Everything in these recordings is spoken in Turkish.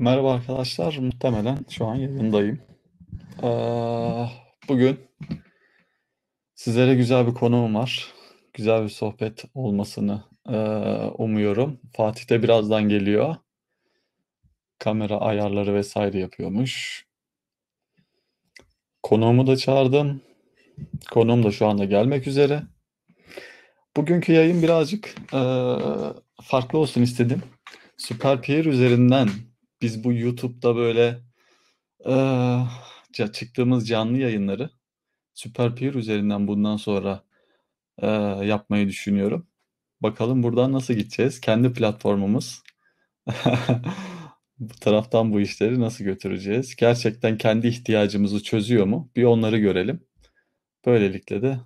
Merhaba arkadaşlar. Muhtemelen şu an yayındayım. Ee, bugün sizlere güzel bir konuğum var. Güzel bir sohbet olmasını e, umuyorum. Fatih de birazdan geliyor. Kamera ayarları vesaire yapıyormuş. Konuğumu da çağırdım. Konuğum da şu anda gelmek üzere. Bugünkü yayın birazcık e, farklı olsun istedim. Süper Peer üzerinden biz bu YouTube'da böyle e, çıktığımız canlı yayınları Süper Peer üzerinden bundan sonra e, yapmayı düşünüyorum. Bakalım buradan nasıl gideceğiz? Kendi platformumuz. bu taraftan bu işleri nasıl götüreceğiz? Gerçekten kendi ihtiyacımızı çözüyor mu? Bir onları görelim. Böylelikle de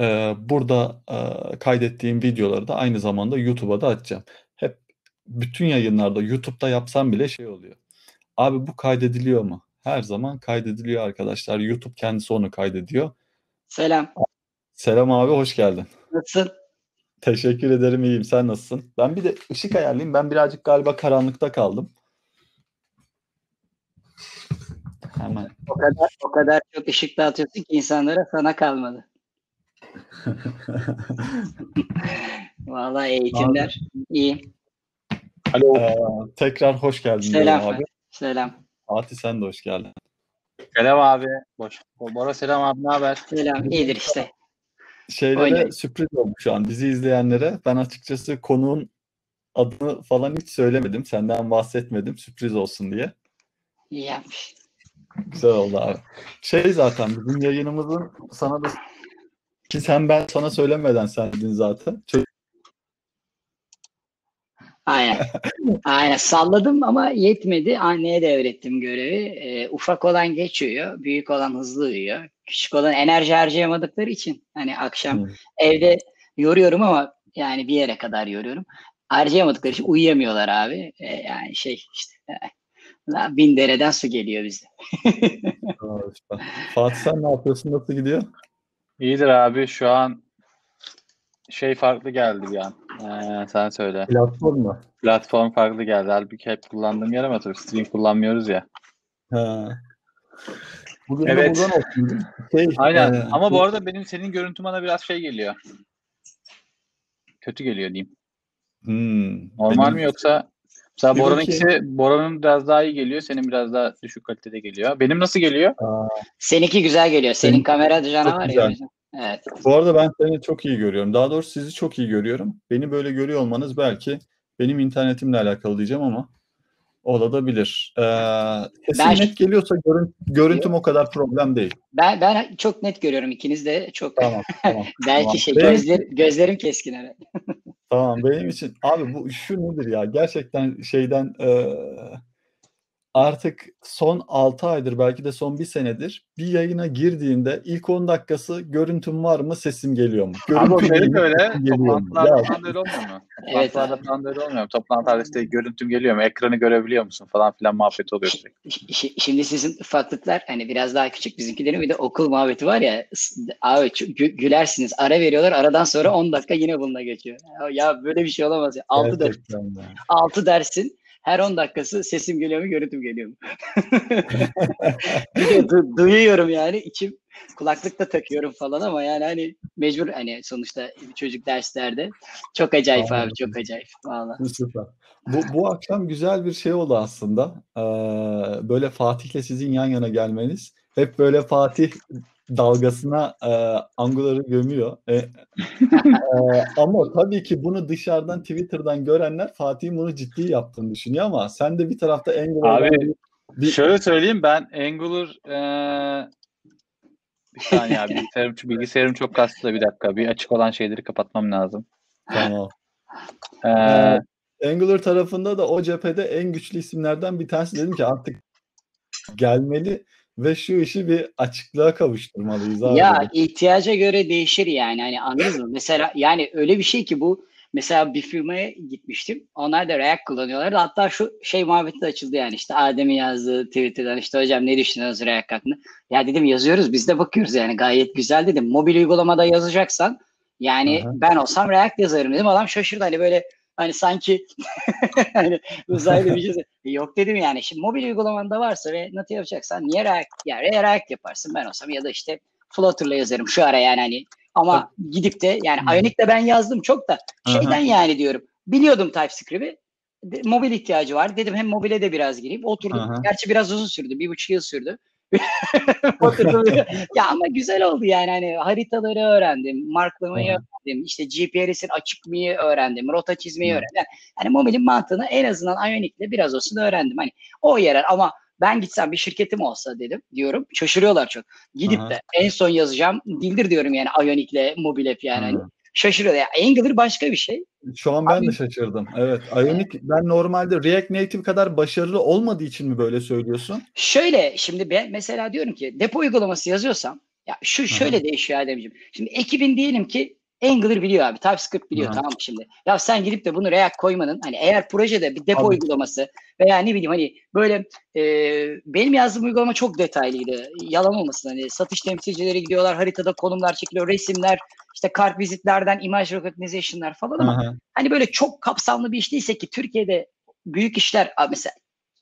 e, burada e, kaydettiğim videoları da aynı zamanda YouTube'a da atacağım. Bütün yayınlarda YouTube'da yapsam bile şey oluyor. Abi bu kaydediliyor mu? Her zaman kaydediliyor arkadaşlar. YouTube kendisi onu kaydediyor. Selam. Selam abi hoş geldin. Nasılsın? Teşekkür ederim iyiyim. Sen nasılsın? Ben bir de ışık ayarlayayım. Ben birazcık galiba karanlıkta kaldım. Hemen. O kadar o kadar çok ışık dağıtıyorsun ki insanlara sana kalmadı. Vallahi eğitimler abi. iyi. Alo. Ee, tekrar hoş geldin. Selam abi. Selam. Fatih sen de hoş geldin. Selam abi. Boş. Bora selam abi ne haber? Selam. İyidir işte. Şeylere Oynayın. sürpriz oldu şu an bizi izleyenlere. Ben açıkçası konuğun adını falan hiç söylemedim. Senden bahsetmedim sürpriz olsun diye. İyi yapmış. Güzel oldu abi. Şey zaten bizim yayınımızın sana da ki sen ben sana söylemeden sendin zaten. Çok Aynen. Aynen. Salladım ama yetmedi. Anneye de öğrettim görevi. Ee, ufak olan geç uyuyor. Büyük olan hızlı uyuyor. Küçük olan enerji harcayamadıkları için hani akşam hmm. evde yoruyorum ama yani bir yere kadar yoruyorum. Harcayamadıkları için uyuyamıyorlar abi. Ee, yani şey işte e, bin dereden su geliyor bize. Fatih sen ne yapıyorsun? Nasıl gidiyor? İyidir abi. Şu an şey farklı geldi bir an. Ee, sen söyle. Platform mu? Platform farklı geldi. Halbuki hep kullandığım yer ama tabii stream kullanmıyoruz ya. Ha. Bugün evet. Olsun. Şey, Aynen. E, ama bu arada benim senin görüntüm bana biraz şey geliyor. Kötü geliyor diyeyim. Hmm, Normal benim... mi yoksa Mesela Bora'nın ikisi Bora'nın biraz daha iyi geliyor. Senin biraz daha düşük kalitede geliyor. Benim nasıl geliyor? Aa. Seninki güzel geliyor. Senin, Senin kamera canavar ya. Evet. Bu arada ben seni çok iyi görüyorum. Daha doğrusu sizi çok iyi görüyorum. Beni böyle görüyor olmanız belki benim internetimle alakalı diyeceğim ama olabilir. Ee, sesim ben, net geliyorsa görün, görüntüm o kadar problem değil. Ben ben çok net görüyorum. İkiniz de çok. Tamam. tamam belki tamam. şey benim, gözler, gözlerim keskin evet. tamam benim için abi bu şu nedir ya? Gerçekten şeyden e, artık son 6 aydır belki de son bir senedir bir yayına girdiğinde ilk 10 dakikası görüntüm var mı sesim geliyor mu? Görüntüm Abi benim öyle. Toplantılarda falan öyle olmuyor mu? Evet. Toplantılarda falan öyle olmuyor mu? Toplantılarda işte görüntüm geliyor mu? Ekranı görebiliyor musun falan filan muhabbet oluyor. Şimdi sizin ufaklıklar hani biraz daha küçük bizimkilerin bir de okul muhabbeti var ya abi gülersiniz ara veriyorlar aradan sonra 10 dakika yine bununla geçiyor. Ya böyle bir şey olamaz ya. 6 ders, 6 dersin her 10 dakikası sesim geliyor mu görüntüm geliyor mu? bir de du- duyuyorum yani içim kulaklık da takıyorum falan ama yani hani mecbur hani sonuçta çocuk derslerde çok acayip Anladım. abi çok acayip valla. Süper. Bu, bu akşam güzel bir şey oldu aslında. Ee, böyle Fatih'le sizin yan yana gelmeniz. Hep böyle Fatih dalgasına e, Angular'ı gömüyor. E, e, ama tabii ki bunu dışarıdan Twitter'dan görenler Fatih'in bunu ciddi yaptığını düşünüyor ama sen de bir tarafta Angular'dan Abi bir... şöyle söyleyeyim ben Angular e, bir saniye abi bilgisayarım, bilgisayarım çok kastı da bir dakika. Bir açık olan şeyleri kapatmam lazım. Tamam. Ee, Angular tarafında da o cephede en güçlü isimlerden bir tanesi dedim ki artık gelmeli ve şu işi bir açıklığa kavuşturmalıyız abi. Ya ihtiyaca göre değişir yani hani anladın mı? Mesela yani öyle bir şey ki bu mesela bir firmaya gitmiştim. Onlar da React kullanıyorlar. Hatta şu şey muhabbeti de açıldı yani işte Adem'in yazdığı Twitter'dan işte hocam ne düşünüyorsunuz React hakkında? Ya dedim yazıyoruz biz de bakıyoruz yani gayet güzel dedim. Mobil uygulamada yazacaksan yani Aha. ben olsam React yazarım dedim. Adam şaşırdı hani böyle Hani sanki hani uzaylı bir şey. Yok dedim yani. Şimdi mobil uygulamanda varsa ve nasıl yapacaksan niye React, yani React yaparsın ben olsam ya da işte Flutter'la yazarım şu ara yani hani ama gidip de yani Ionic'te ben yazdım çok da şeyden yani diyorum. Biliyordum TypeScript'i. Mobil ihtiyacı var. Dedim hem mobile de biraz gireyim. Oturdum. Aha. Gerçi biraz uzun sürdü. Bir buçuk yıl sürdü. ya ama güzel oldu yani hani haritaları öğrendim, marklamayı Hı. öğrendim, işte GPS'in açık mıyı öğrendim, rota çizmeyi öğrendim. Yani hani mobilin mantığını en azından Ionic'le biraz olsun öğrendim. Hani o yarar ama ben gitsem bir şirketim olsa dedim diyorum. Şaşırıyorlar çok. Gidip Aha. de en son yazacağım dildir diyorum yani Ionic'le mobil app yani. Hani şaşırıyor. Yani Angular başka bir şey. Şu an ben Abi, de şaşırdım. Evet. Ionic ben normalde React Native kadar başarılı olmadığı için mi böyle söylüyorsun? Şöyle şimdi ben mesela diyorum ki depo uygulaması yazıyorsam ya şu şöyle Hı-hı. değişiyor Ademciğim. Şimdi ekibin diyelim ki Angular biliyor abi. TypeScript biliyor Hı. tamam şimdi. Ya sen gidip de bunu React koymanın hani eğer projede bir depo abi. uygulaması veya ne bileyim hani böyle e, benim yazdığım uygulama çok detaylıydı. Yalan olmasın hani satış temsilcileri gidiyorlar haritada konumlar çekiliyor resimler işte kart vizitlerden imaj recognition'lar falan ama Hı. hani böyle çok kapsamlı bir iş değilse ki Türkiye'de büyük işler mesela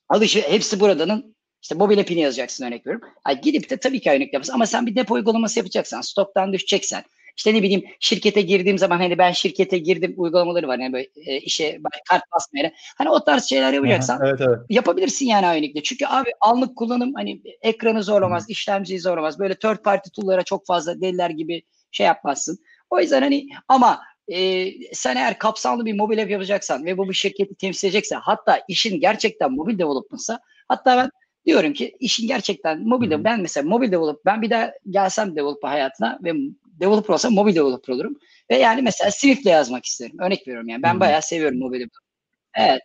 alışı hepsi buradanın işte mobil app'ini yazacaksın örnek veriyorum. Yani gidip de tabii ki örnek yaparsın ama sen bir depo uygulaması yapacaksan, stoktan düşeceksen, işte ne bileyim şirkete girdiğim zaman hani ben şirkete girdim uygulamaları var. Yani böyle e, işe kart basmaya. Hani o tarz şeyler yapacaksan evet, evet. yapabilirsin yani Ionic'le. Çünkü abi anlık kullanım hani ekranı zorlamaz, Hı. işlemciyi zorlamaz. Böyle third party tool'lara çok fazla deliler gibi şey yapmazsın. O yüzden hani ama e, sen eğer kapsamlı bir mobil app yapacaksan ve bu bir şirketi temsil edecekse hatta işin gerçekten mobil development'sa hatta ben diyorum ki işin gerçekten mobil ben mesela mobil develop ben bir daha gelsem developer hayatına ve developer olsam mobil developer olurum. Ve yani mesela Swift'le yazmak isterim. Örnek veriyorum yani. Ben hmm. bayağı seviyorum mobil Evet.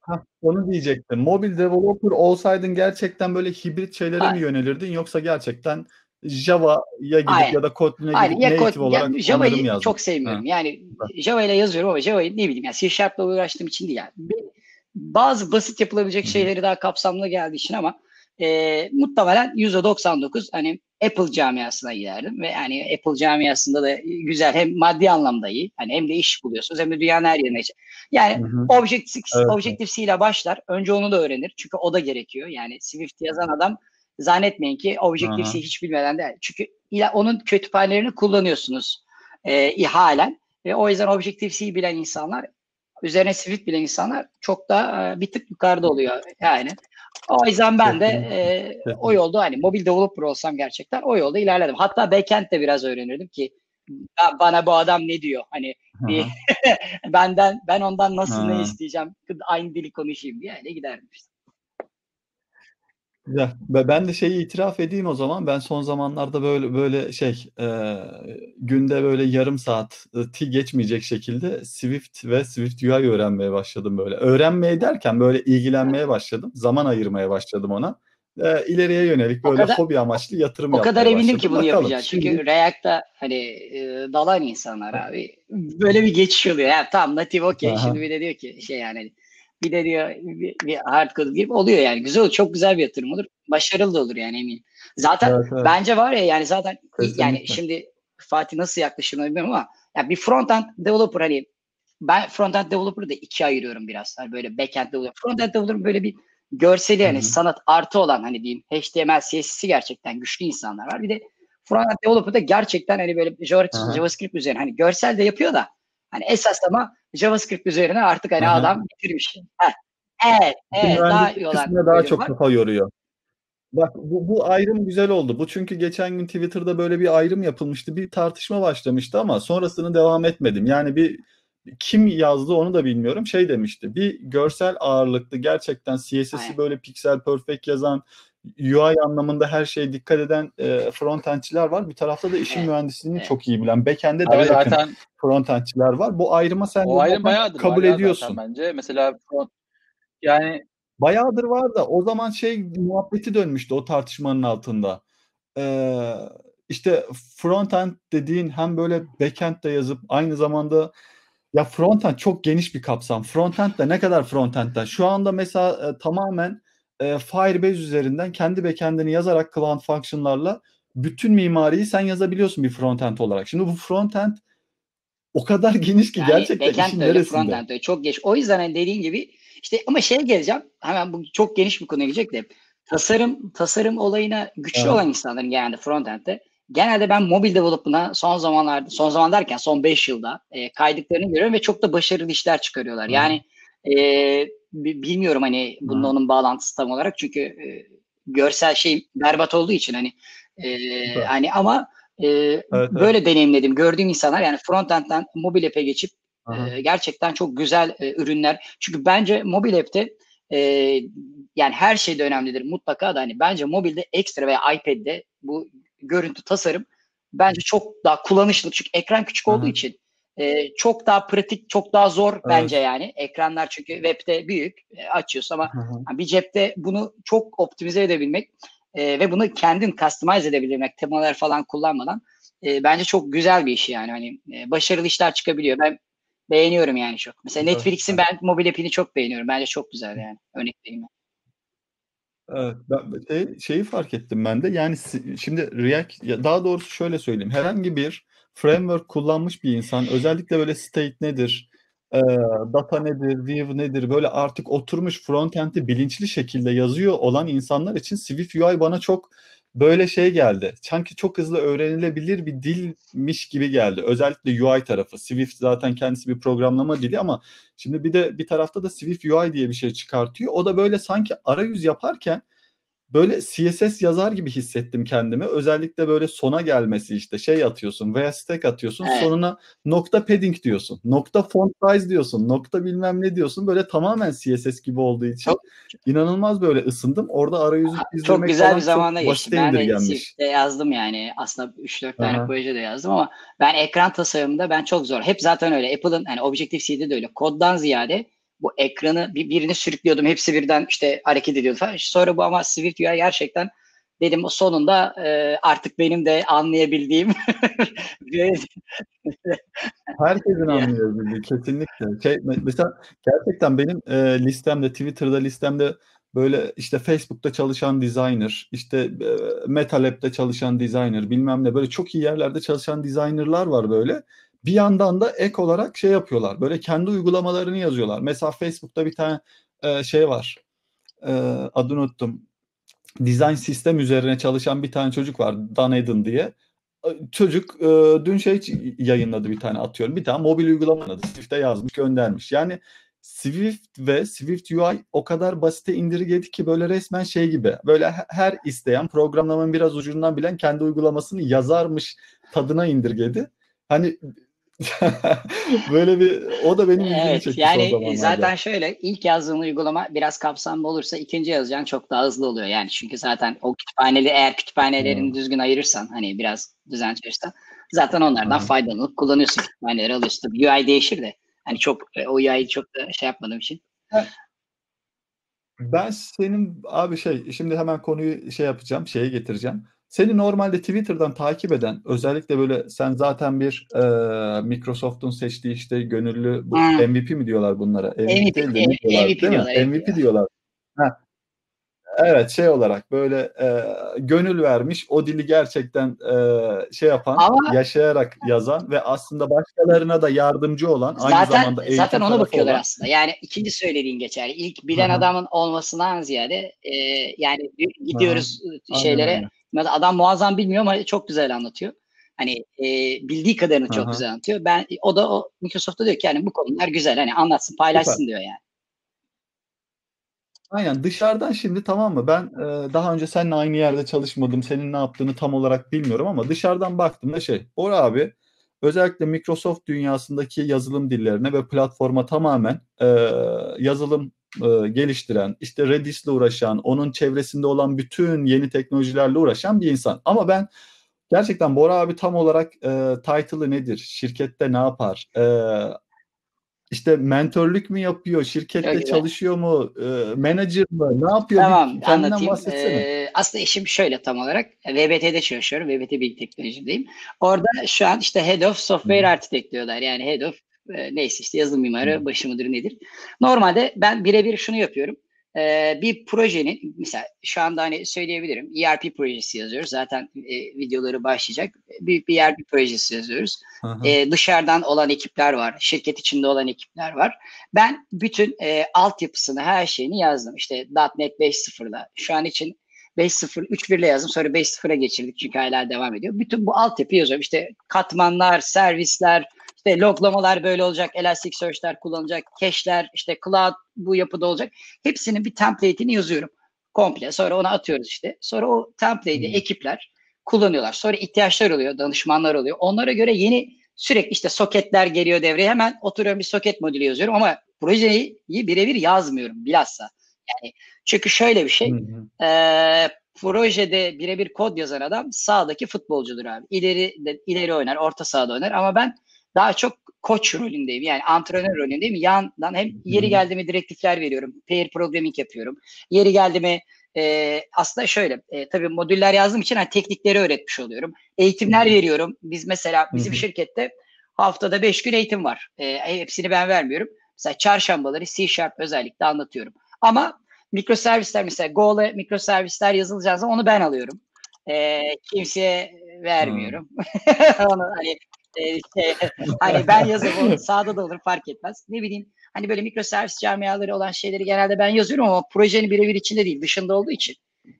Hah, onu diyecektim. Mobil developer olsaydın gerçekten böyle hibrit şeylere Aynen. mi yönelirdin yoksa gerçekten Java'ya gidip Aynen. ya da Kotlin'e gidip Aynen. Ya native kod, olarak Java'yı çok sevmiyorum. Ha. Yani Java ile yazıyorum ama Java'yı ne bileyim yani C Sharp'la uğraştığım için değil yani. Bazı basit yapılabilecek şeyleri daha kapsamlı geldiği için ama e, muhtemelen %99 hani Apple camiasına giderdim ve yani Apple camiasında da güzel hem maddi anlamda iyi hani hem de iş buluyorsunuz hem de dünyanın her yerine yani Objective, evet. Objective-C ile başlar önce onu da öğrenir çünkü o da gerekiyor yani Swift yazan adam zannetmeyin ki Objective-C hiç bilmeden de çünkü onun kütüphanelerini kullanıyorsunuz e, halen. Ve o yüzden Objective-C bilen insanlar üzerine Swift bilen insanlar çok da e, bir tık yukarıda oluyor yani. O yüzden ben de e, o yolda hani mobil developer olsam gerçekten o yolda ilerledim. Hatta backend de biraz öğrenirdim ki bana bu adam ne diyor? Hani bir, benden ben ondan nasıl ne isteyeceğim? Aynı dili konuşayım diye öyle giderdim işte. Ya ben de şeyi itiraf edeyim o zaman. Ben son zamanlarda böyle böyle şey e, günde böyle yarım saat ti geçmeyecek şekilde Swift ve Swift UI öğrenmeye başladım böyle. Öğrenmeye derken böyle ilgilenmeye başladım. Zaman ayırmaya başladım ona. E, ileriye yönelik böyle kadar, hobi amaçlı yatırım o kadar eminim ki bunu Bakalım. yapacağız. Çünkü Şimdi... React'ta hani e, dalan insanlar abi böyle bir geçiş oluyor. Yani tamam native okey. Şimdi bir de diyor ki şey yani bir de diyor bir, bir hardcore gibi oluyor yani. Güzel olur. Çok güzel bir yatırım olur. Başarılı da olur yani eminim. Zaten evet, evet. bence var ya yani zaten Kesinlikle. yani şimdi Fatih nasıl yaklaşır bilmiyorum ama yani bir front-end developer hani ben front-end developer'ı da ikiye ayırıyorum biraz. Hani böyle back-end developer. Front-end developer böyle bir görseli yani sanat artı olan hani diyeyim HTML, CSS'i gerçekten güçlü insanlar var. Bir de front-end developer'da gerçekten hani böyle JavaScript üzerine hani görsel de yapıyor da Hani esas ama JavaScript üzerine artık hani Aha. adam bitirmiş. Heh. Evet, evet daha iyi olan. Daha çok var. kafa yoruyor. Bak bu, bu ayrım güzel oldu. Bu çünkü geçen gün Twitter'da böyle bir ayrım yapılmıştı. Bir tartışma başlamıştı ama sonrasını devam etmedim. Yani bir kim yazdı onu da bilmiyorum. Şey demişti. Bir görsel ağırlıklı gerçekten CSS'i böyle pixel perfect yazan UI anlamında her şeye dikkat eden e, frontendçiler var. Bir tarafta da işin mühendisliğini çok iyi bilen, backend'e daha yakın zaten, frontendçiler var. Bu ayrıma sen o ayrım bayağıdır, kabul ediyorsun. Bence mesela front, yani bayağıdır var da o zaman şey muhabbeti dönmüştü o tartışmanın altında. Ee, işte frontend dediğin hem böyle backend de yazıp aynı zamanda ya frontend çok geniş bir kapsam. Frontend de ne kadar frontend'den? Şu anda mesela e, tamamen e, Firebase üzerinden kendi backend'ini yazarak Cloud Function'larla bütün mimariyi sen yazabiliyorsun bir frontend olarak. Şimdi bu frontend o kadar geniş ki Yani gerçekten backend işin öyle, neresinde? frontend öyle. Çok geniş. O yüzden hani dediğin gibi işte ama şeye geleceğim. Hemen bu çok geniş bir konuya gelecek de tasarım tasarım olayına güçlü Evet. olan insanların genelde frontend'de genelde ben mobil development'a son zamanlarda son zaman derken son 5 yılda e, kaydıklarını görüyorum ve çok da başarılı işler çıkarıyorlar. Yani e, bilmiyorum hani bununla onun bağlantısı tam olarak çünkü e, görsel şey berbat olduğu için hani e, hani ama e, evet. böyle deneyimledim. Gördüğüm insanlar yani frontend'den mobil app'e geçip Aha. e, gerçekten çok güzel e, ürünler. Çünkü bence mobil app'te e, yani her şey de önemlidir mutlaka da hani bence mobilde ekstra veya iPad'de bu görüntü tasarım bence çok daha kullanışlı. Çünkü ekran küçük olduğu Aha. için e, çok daha pratik, çok daha zor Evet. bence yani. Ekranlar çünkü web'de büyük e, açıyorsun ama Aha. yani bir cepte bunu çok optimize edebilmek e, ve bunu kendin customize edebilmek, temalar falan kullanmadan e, bence çok güzel bir iş yani. Hani e, başarılı işler çıkabiliyor. Ben beğeniyorum yani çok. Mesela. Netflix'in ben mobil app'ini çok beğeniyorum. Bence çok güzel yani. Örnek vereyim. ben. Evet, ben şey, şeyi fark ettim ben de. Yani şimdi React, daha doğrusu şöyle söyleyeyim. Herhangi bir framework kullanmış bir insan, özellikle böyle state nedir, e, data nedir, view nedir, böyle artık oturmuş frontend'i bilinçli şekilde yazıyor olan insanlar için Swift UI bana çok böyle şey geldi. Sanki çok hızlı öğrenilebilir bir dilmiş gibi geldi. Özellikle UI tarafı. Swift zaten kendisi bir programlama dili ama Şimdi bir de bir tarafta da Swift UI diye bir şey çıkartıyor. O da böyle sanki arayüz yaparken böyle CSS yazar gibi hissettim kendimi. Özellikle böyle sona gelmesi işte şey atıyorsun veya stack atıyorsun Evet. sonuna nokta padding diyorsun. Nokta font size diyorsun. Nokta bilmem ne diyorsun. Böyle tamamen CSS gibi olduğu için Çok- inanılmaz böyle ısındım. Orada arayüzü Çok çizdirmek güzel bir zamanda çok geçti. basite Ben de yazdım yani. Aslında 3-4 tane Aha. proje de yazdım ama ben ekran tasarımında ben çok zor. Hep zaten öyle. Apple'ın hani Objective-C'de de öyle. Koddan ziyade bu ekranı bir, birini sürüklüyordum. Hepsi birden işte hareket ediyordu falan. Sonra bu ama Swift UI gerçekten dedim o sonunda e, artık benim de anlayabildiğim Herkesin Ya. anlayabildiği kesinlikle. Şey, me- mesela gerçekten benim e, listemde, Twitter'da listemde böyle işte Facebook'ta çalışan designer, işte e, MetaLab'de çalışan designer, bilmem ne böyle çok iyi yerlerde çalışan designerlar var böyle. Bir yandan da ek olarak şey yapıyorlar. Böyle kendi uygulamalarını yazıyorlar. Mesela Facebook'ta bir tane e, şey var. E, adını unuttum. Design sistem üzerine çalışan bir tane çocuk var. Dan Eden diye çocuk e, dün şey yayınladı bir tane atıyorum. Bir tane mobil uygulama adı. Swift'e yazmış göndermiş. Yani Swift ve Swift UI o kadar basite indirgedi ki böyle resmen şey gibi. Böyle he- her isteyen programlamanın biraz ucundan bilen kendi uygulamasını yazarmış tadına indirgedi. Hani böyle bir o da benim ilgimi Evet çekti son yani zamanlarda. zaten şöyle ilk yazdığın uygulama biraz kapsamlı olursa ikinci yazacağın çok daha hızlı oluyor. Yani çünkü zaten o kütüphaneli eğer kütüphanelerini Hmm. düzgün ayırırsan hani biraz düzen çalışsan zaten onlardan Aha. faydalanıp kullanıyorsun kütüphaneleri alıyorsun. Tabii UI değişir de hani çok e, o UI'yi çok da şey yapmadığım için. Ben senin abi şey şimdi hemen konuyu şey yapacağım şeye getireceğim. Seni normalde Twitter'dan takip eden özellikle böyle sen zaten bir e, Microsoft'un seçtiği işte gönüllü bu. MVP mi diyorlar bunlara? MVP, değil de ne MVP diyorlar, değil mi? diyorlar, MVP diyorlar. Ha. Evet şey olarak böyle e, gönül vermiş o dili gerçekten e, şey yapan Ama- yaşayarak yazan ve aslında başkalarına da yardımcı olan aynı zaten zamanda eğitim zaten ona bakıyorlar olan. aslında. Yani ikinci söylediğin geçerli. İlk bilen Aha. adamın olmasından ziyade e, yani gidiyoruz Aynen şeylere öyle. Mesela adam muazzam bilmiyor ama çok güzel anlatıyor. Hani e, bildiği kadarını çok Aha. güzel anlatıyor. Ben o da o Microsoft'ta diyor ki yani bu konular güzel. Hani anlatsın, paylaşsın diyor yani. Aynen dışarıdan şimdi tamam mı? Ben e, daha önce seninle aynı yerde çalışmadım. Senin ne yaptığını tam olarak bilmiyorum ama dışarıdan baktığımda şey. Bora abi özellikle Microsoft dünyasındaki yazılım dillerine ve platforma tamamen e, yazılım e, geliştiren, işte Redis'le uğraşan, onun çevresinde olan bütün yeni teknolojilerle uğraşan bir insan. Ama ben gerçekten Bora abi tam olarak e, title'ı nedir? Şirkette ne yapar? E, işte mentörlük mü yapıyor? Şirkette güzel. çalışıyor mu? E, manager mı? Ne yapıyor? Tamam Bir anlatayım. bahsetsene. Ee, aslında işim şöyle tam olarak. VBT'de çalışıyorum. VBT Bilgi Teknolojideyim. Orada şu an işte Head of Software Hı. Architect diyorlar. Yani Head of e, neyse işte yazılım mimarı başı mıdır nedir. Normalde ben birebir şunu yapıyorum. e, bir projenin mesela şu anda hani söyleyebilirim ERP projesi yazıyoruz. Zaten e, videoları başlayacak. Büyük bir ERP projesi yazıyoruz. E, dışarıdan olan ekipler var. Şirket içinde olan ekipler var. Ben bütün e, altyapısını her şeyini yazdım. İşte .NET 5.0'da. Şu an için 5.0, 3.1 ile yazdım. Sonra 5.0'a geçirdik çünkü hala devam ediyor. Bütün bu altyapı yazıyorum. İşte katmanlar, servisler, işte loglamalar böyle olacak, Elasticsearch'ler kullanılacak, cache'ler, işte cloud bu yapıda olacak. Hepsinin bir template'ini yazıyorum komple. Sonra onu atıyoruz işte. Sonra o template'i hmm. ekipler kullanıyorlar. Sonra ihtiyaçlar oluyor, danışmanlar oluyor. Onlara göre yeni sürekli işte soketler geliyor devreye. Hemen oturuyorum bir soket modülü yazıyorum ama projeyi birebir yazmıyorum bilhassa. Yani çünkü şöyle bir şey. E, projede birebir kod yazan adam sağdaki futbolcudur abi. İleri ileri oynar, orta sahada oynar ama ben daha çok koç rolündeyim. Yani antrenör rolündeyim. Yandan hem yeri geldi mi direktifler veriyorum. Pair programming yapıyorum. Yeri geldi mi e, aslında şöyle e, tabii modüller yazdığım için hani teknikleri öğretmiş oluyorum. Eğitimler veriyorum. Biz mesela bizim şirkette haftada 5 gün eğitim var. E, hepsini ben vermiyorum. Mesela çarşambaları C Sharp özellikle anlatıyorum. Ama mikroservisler mesela Go'la mikroservisler yazılacağı zaman onu ben alıyorum. E, kimseye vermiyorum. onu hani e, şey, hani ben yazarım sağda da olur fark etmez. Ne bileyim hani böyle mikroservis camiaları olan şeyleri genelde ben yazıyorum ama projenin birebir içinde değil dışında olduğu için.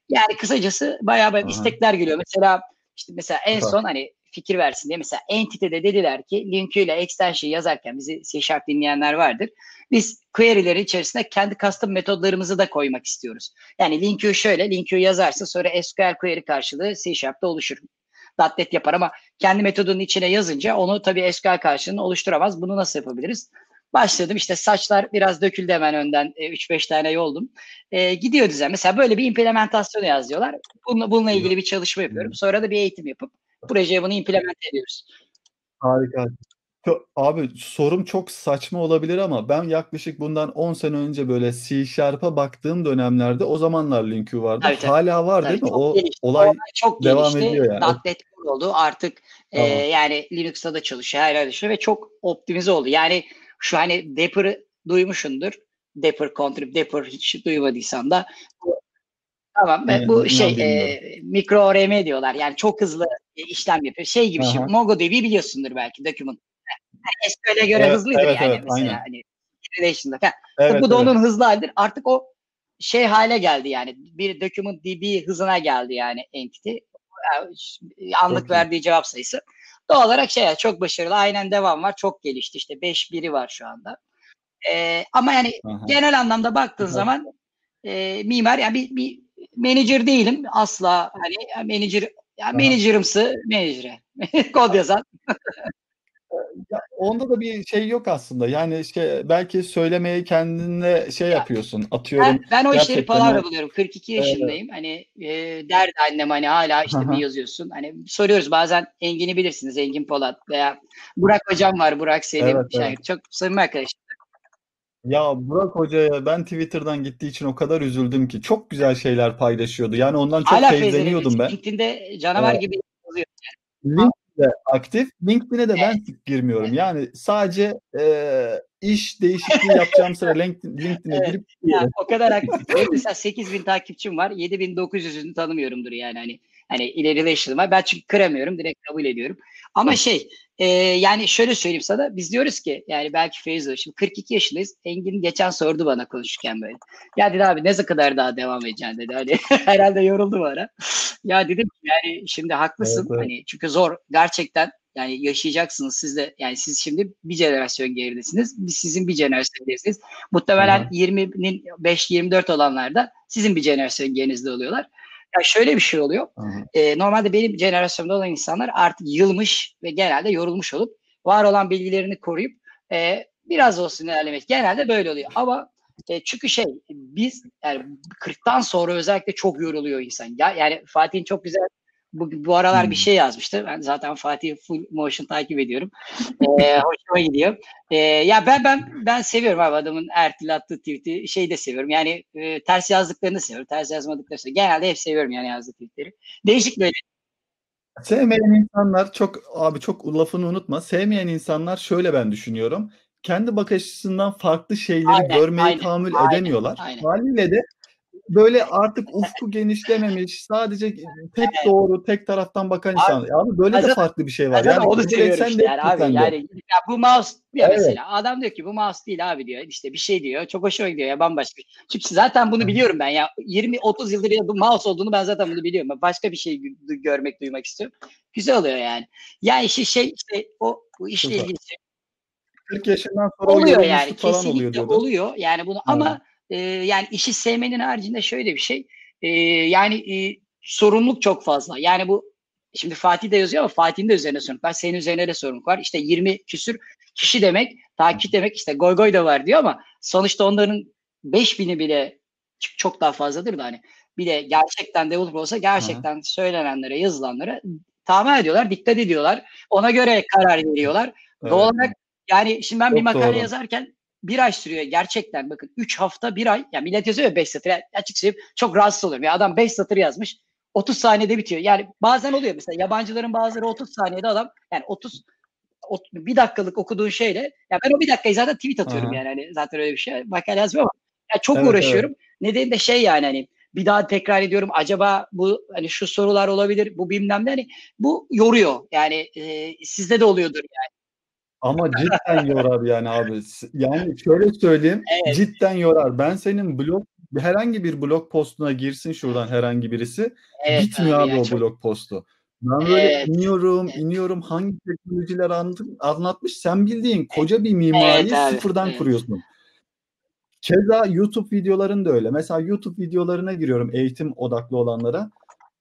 Yani kısacası bayağı bayağı istekler geliyor. Mesela işte mesela en son hani fikir versin diye mesela Entity'de dediler ki linküyle extension yazarken bizi C Sharp dinleyenler vardır. Biz query'lerin içerisine kendi custom metodlarımızı da koymak istiyoruz. Yani linkü şöyle, linkü yazarsın sonra SQL query karşılığı C Sharp'ta oluşur. .NET yapar ama kendi metodunun içine yazınca onu tabii SQL karşılığını oluşturamaz. Bunu nasıl yapabiliriz? Başladım işte saçlar biraz döküldü hemen önden 3-5 e, tane yoldum. E, gidiyor düzen. Mesela böyle bir implementasyonu yazıyorlar. Bununla, bununla ilgili bir çalışma yapıyorum. Sonra da bir eğitim yapıp projeye bunu implement ediyoruz. Harika. Abi sorum çok saçma olabilir ama ben yaklaşık bundan 10 sene önce böyle C Sharp'a baktığım dönemlerde o zamanlar Linkü vardı. Tabii, tabii. Hala var tabii, değil mi? O gelişti. olay çok devam gelişti. ediyor yani. .NET oldu. Artık tamam. e, yani Linux'ta da çalışıyor, her yerde çalışıyor ve çok optimize oldu. Yani şu hani Dapper'ı duymuşsundur. Dapper Contrib, Dapper hiç duymadıysan da Tamam. Evet, bu şey e, mikro ORM diyorlar. Yani çok hızlı işlem yapıyor. Şey gibi şimdi MongoDB biliyorsundur belki document. Yani SQL'e göre evet, hızlıdır evet, yani evet, mesela aynen. hani relation'da falan. Evet, bu da evet. onun hızlı halidir. Artık o şey hale geldi yani. Bir document DB hızına geldi yani entity. Anlık çok verdiği iyi. cevap sayısı. Doğal olarak şey çok başarılı. Aynen devam var. Çok gelişti. İşte 5 biri var şu anda. Ee, ama yani Aha. genel anlamda baktığın Aha. zaman e, mimar yani bir, bir manager değilim asla hani manager ya managerımsı menajere kod yazan. ya, onda da bir şey yok aslında. Yani işte belki söylemeye kendine şey ya, yapıyorsun. Atıyorum. Ben, ben o işleri palavra buluyorum. 42 yaşındayım. Evet. Hani e, derdi annem hani hala işte bir yazıyorsun. Hani soruyoruz bazen Engin'i bilirsiniz. Engin Polat veya Burak hocam var. Burak Selim. Evet, evet. Çok samimi arkadaşlar. Ya Burak Hoca'ya ben Twitter'dan gittiği için o kadar üzüldüm ki. Çok güzel şeyler paylaşıyordu. Yani ondan çok Hala feyzleniyordum ben. LinkedIn'de canavar gibi yazıyor. LinkedIn'de aktif. LinkedIn'e de ben girmiyorum. Yani sadece e, iş değişikliği yapacağım sıra LinkedIn, LinkedIn'e evet. girip yani o kadar aktif. Mesela 8000 takipçim var. 7900'ünü tanımıyorumdur yani hani hani ileri relation'ım var. Ben çünkü kıramıyorum. Direkt kabul ediyorum. Ama şey e, yani şöyle söyleyeyim sana. Biz diyoruz ki yani belki Feyzo şimdi 42 yaşındayız. Engin geçen sordu bana konuşurken böyle. Ya dedi abi ne kadar daha devam edeceksin dedi. Hani herhalde yoruldu bana. ya dedim yani şimdi haklısın. Evet, evet. Hani çünkü zor gerçekten yani yaşayacaksınız siz de yani siz şimdi bir jenerasyon geridesiniz. Biz sizin bir jenerasyon geridesiniz. Muhtemelen Hı-hı. 20'nin 5-24 olanlar da sizin bir jenerasyon gerinizde oluyorlar. Ya şöyle bir şey oluyor. E, normalde benim jenerasyonda olan insanlar artık yılmış ve genelde yorulmuş olup var olan bilgilerini koruyup e, biraz olsun ilerlemek. Genelde böyle oluyor. Ama e, çünkü şey biz yani 40'tan sonra özellikle çok yoruluyor insan. Ya yani Fatih'in çok güzel bu, bu aralar hmm. bir şey yazmıştı. Ben zaten Fatih full motion takip ediyorum. Ee, hoşuma gidiyor. Ee, ya ben ben ben seviyorum abi adamın Ertil attığı tweet'i. Şeyi de seviyorum. Yani e, ters yazdıklarını seviyorum. Ters yazmadıklarını. Genelde hep seviyorum yani yazdığı tweetleri. Değişik böyle Sevmeyen insanlar çok abi çok lafını unutma. Sevmeyen insanlar şöyle ben düşünüyorum. kendi bakış açısından farklı şeyleri Aynen, görmeyi aynen, tahammül aynen, edemiyorlar. aynen. Haliyle de böyle artık ufku genişlememiş, sadece tek doğru, tek taraftan bakan insan. Abi böyle de Zaten- farklı bir şey var. Yani onu seviyorum sen işte de yani abi. de. Yani ya bu mouse diyor Evet. mesela. Adam diyor ki bu mouse değil abi diyor. İşte bir şey diyor. Çok hoşuma gidiyor ya bambaşka. Çünkü zaten bunu biliyorum ben ya. 20-30 yıldır ya bu mouse olduğunu ben zaten bunu biliyorum. Ben başka bir şey gö- görmek, duymak istiyorum. Güzel oluyor yani. Ya işi şey işte o bu işle ilgili 40 yaşından sonra oluyor yani kesinlikle oluyor oluyor yani bunu ama e, yani işi sevmenin haricinde şöyle bir şey e, yani e, sorumluluk çok fazla. Yani bu şimdi Fatih de yazıyor ama Fatih'in de üzerine sorumluluk var senin üzerine de sorumluluk var. İşte 20 küsür kişi demek takip demek işte goy goy da var diyor ama sonuçta onların 5000'i bile çok daha fazladır da hani. Bir de gerçekten developer olsa gerçekten söylenenlere yazılanlara tahammül ediyorlar dikkat ediyorlar. Ona göre karar veriyorlar. Evet. Doğal olarak yani şimdi ben bir Çok makale doğru. yazarken bir ay sürüyor gerçekten. Bakın 3 hafta bir ay. Ya millet yazıyor ya 5 satır. Ya açık söyleyeyim çok rahatsız oluyorum. Ya adam 5 satır yazmış 30 saniyede bitiyor. Yani bazen oluyor mesela yabancıların bazıları 30 saniyede adam yani 30 ot- bir dakikalık okuduğun şeyle ya ben o bir dakikayı zaten tweet atıyorum Aha. yani hani zaten öyle bir şey makale yazmıyorum ama ya çok Evet, uğraşıyorum. nedeni de şey yani hani bir daha tekrar ediyorum acaba bu hani şu sorular olabilir bu bilmem ne hani bu yoruyor. Yani e, sizde de oluyordur Ama cidden yorar yani abi. Yani şöyle söyleyeyim, Evet. cidden yorar. Ben senin blog herhangi bir blog postuna girsin şuradan herhangi birisi, Evet bitmiyor abi, ya, o çok- blog postu. Ben böyle Evet, iniyorum, evet. iniyorum hangi teknolojiler anlatmış. Sen bildiğin koca bir mimariyi Evet abi, sıfırdan evet. kuruyorsun. Keza YouTube videoların da öyle. Mesela YouTube videolarına giriyorum eğitim odaklı olanlara.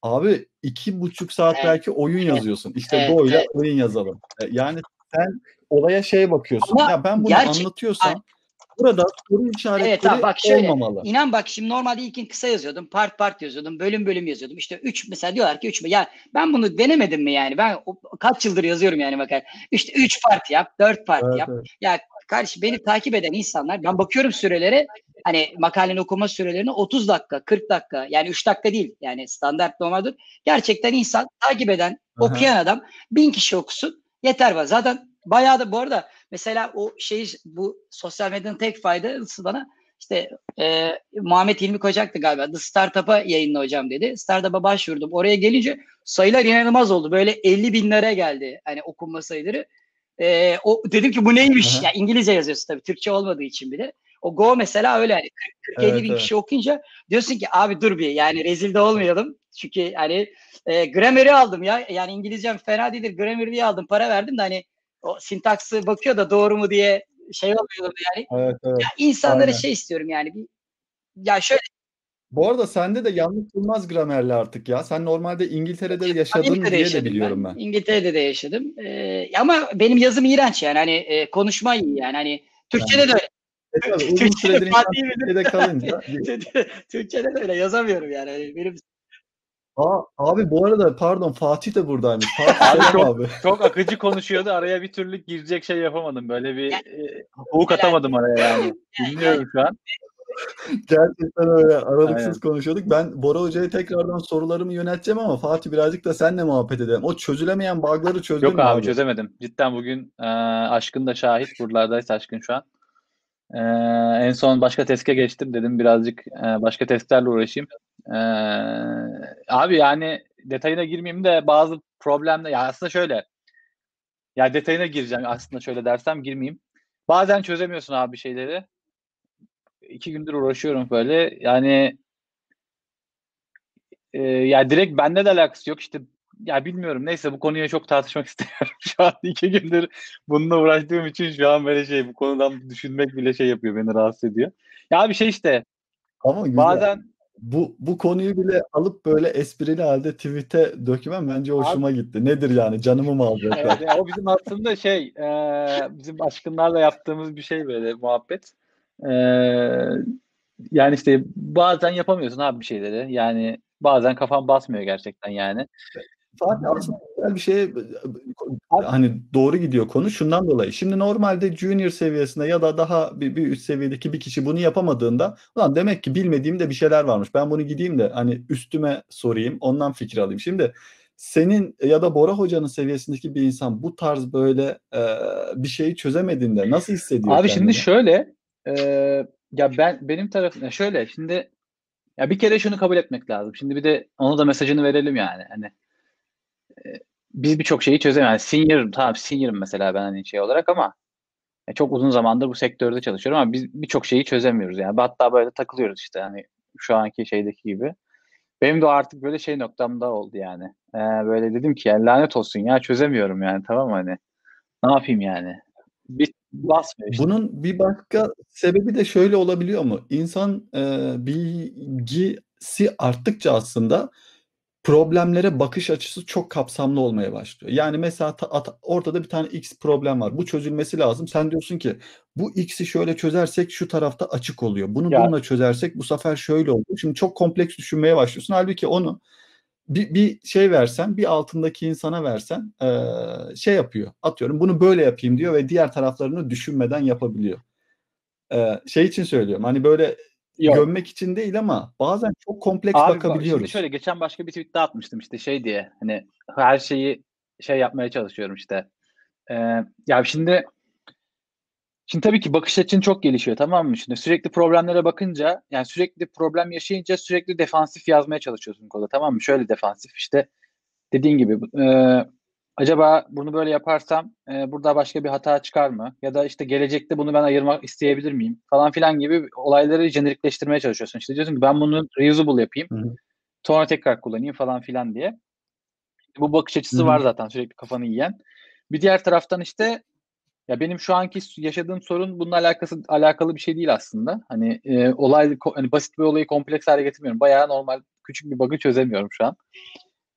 Abi iki buçuk saat Evet, belki oyun yazıyorsun. İşte evet, böyle evet. oyun yazalım. E, Yani sen olaya şeye bakıyorsun. Ama ya ben bunu gerçek- anlatıyorsam burada soru işaretleri Evet abi bak şöyle. olmamalı. inan bak şimdi normalde ilkin kısa yazıyordum part part yazıyordum bölüm bölüm yazıyordum. İşte 3 mesela diyorlar ki 3 mü? Ya ben bunu denemedim mi yani? Ben o- kaç yıldır yazıyorum yani bakar. İşte 3 part yap 4 part Evet, yap. evet. ya kardeşim beni takip eden insanlar ben bakıyorum sürelere hani makalenin okuma sürelerine 30 dakika 40 dakika yani 3 dakika değil yani standart normaldir. Gerçekten insan takip eden Aha. okuyan adam bin kişi okusun yeter var. Zaten bayağı da bu arada mesela o şey bu sosyal medyanın tek faydası bana işte e, Muhammed Hilmi Kocak'tı galiba. The Startup'a yayınla hocam dedi. Startup'a başvurdum. Oraya gelince sayılar inanılmaz oldu. Böyle 50 binlere geldi hani okunma sayıları. E, o dedim ki bu neymiş? Ya İngilizce yazıyorsun tabii. Türkçe olmadığı için bile. O Go mesela öyle hani 40 50 Evet, bin evet. kişi okuyunca diyorsun ki abi dur bir yani rezil de olmayalım. Çünkü hani e, grammar'i aldım ya. Yani İngilizcem fena değildir. Grammar diye aldım. Para verdim de hani o sintaksı bakıyor da doğru mu diye şey olmuyordu yani. Evet, evet. Ya insanlara Aynen. şey istiyorum yani. Bir, ya şöyle Bu arada sende de yanlış bulmaz gramerli artık ya. Sen normalde İngiltere'de yaşadın Amerika'da diye de biliyorum ben. İngiltere'de de yaşadım. Ee, ama benim yazım iğrenç yani. Hani e, konuşma iyi yani. Hani Türkçe'de de öyle. E uzun Türkçe'de kalınca. Türkçe'de de öyle yazamıyorum yani. Hani benim Aa, abi bu arada pardon Fatih de buradaymış. Fatih Abi çok- abi. Çok akıcı konuşuyordu. Araya bir türlü girecek şey yapamadım. Böyle bir e, hukuk atamadım araya yani. Dinliyorum şu an. Gerçekten öyle aralıksız Aynen. konuşuyorduk. Ben Bora Hoca'ya tekrardan sorularımı yönelteceğim ama Fatih birazcık da senle muhabbet edelim. O çözülemeyen bug'ları çözdün Yok mü abi, çözemedim. Cidden bugün e, Aşkın da şahit. Buralardaysa Aşkın şu an. E, en son başka teste geçtim. Dedim birazcık e, başka testlerle uğraşayım. E, abi yani detayına girmeyeyim de bazı problemler. Ya aslında şöyle. Ya detayına gireceğim aslında şöyle dersem girmeyeyim. Bazen çözemiyorsun abi şeyleri. İki gündür uğraşıyorum böyle. Yani e, ya direkt bende de alakası yok. İşte ya bilmiyorum. Neyse bu konuya çok tartışmak istemiyorum. Şu an iki gündür bununla uğraştığım için şu an böyle şey bu konudan düşünmek bile şey yapıyor beni rahatsız ediyor. Ya bir şey işte Ama bazen Bu, bu konuyu bile alıp böyle esprili halde tweet'e dökmen bence hoşuma gitti. Nedir yani canımı mı alacaklar? Evet, yani o bizim aslında şey e, bizim aşkınlarla yaptığımız bir şey böyle muhabbet. E, yani işte bazen yapamıyorsun abi bir şeyleri. Yani bazen kafan basmıyor gerçekten yani. Fatih aslında bir şey hani doğru gidiyor konu şundan dolayı. Şimdi normalde junior seviyesinde ya da daha bir, bir üst seviyedeki bir kişi bunu yapamadığında ulan demek ki bilmediğimde bir şeyler varmış. Ben bunu gideyim de hani üstüme sorayım ondan fikir alayım. Şimdi senin ya da Bora Hoca'nın seviyesindeki bir insan bu tarz böyle e, bir şeyi çözemediğinde nasıl hissediyor Abi kendini? şimdi şöyle e, ya ben benim tarafım şöyle şimdi ya bir kere şunu kabul etmek lazım. Şimdi bir de onu da mesajını verelim yani. Hani e, biz birçok şeyi çözemiyoruz. Yani senior tamam senior'ım mesela ben hani şey olarak ama e, çok uzun zamandır bu sektörde çalışıyorum ama biz birçok şeyi çözemiyoruz yani. Hatta böyle takılıyoruz işte hani şu anki şeydeki gibi. Benim de artık böyle şey noktamda oldu yani. Ee, böyle dedim ki yani lanet olsun ya çözemiyorum yani tamam hani. Ne yapayım yani? Bir basmıyor işte. Bunun bir başka sebebi de şöyle olabiliyor mu? İnsan e, bilgisi arttıkça aslında problemlere bakış açısı çok kapsamlı olmaya başlıyor. Yani mesela ortada bir tane X problem var. Bu çözülmesi lazım. Sen diyorsun ki bu X'i şöyle çözersek şu tarafta açık oluyor. Bunu Ya. bununla çözersek bu sefer şöyle oluyor. Şimdi çok kompleks düşünmeye başlıyorsun. Halbuki onu bir, bir şey versen, bir altındaki insana versen e, şey yapıyor. Atıyorum bunu böyle yapayım diyor ve diğer taraflarını düşünmeden yapabiliyor. E, şey için söylüyorum. Hani böyle Yok. gömmek için değil ama bazen çok kompleks Abi bak, bakabiliyoruz. şimdi şöyle geçen başka bir tweet daha atmıştım işte şey diye hani her şeyi şey yapmaya çalışıyorum işte. Ee, ya şimdi şimdi tabii ki bakış açın çok gelişiyor tamam mı? Şimdi sürekli problemlere bakınca yani sürekli problem yaşayınca sürekli defansif yazmaya çalışıyorsun koda tamam mı? Şöyle defansif işte dediğin gibi e, acaba bunu böyle yaparsam e, burada başka bir hata çıkar mı? Ya da işte gelecekte bunu ben ayırmak isteyebilir miyim? Falan filan gibi olayları jenerikleştirmeye çalışıyorsun. İşte diyorsun ki ben bunu reusable yapayım. Hı hı. Sonra tekrar kullanayım falan filan diye. Bu bakış açısı Hı hı. var zaten sürekli kafanı yiyen. Bir diğer taraftan işte ya benim şu anki yaşadığım sorun bununla alakası alakalı bir şey değil aslında. Hani e, olay ko- hani basit bir olayı kompleks hale getirmiyorum. Bayağı normal küçük bir bug'ı çözemiyorum şu an.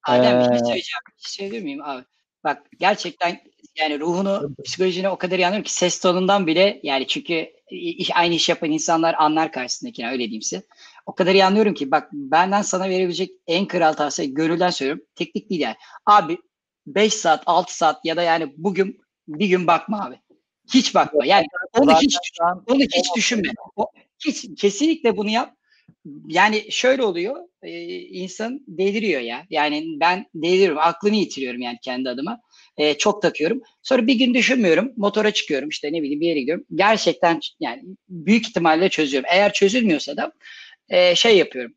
Adem bir şey Ee, söyleyeceğim. Bir şey söyleyebilir miyim abi? Bak gerçekten yani ruhunu, psikolojini o kadar iyi anlıyorum ki ses tonundan bile yani çünkü iş, aynı iş yapan insanlar anlar karşısındakine öyle diyeyim size. O kadar iyi anlıyorum ki bak benden sana verebilecek en kral tavsiye gönülden söylüyorum. Teknik değil yani. Abi 5 saat 6 saat ya da yani bugün bir gün bakma abi. Hiç bakma. Yani onu hiç onu hiç düşünme. O, hiç kesinlikle bunu yap. Yani şöyle oluyor. E, insan deliriyor ya. Yani ben deliriyorum. Aklımı yitiriyorum yani kendi adıma. E, çok takıyorum. Sonra bir gün düşünmüyorum. Motora çıkıyorum. işte ne bileyim bir yere gidiyorum. Gerçekten yani büyük ihtimalle çözüyorum. Eğer çözülmüyorsa da e, şey yapıyorum.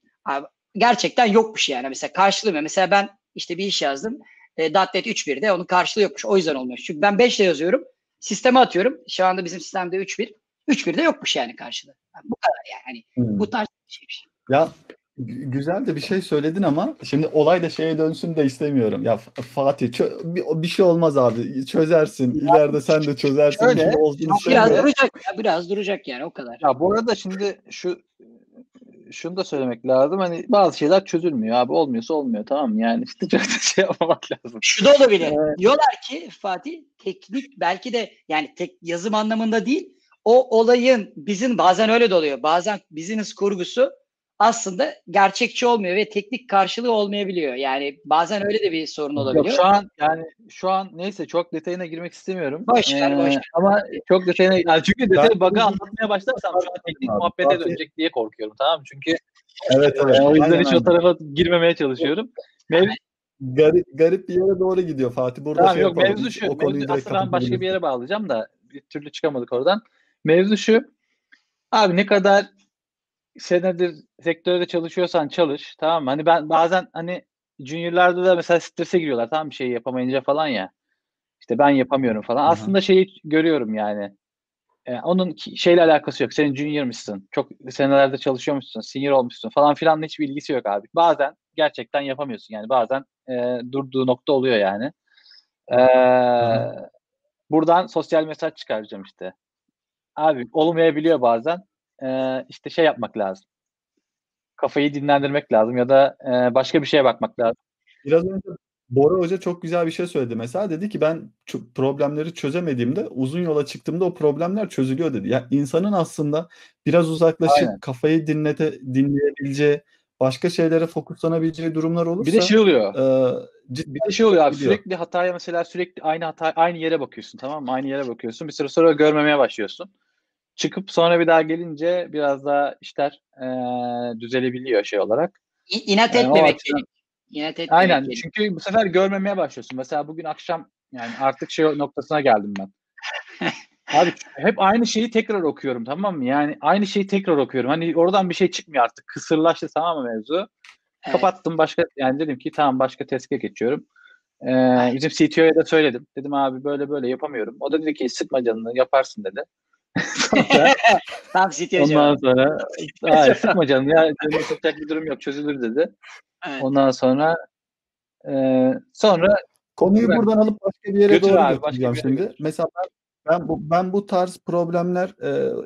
Gerçekten yokmuş yani. Mesela karşılamıyor. Mesela ben işte bir iş yazdım. E, .NET 3.1'de onun karşılığı yokmuş. O yüzden olmuyor. Çünkü ben 5'le yazıyorum. Sisteme atıyorum. Şu anda bizim sistemde 3.1. 3.1'de yokmuş yani karşılığı. Yani bu kadar yani. Hani Hmm. bu tarz bir şeymiş. Ya gü- güzel de bir şey söyledin ama şimdi olay da şeye dönsün de istemiyorum. Ya Fatih çö- bir, bir şey olmaz abi. Çözersin. İleride sen de çözersin. şöyle, olduğunu Biraz söyle. duracak ya. Biraz duracak yani o kadar. Ya bu arada şimdi şu şunu da söylemek lazım. Hani bazı şeyler çözülmüyor abi. Olmuyorsa olmuyor tamam mı? Yani işte çok da şey yapmamak lazım. Şu da olabilir. Evet. Diyorlar ki Fatih teknik belki de yani tek yazım anlamında değil o olayın bizim bazen öyle de oluyor. Bazen business kurgusu aslında gerçekçi olmuyor ve teknik karşılığı olmayabiliyor. Yani bazen öyle de bir sorun olabiliyor. Yok şu an yani şu an neyse çok detayına girmek istemiyorum. Boş ver, boş ver. Ama çok detayına yani çünkü detayı Ben- bug'ı anlatmaya başlarsam şu an teknik Abi, muhabbete dönecek diye korkuyorum tamam mı? Çünkü Evet evet. o yüzden Aynen, hiç o tarafa girmemeye çalışıyorum. Mev- Garip, garip bir yere doğru gidiyor Fatih. Burada Tamam şey yok yapalım. mevzu şu. O konuyu Mevzu, aslında ben başka bir yere bağlayacağım da bir türlü çıkamadık oradan. Mevzu şu. Abi ne kadar senedir sektörde çalışıyorsan çalış. Tamam mı? Hani ben bazen hani juniorlarda da mesela strese giriyorlar. Tamam bir şey yapamayınca falan ya. İşte ben yapamıyorum falan. Aha. Aslında şeyi görüyorum yani. E, onun şeyle alakası yok. Senin junior'mışsın. Çok senelerde çalışıyormuşsun. Senior olmuşsun falan filanla hiçbir ilgisi yok abi. Bazen gerçekten yapamıyorsun. Yani bazen e, durduğu nokta oluyor yani. E, buradan sosyal mesaj çıkaracağım işte. Abi olmayabiliyor bazen. E, işte şey yapmak lazım. Kafayı dinlendirmek lazım ya da e, başka bir şeye bakmak lazım. Biraz önce Bora Hoca çok güzel bir şey söyledi. Mesela dedi ki ben problemleri çözemediğimde uzun yola çıktığımda o problemler çözülüyor dedi. Ya insanın aslında biraz uzaklaşıp Aynen. kafayı dinlete dinleyebileceği, başka şeylere fokuslanabileceği durumlar olursa Bir de şey oluyor. e, cidden Bir de şey oluyor abi gidiyor. sürekli hataya mesela sürekli aynı hata aynı yere bakıyorsun tamam mı? Aynı yere bakıyorsun. Bir süre sonra görmemeye başlıyorsun. Çıkıp sonra bir daha gelince biraz daha işler eee, düzelebiliyor şey olarak. İnat Yani etmemek açıdan- gerek. İnat etmemek Aynen. gerekiyor. Çünkü bu sefer görmemeye başlıyorsun. Mesela bugün akşam yani artık şey noktasına geldim ben. Abi hep aynı şeyi tekrar okuyorum tamam mı? Yani aynı şeyi tekrar okuyorum. Hani oradan bir şey çıkmıyor artık. Kısırlaştı tamam mı mevzu? Evet. Kapattım başka yani dedim ki tamam başka teste geçiyorum. Ee, bizim CTO'ya da söyledim. Dedim abi böyle böyle yapamıyorum. O da dedi ki sıkma canını yaparsın dedi. Sonra, Tam CTO ondan sonra hayır sıkma canını ya canını sıkacak bir durum yok çözülür dedi. Evet. Ondan sonra e, sonra Konuyu buradan alıp başka bir yere Götür doğru abi, başka bir yere şimdi. götür. Mesela ben, ben bu ben bu tarz problemler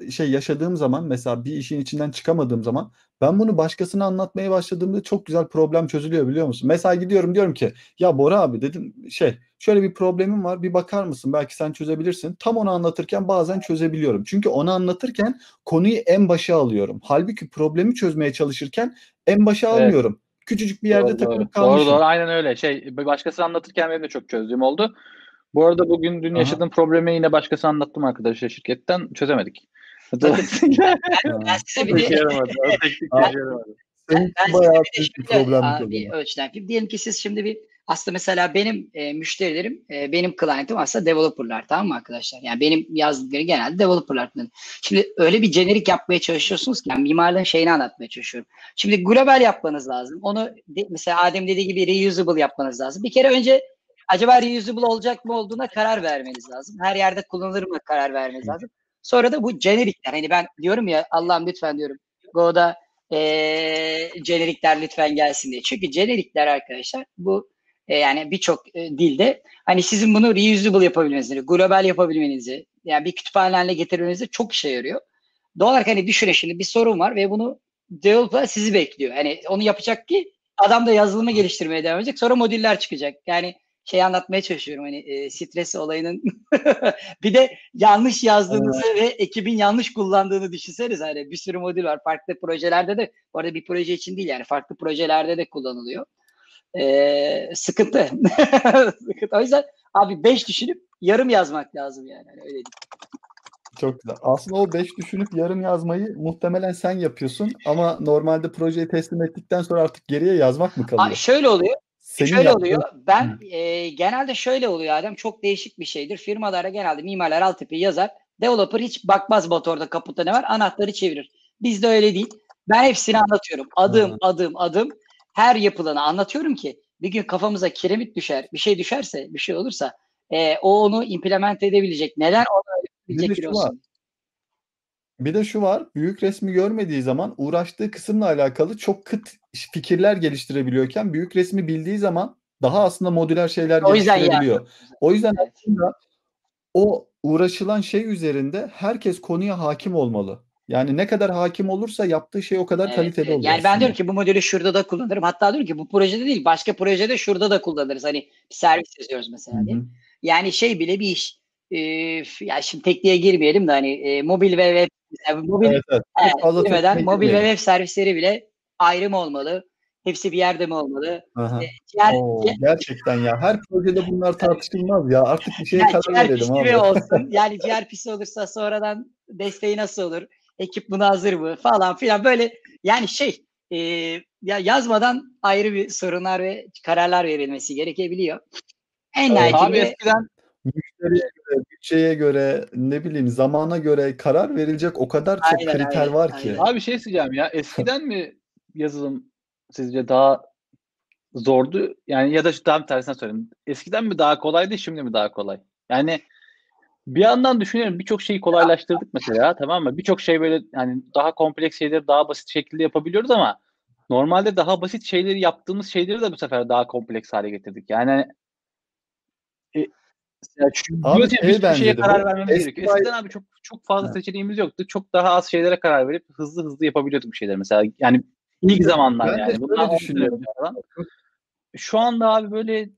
e, şey yaşadığım zaman mesela bir işin içinden çıkamadığım zaman ben bunu başkasına anlatmaya başladığımda çok güzel problem çözülüyor biliyor musun? Mesela gidiyorum diyorum ki ya Bora abi dedim şey şöyle bir problemim var bir bakar mısın belki sen çözebilirsin. Tam onu anlatırken bazen çözebiliyorum. Çünkü onu anlatırken konuyu en başa alıyorum. Halbuki problemi çözmeye çalışırken en başa Evet. almıyorum. Küçücük bir yerde Doğru, takılıp kalmışım. Doğru doğru aynen öyle. Şey başkası anlatırken benim de çok çözdüğüm oldu. Bu arada bugün dün Aha. yaşadığım problemi yine başkası anlattım arkadaşlar şirketten çözemedik. Dolayısıyla. Ben size bir de Ben-. Senin ben bayağı büyük bir problem bir ölçüden. Diyelim ki siz şimdi bir aslında mesela benim e, müşterilerim, e, benim client'ım aslında developerlar tamam mı arkadaşlar? Yani benim yazdıkları genelde developerlar. Şimdi öyle bir jenerik yapmaya çalışıyorsunuz ki yani mimarlığın şeyini anlatmaya çalışıyorum. Şimdi global yapmanız lazım. Onu de- mesela Adem dediği gibi reusable yapmanız lazım. Bir kere önce acaba reusable olacak mı olduğuna karar vermeniz lazım. Her yerde kullanılır mı karar vermeniz lazım. Sonra da bu jenerikler. Hani ben diyorum ya Allah'ım lütfen diyorum. Go'da eee jenerikler lütfen gelsin diye. Çünkü jenerikler arkadaşlar bu e, yani birçok e, dilde hani sizin bunu reusable yapabilmenizi, global yapabilmenizi, yani bir kütüphane haline getirmenizi çok işe yarıyor. Doğal olarak hani düşünün şimdi bir sorun var ve bunu developer sizi bekliyor. Hani onu yapacak ki adam da yazılımı geliştirmeye devam edecek. Sonra modüller çıkacak. Yani şey anlatmaya çalışıyorum hani e, stres olayının bir de yanlış yazdığınızı ve ekibin yanlış kullandığını düşünseniz hani bir sürü modül var farklı projelerde de bu arada bir proje için değil yani farklı projelerde de kullanılıyor. Ee, sıkıntı. sıkıntı. O yüzden abi 5 düşünüp yarım yazmak lazım yani. Hani öyle diyeyim. Çok güzel. Aslında o 5 düşünüp yarım yazmayı muhtemelen sen yapıyorsun ama normalde projeyi teslim ettikten sonra artık geriye yazmak mı kalıyor? Aa, şöyle oluyor. Senin şöyle yaptığın- oluyor. Ben e, genelde şöyle oluyor Adem. Çok değişik bir şeydir. Firmalara genelde mimarlar altyapıyı yazar. Developer hiç bakmaz motorda kaputta ne var. Anahtarı çevirir. Bizde öyle değil. Ben hepsini anlatıyorum. Adım Hı. adım adım her yapılanı anlatıyorum ki bir gün kafamıza kiremit düşer, bir şey düşerse, bir şey olursa e, o onu implement edebilecek. Neden onu öyle Bir olsun? Bir de şu var, büyük resmi görmediği zaman uğraştığı kısımla alakalı çok kıt fikirler geliştirebiliyorken büyük resmi bildiği zaman daha aslında modüler şeyler O yüzden geliştirebiliyor. O yüzden aslında o uğraşılan şey üzerinde herkes konuya hakim olmalı. Yani ne kadar hakim olursa yaptığı şey o kadar Evet, kaliteli oluyor Yani ben aslında. diyorum ki bu modülü şurada da kullanırım. Hatta diyorum ki bu projede değil başka projede şurada da kullanırız. Hani bir servis yazıyoruz mesela Hı diye. hı. Yani şey bile bir iş. Ee, ya şimdi tekniğe girmeyelim de hani e, mobil ve web mesela mobil Evet, evet. tekniğe mobil ve web servisleri bile ayrı mı olmalı? Hepsi bir yerde mi olmalı? Aha. Ciğer, Oo, ciğer, gerçekten ya. Her projede bunlar tartışılmaz ya. Artık bir şeye yani karar verelim abi. olsun? Yani GRPC olursa sonradan desteği nasıl olur? Ekip buna hazır mı? Falan filan böyle yani şey e, ya yazmadan ayrı bir sorunlar ve kararlar verilmesi gerekebiliyor. En Evet. Abi nihayetinde eskiden Müşteriye göre, bütçeye göre, ne bileyim zamana göre karar verilecek o kadar çok Aynen, kriter aynen, var ki. aynen. abi şey söyleyeceğim ya eskiden mi yazılım sizce daha zordu? Yani ya da şu tam tersine söyleyeyim. Eskiden mi daha kolaydı, şimdi mi daha kolay? Yani bir yandan düşünüyorum birçok şeyi kolaylaştırdık mesela tamam mı? Birçok şey böyle yani daha kompleks şeyleri daha basit şekilde yapabiliyoruz ama normalde daha basit şeyleri yaptığımız şeyleri de bu sefer daha kompleks hale getirdik. Yani e, ya çünkü Abi şey bir şeye karar bu, vermemiz eski gerekiyor. Eskiden ay- abi çok çok fazla Ha. seçeneğimiz yoktu. Çok daha az şeylere karar verip hızlı hızlı yapabiliyorduk bir şeyler mesela. Yani ilk zamanlar Ben yani. şöyle Bundan 10 sene düşünüyorum. falan. Şu anda abi böyle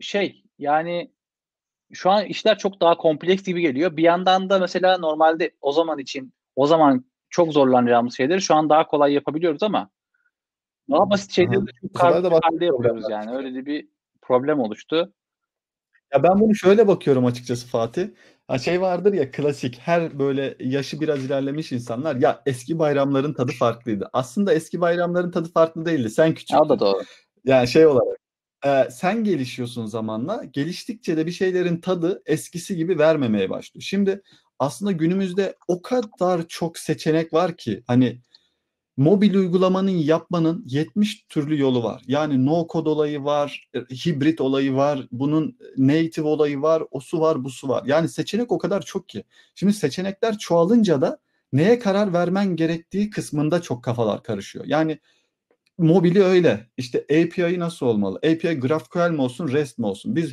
şey yani şu an işler çok daha kompleks gibi geliyor. Bir yandan da mesela normalde o zaman için o zaman çok zorlanacağımız şeyleri şu an daha kolay yapabiliyoruz ama daha basit şeyleri de çok başka halde yapıyoruz yani. Öyle de bir problem oluştu. Ya ben bunu şöyle bakıyorum açıkçası Fatih. Ha şey vardır ya klasik her böyle yaşı biraz ilerlemiş insanlar ya eski bayramların tadı farklıydı. Aslında eski bayramların tadı farklı değildi. Sen Ya o küçüktün. da doğru. Yani şey olarak e, sen gelişiyorsun zamanla. Geliştikçe de bir şeylerin tadı eskisi gibi vermemeye başlıyor. Şimdi aslında günümüzde o kadar çok seçenek var ki hani mobil uygulamanın yapmanın 70 türlü yolu var. Yani no code olayı var, e, hibrit olayı var, bunun native olayı var, o su var, bu su var. Yani seçenek o kadar çok ki. Şimdi seçenekler çoğalınca da neye karar vermen gerektiği kısmında çok kafalar karışıyor. Yani mobili öyle. İşte API nasıl olmalı? API GraphQL mi olsun, REST mi olsun? Biz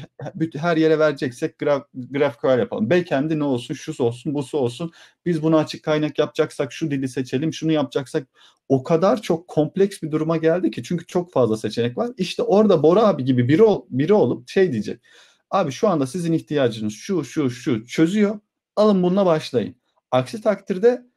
her yere vereceksek Graph, GraphQL yapalım. Backend'i ne olsun, şu olsun, bu olsun. Biz bunu açık kaynak yapacaksak şu dili seçelim, şunu yapacaksak o kadar çok kompleks bir duruma geldi ki çünkü çok fazla seçenek var. İşte orada Bora abi gibi biri biri olup şey diyecek. Abi şu anda sizin ihtiyacınız şu şu şu çözüyor. Alın bununla başlayın. Aksi takdirde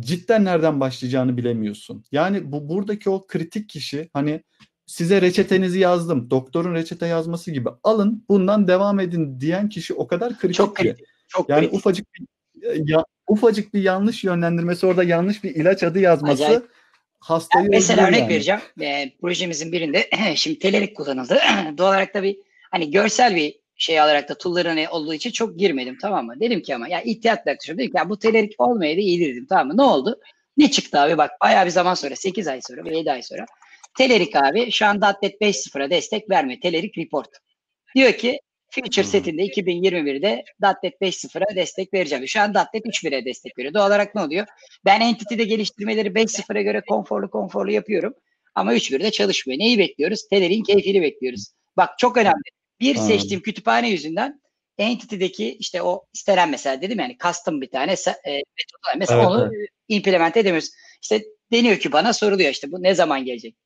cidden nereden başlayacağını bilemiyorsun. Yani bu buradaki o kritik kişi hani size reçetenizi yazdım. Doktorun reçete yazması gibi alın bundan devam edin diyen kişi o kadar kritik çok kritik. ki. Çok yani kritik. ufacık bir ya, ufacık bir yanlış yönlendirmesi orada yanlış bir ilaç adı yazması Acayip. hastayı Yani mesela örnek yani. vereceğim. E, projemizin birinde şimdi telerik kullanıldı. Doğal olarak da bir hani görsel bir şey alarak da tool'ların olduğu için çok girmedim tamam mı? Dedim ki ama ya ihtiyatla yaklaşıyorum. Dedim ki ya bu telerik olmayaydı iyi dedim tamam mı? Ne oldu? Ne çıktı abi bak bayağı bir zaman sonra 8 ay sonra ve 7 ay sonra. Telerik abi şu an .NET 5.0'a destek vermiyor. Telerik report. Diyor ki Future Hı. setinde 2021'de .NET 5.0'a destek vereceğim. Şu an .NET 3.1'e destek veriyor. Doğal olarak ne oluyor? Ben Entity'de geliştirmeleri 5.0'a göre konforlu konforlu yapıyorum. Ama 3.1'de çalışmıyor. Neyi bekliyoruz? Telerik'in keyfini bekliyoruz. Bak çok önemli. Bir Anladım. seçtiğim kütüphane yüzünden Entity'deki işte o istenen mesela dedim yani custom bir tane e. Mesela Evet, onu implement edemiyoruz. İşte deniyor ki bana soruluyor işte bu ne zaman gelecek?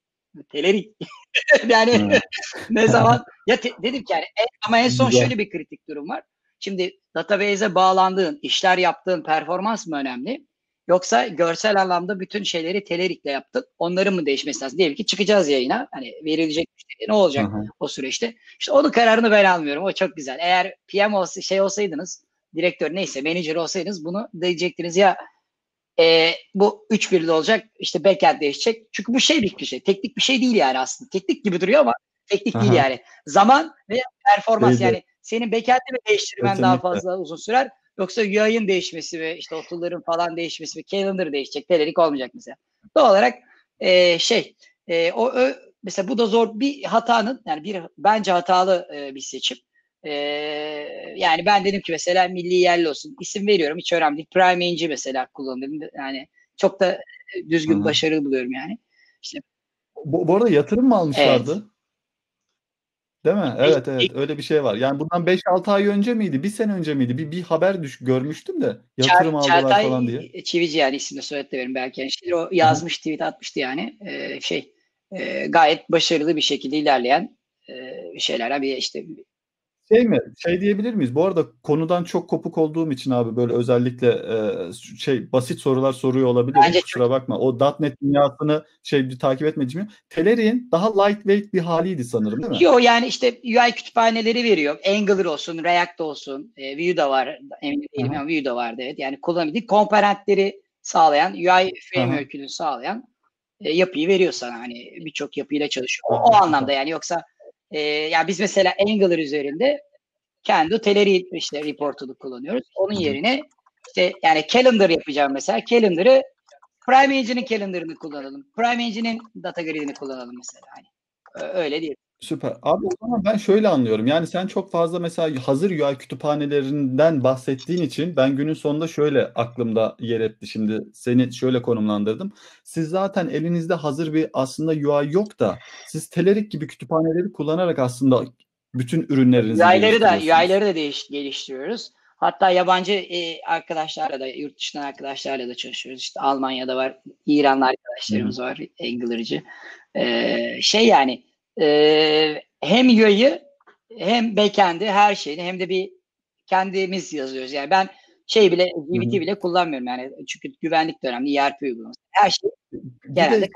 Telerik. yani Hı. ne zaman? Ya te- dedim ki yani en- ama en son Güzel. şöyle bir kritik durum var. Şimdi database'e bağlandığın, işler yaptığın performans mı önemli? Yoksa görsel anlamda bütün şeyleri telerikle yaptık. Onların mı değişmesi lazım? Diyelim ki çıkacağız yayına. Hani verilecek ne olacak hı. o süreçte? İşte onun kararını ben almıyorum. O çok güzel. Eğer PM olsa, şey olsaydınız, direktör neyse, manager olsaydınız bunu diyecektiniz ya e, bu 3-1'li olacak. işte backend değişecek. Çünkü bu şey bir şey. Teknik bir şey değil yani aslında. Teknik gibi duruyor ama teknik değil Aha. yani. Zaman ve performans Değil, yani senin backend'i mi değiştirmen daha Kesinlikle. fazla uzun sürer yoksa UI'ın değişmesi ve işte o tool'ların falan değişmesi ve calendar değişecek. Telerik olmayacak mesela. Doğal olarak e, şey e, o ö, mesela bu da zor bir hatanın yani bir bence hatalı e, bir seçim. E, yani ben dedim ki mesela milli yerli olsun. İsim veriyorum hiç önemli değil. Prime Engine'i mesela kullandım. Yani çok da düzgün Hı hı. başarılı buluyorum yani. Bu, bu arada yatırım mı almışlardı? Değil mi? Evet evet öyle bir şey var. Yani bundan 5-6 ay önce miydi? Bir sene önce miydi? Bir, bir haber düş görmüştüm de yatırım Çağ- aldılar Çağatay falan diye. Çivici yani isimle soyadı verin belki. Yani işte o yazmış tweet atmıştı yani. Ee, şey e, gayet başarılı bir şekilde ilerleyen e, şeyler. Bir işte Şey mi? Şey diyebilir miyiz? Bu arada konudan çok kopuk olduğum için abi böyle özellikle e, şey basit sorular soruyor olabilirim. Bence Kusura bakma. O .NET dünyasını şey bir takip etmediğim için. Telerik'in daha lightweight bir haliydi sanırım değil mi? Yo yani işte UI kütüphaneleri veriyor. Angular olsun, React olsun, e, Vue da var. Emin değilim ama Vue da vardı evet. Yani kullanabildiğin komponentleri sağlayan, UI framework'ünü sağlayan e, yapıyı veriyor sana. Hani birçok yapıyla çalışıyor. O, o anlamda yani yoksa e, ya biz mesela Angular üzerinde kendi Teleri işte reportunu kullanıyoruz. Onun yerine işte yani calendar yapacağım mesela. Calendar'ı Prime Engine'in calendar'ını kullanalım. Prime Engine'in data grid'ini kullanalım mesela. Hani öyle değil. Süper. Abi o zaman ben şöyle anlıyorum. Yani sen çok fazla mesela hazır UI kütüphanelerinden bahsettiğin için ben günün sonunda şöyle aklımda yer etti. Şimdi seni şöyle konumlandırdım. Siz zaten elinizde hazır bir aslında UI yok da siz Telerik gibi kütüphaneleri kullanarak aslında bütün ürünlerinizi da geliştiriyorsunuz. UI'ları da değiş, geliştiriyoruz. Hatta yabancı e, arkadaşlarla da yurt dışından arkadaşlarla da çalışıyoruz. İşte Almanya'da var, İranlı arkadaşlarımız var, Angular'cı. Ee, şey yani e, hem UI'yı hem backend'i her şeyini hem de bir kendimiz yazıyoruz. Yani ben şey bile hı. bile kullanmıyorum yani çünkü güvenlik de önemli ERP uygulaması. Her şey genelde de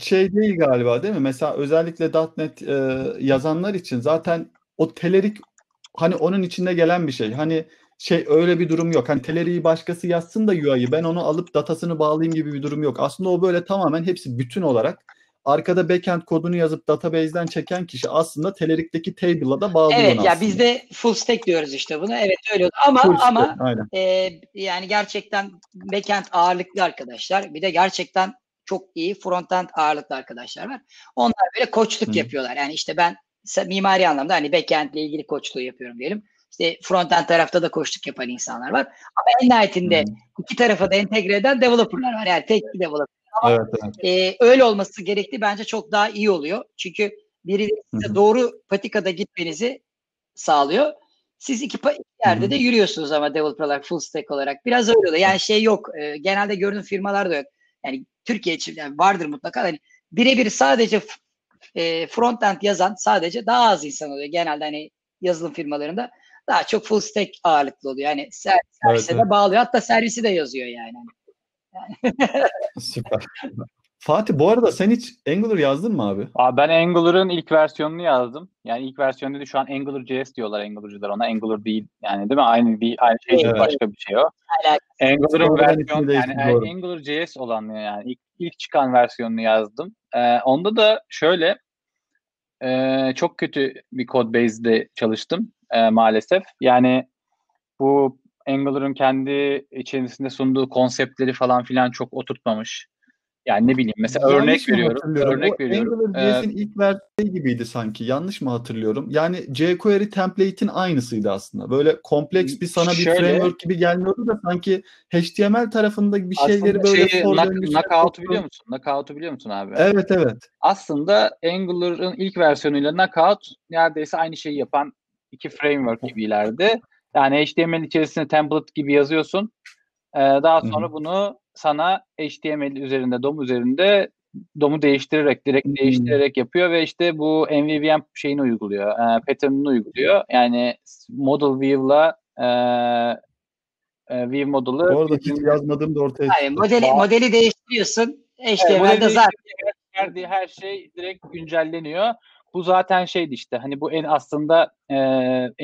şey değil galiba değil mi? Mesela özellikle .NET e, yazanlar için zaten o Telerik hani onun içinde gelen bir şey. Hani şey öyle bir durum yok. Hani Telerik'i başkası yazsın da UI'yi ben onu alıp datasını bağlayayım gibi bir durum yok. Aslında o böyle tamamen hepsi bütün olarak arkada backend kodunu yazıp database'den çeken kişi aslında Telerik'teki table'a da bağlıyor Evet aslında. ya biz de full stack diyoruz işte bunu. Evet öyle oldu. Ama Full stack, ama aynen. e, yani gerçekten backend ağırlıklı arkadaşlar. Bir de gerçekten çok iyi frontend ağırlıklı arkadaşlar var. Onlar böyle koçluk Hı. yapıyorlar. Yani işte ben mimari anlamda hani backend ile ilgili koçluğu yapıyorum diyelim. İşte frontend tarafta da koçluk yapan insanlar var. Ama en nihayetinde Hı. iki tarafa da entegre eden developerlar var. Yani tek bir developer. Evet, evet. Ee, öyle olması gerekli bence çok daha iyi oluyor. Çünkü biri size Hı hı. doğru patikada gitmenizi sağlıyor. Siz iki, yerde de yürüyorsunuz ama developer olarak, full stack olarak. Biraz öyle oluyor. Yani şey yok. e, genelde gördüğüm firmalar da yok. Yani Türkiye için yani vardır mutlaka. Hani birebir sadece e, frontend yazan sadece daha az insan oluyor. Genelde hani yazılım firmalarında daha çok full stack ağırlıklı oluyor. Yani ser- servise Evet, de bağlıyor. Hatta servisi de yazıyor yani. Süper. Fatih bu arada sen hiç Angular yazdın mı abi? Abi ben Angular'ın ilk versiyonunu yazdım. Yani ilk versiyonu dedi şu an Angular JS diyorlar Angular'cılar ona. Angular değil yani değil mi? Aynı değil, aynı şey Evet. başka bir şey o. Angular'ın Sonradan versiyon ismi yani değişti, doğru. Angular JS olan yani ilk, ilk çıkan versiyonunu yazdım. Ee, onda da şöyle e, çok kötü bir code base'de çalıştım e, maalesef. Yani bu Angular'ın kendi içerisinde sunduğu konseptleri falan filan çok oturtmamış. Yani ne bileyim mesela Yanlış örnek veriyorum. Örnek O veriyorum. Angular Ee, ilk versiyonu gibiydi sanki. Yanlış mı hatırlıyorum? Yani jQuery template'in aynısıydı aslında. Böyle kompleks bir sana bir Şöyle- framework gibi gelmiyordu da sanki HTML tarafında bir şeyleri böyle şeyi, knock- knockout'u biliyor musun? Knockout'u biliyor musun abi? Evet evet. aslında Angular'ın ilk versiyonuyla Knockout neredeyse aynı şeyi yapan iki framework gibilerdi. Yani HTML içerisinde template gibi yazıyorsun. Ee, daha sonra bunu sana HTML üzerinde, DOM üzerinde DOM'u değiştirerek, direkt Hı. değiştirerek yapıyor ve işte bu MVVM şeyini uyguluyor, e, pattern'ını uyguluyor. Yani model view'la e, e, view model'ı Bu arada hiç yazmadığım da ortaya Yani çıktı. modeli, Bağ- modeli değiştiriyorsun. Evet, HTML'de modeli zaten verdiği her şey direkt güncelleniyor. Bu zaten şeydi işte hani bu en aslında e,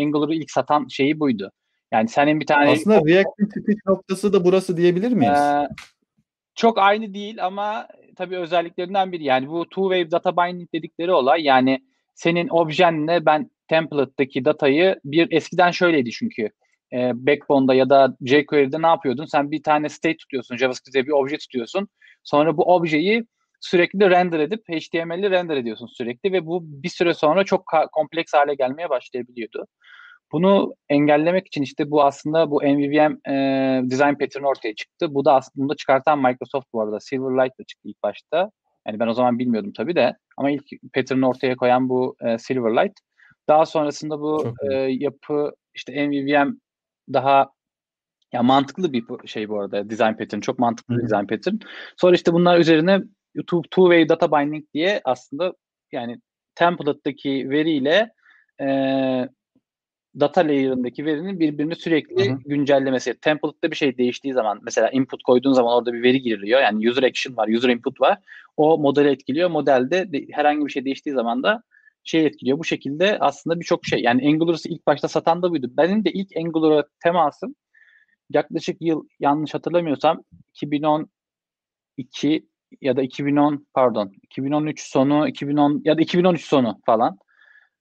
Angular'ı ilk satan şeyi buydu. Yani senin bir tane Aslında React'in çıkış noktası da burası diyebilir miyiz? e, çok aynı değil ama tabii özelliklerinden biri. Yani bu two-way data binding dedikleri olay yani senin objenle ben template'daki datayı bir eskiden şöyleydi çünkü e, Backbone'da ya da jQuery'de ne yapıyordun? Sen bir tane state tutuyorsun, JavaScript'te bir obje tutuyorsun. Sonra bu objeyi sürekli render edip HTML'i render ediyorsun sürekli ve bu bir süre sonra çok kompleks hale gelmeye başlayabiliyordu. Bunu engellemek için işte bu aslında bu MVVM e, design pattern ortaya çıktı. Bu da aslında çıkartan Microsoft bu arada. Silverlight'la çıktı ilk başta. Yani ben o zaman bilmiyordum tabii de. Ama ilk pattern'ı ortaya koyan bu e, Silverlight. Daha sonrasında bu e, yapı işte MVVM daha ya mantıklı bir şey bu arada design pattern. Çok mantıklı bir design pattern. Sonra işte bunlar üzerine two, two-way data binding diye aslında yani template'daki veriyle e, data layer'ındaki verinin birbirini sürekli Hı hı. güncellemesi. Template'da bir şey değiştiği zaman mesela input koyduğun zaman orada bir veri giriliyor. Yani user action var, user input var. O modeli etkiliyor. Modelde de, herhangi bir şey değiştiği zaman da şey etkiliyor. Bu şekilde aslında birçok şey. Yani Angular'ı ilk başta satan da buydu. Benim de ilk Angular'a temasım yaklaşık yıl yanlış hatırlamıyorsam 2012 ya da 2010 pardon 2013 sonu 2010 ya da 2013 sonu falan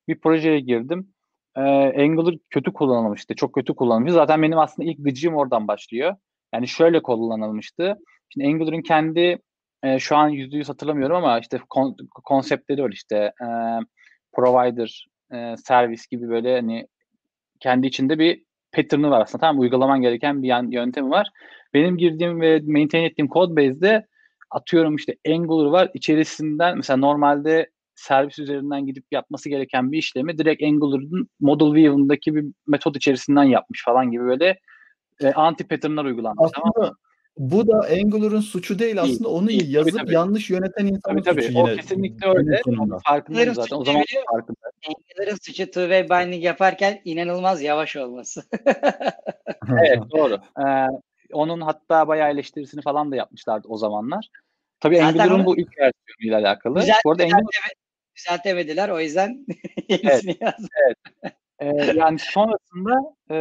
bir projeye girdim. Ee, Angular kötü kullanılmıştı. Çok kötü kullanılmış. Zaten benim aslında ilk gıcığım oradan başlıyor. Yani şöyle kullanılmıştı. Şimdi Angular'ın kendi e, şu an yüzde yüz hatırlamıyorum ama işte kon, konseptleri var işte e, provider, e, servis gibi böyle hani kendi içinde bir pattern'ı var aslında. Tamam uygulaman gereken bir yöntemi var. Benim girdiğim ve maintain ettiğim code base'de atıyorum işte Angular var. İçerisinden mesela normalde servis üzerinden gidip yapması gereken bir işlemi direkt Angular'ın model view'undaki bir metot içerisinden yapmış falan gibi böyle e, anti pattern'lar uygulanmış. Aslında tamam mı? bu da Angular'ın suçu değil aslında onu. Tabii, yazıp tabii. yanlış yöneten insanın Tabii tabii. suçu O yine. kesinlikle günün öyle. farkındayım zaten. O suçu zaman farkındayım. Angular'ın suçu two-way binding yaparken inanılmaz yavaş olması. Evet doğru. Ee, onun hatta bayağı eleştirisini falan da yapmışlardı o zamanlar. Tabii Zaten Angular'ın bu ilk versiyonuyla alakalı. Güzel- bu arada güzel Angular deme- Düzeltemediler o yüzden yenisini yazdım. e, yani sonrasında e,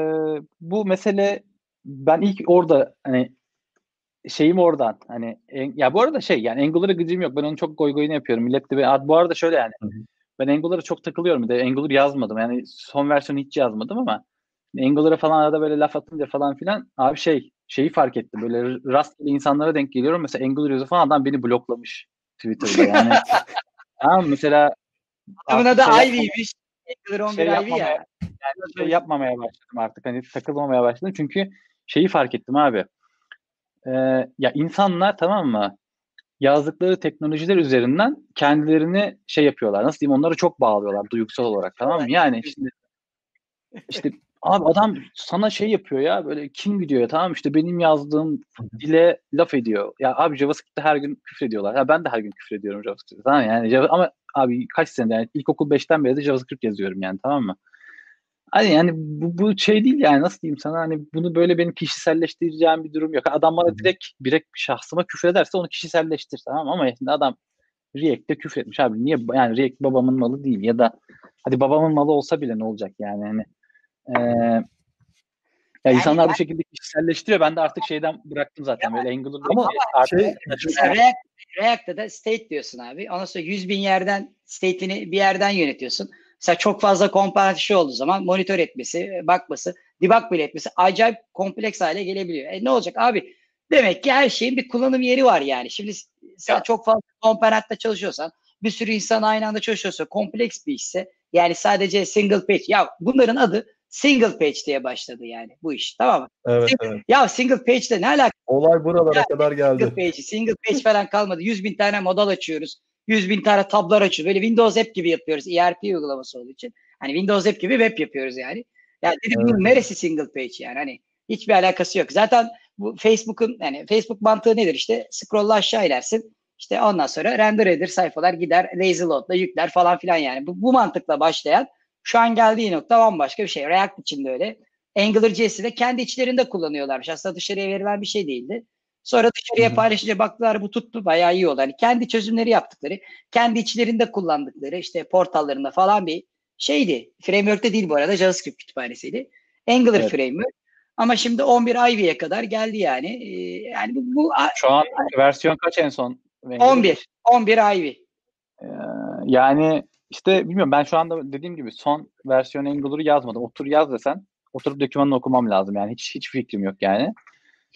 bu mesele ben ilk orada hani şeyim oradan. Hani en, ya bu arada şey yani Angular'a gıcım yok. Ben onu çok goy goyunu yapıyorum. Millet de ben, bu arada şöyle yani. Hı hı. Ben Angular'a çok takılıyorum. Bir de Angular yazmadım. Yani son versiyonu hiç yazmadım ama Angular'a falan arada böyle laf atınca falan filan abi şey şeyi fark ettim. Böyle rastgele insanlara denk geliyorum. Mesela Angular yazı falan adam beni bloklamış Twitter'da yani. tamam mesela Adamın da şey Ivy'ymiş. Angular 11 şey Ivy ya. Yani şey yapmamaya başladım artık. Hani takılmamaya başladım. Çünkü şeyi fark ettim abi. Ee, ya insanlar tamam mı? yazdıkları teknolojiler üzerinden kendilerini şey yapıyorlar. Nasıl diyeyim? Onları çok bağlıyorlar duygusal olarak tamam mı? Yani şimdi işte abi adam sana şey yapıyor ya böyle kim gidiyor ya tamam işte benim yazdığım dile laf ediyor. Ya abi JavaScript'te her gün küfür ediyorlar. Ya ben de her gün küfür ediyorum JavaScript'te. Tamam yani ama abi kaç sene yani ilkokul 5'ten beri de JavaScript yazıyorum yani tamam mı? Hani yani bu, bu şey değil yani nasıl diyeyim sana hani bunu böyle benim kişiselleştireceğim bir durum yok. Adam bana direkt direkt şahsıma küfür ederse onu kişiselleştir tamam ama şimdi adam React'te küfür etmiş abi. Niye yani React babamın malı değil ya da hadi babamın malı olsa bile ne olacak yani hani ee, ya yani insanlar ben, bu şekilde kişiselleştiriyor. Ben de artık şeyden bıraktım zaten. Böyle Angular'da ama artık şey, React, React'ta da state diyorsun abi. Ondan sonra 100 bin yerden state'ini bir yerden yönetiyorsun. Mesela çok fazla komponent şey olduğu zaman monitör etmesi, bakması, debug bile etmesi acayip kompleks hale gelebiliyor. E ne olacak abi? Demek ki her şeyin bir kullanım yeri var yani. Şimdi sen ya. çok fazla komponentle çalışıyorsan, bir sürü insan aynı anda çalışıyorsa, kompleks bir işse yani sadece single page. Ya bunların adı single page diye başladı yani bu iş. Tamam mı? Evet, single, evet. Ya single page'de ne alakası? Olay buralara ya, kadar geldi. Single page, single page falan kalmadı. 100 bin tane model açıyoruz. 100 bin tane tablar açıyoruz. Böyle Windows App gibi yapıyoruz. ERP uygulaması olduğu için. Hani Windows App gibi web yapıyoruz yani. Yani dedim evet. bunun neresi single page yani? Hani hiçbir alakası yok. Zaten bu Facebook'un yani Facebook mantığı nedir işte? Scroll'la aşağı inersin. İşte ondan sonra render eder sayfalar gider lazy load'la yükler falan filan yani. Bu, bu mantıkla başlayan şu an geldiği nokta bambaşka bir şey. React için de öyle. AngularJS'i de kendi içlerinde kullanıyorlarmış. Aslında dışarıya verilen bir şey değildi. Sonra dışarıya paylaşınca baktılar bu tuttu bayağı iyi oldu. Hani kendi çözümleri yaptıkları, kendi içlerinde kullandıkları işte portallarında falan bir şeydi. Framework'te değil bu arada JavaScript kütüphanesiydi. Angular evet. Framework. Ama şimdi 11 Ivy'ye kadar geldi yani. Ee, yani bu, bu şu an versiyon kaç en son? 11. 11 Ivy. Ee, yani işte bilmiyorum ben şu anda dediğim gibi son versiyon Angular'ı yazmadım. Otur yaz desen oturup dokümanını okumam lazım yani hiç hiç fikrim yok yani.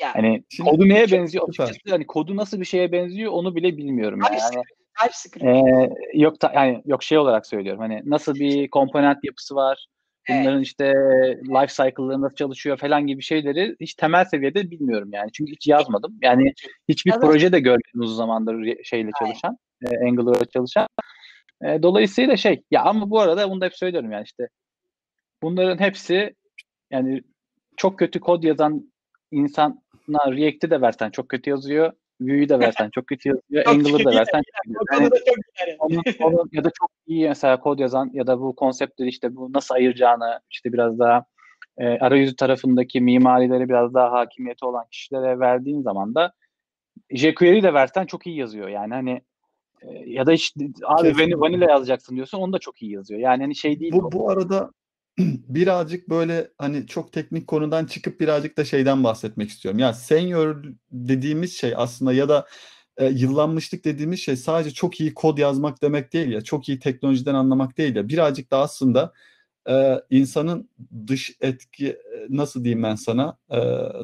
Yani, hani Şimdi kodu neye benziyor? Açıkçası hani kodu nasıl bir şeye benziyor onu bile bilmiyorum yani. yani e, yok da yani yok şey olarak söylüyorum. Hani nasıl bir komponent yapısı var? Bunların evet. işte life cycle'ları nasıl çalışıyor falan gibi şeyleri hiç temel seviyede bilmiyorum yani. Çünkü hiç yazmadım. Yani hiçbir evet. proje de görmedim uzun zamandır şeyle çalışan, e, Angular'la çalışan. E, dolayısıyla şey ya ama bu arada bunu da hep söylüyorum yani işte bunların hepsi yani çok kötü kod yazan insana React'i de versen çok kötü yazıyor. Vue'yu da versen çok kötü yazıyor. Angular'ı da versen kötü yani, onun, onun, ya da çok iyi mesela kod yazan ya da bu konseptleri işte bu nasıl ayıracağını işte biraz daha e, arayüzü tarafındaki mimarileri biraz daha hakimiyeti olan kişilere verdiğin zaman da jQuery de versen çok iyi yazıyor. Yani hani ya da hiç abi vanilla yazacaksın diyorsun onu da çok iyi yazıyor. Yani hani şey değil. Bu, bu arada birazcık böyle hani çok teknik konudan çıkıp birazcık da şeyden bahsetmek istiyorum. Ya senior dediğimiz şey aslında ya da e, yıllanmışlık dediğimiz şey sadece çok iyi kod yazmak demek değil ya. Çok iyi teknolojiden anlamak değil ya. Birazcık da aslında e, insanın dış etki e, nasıl diyeyim ben sana e,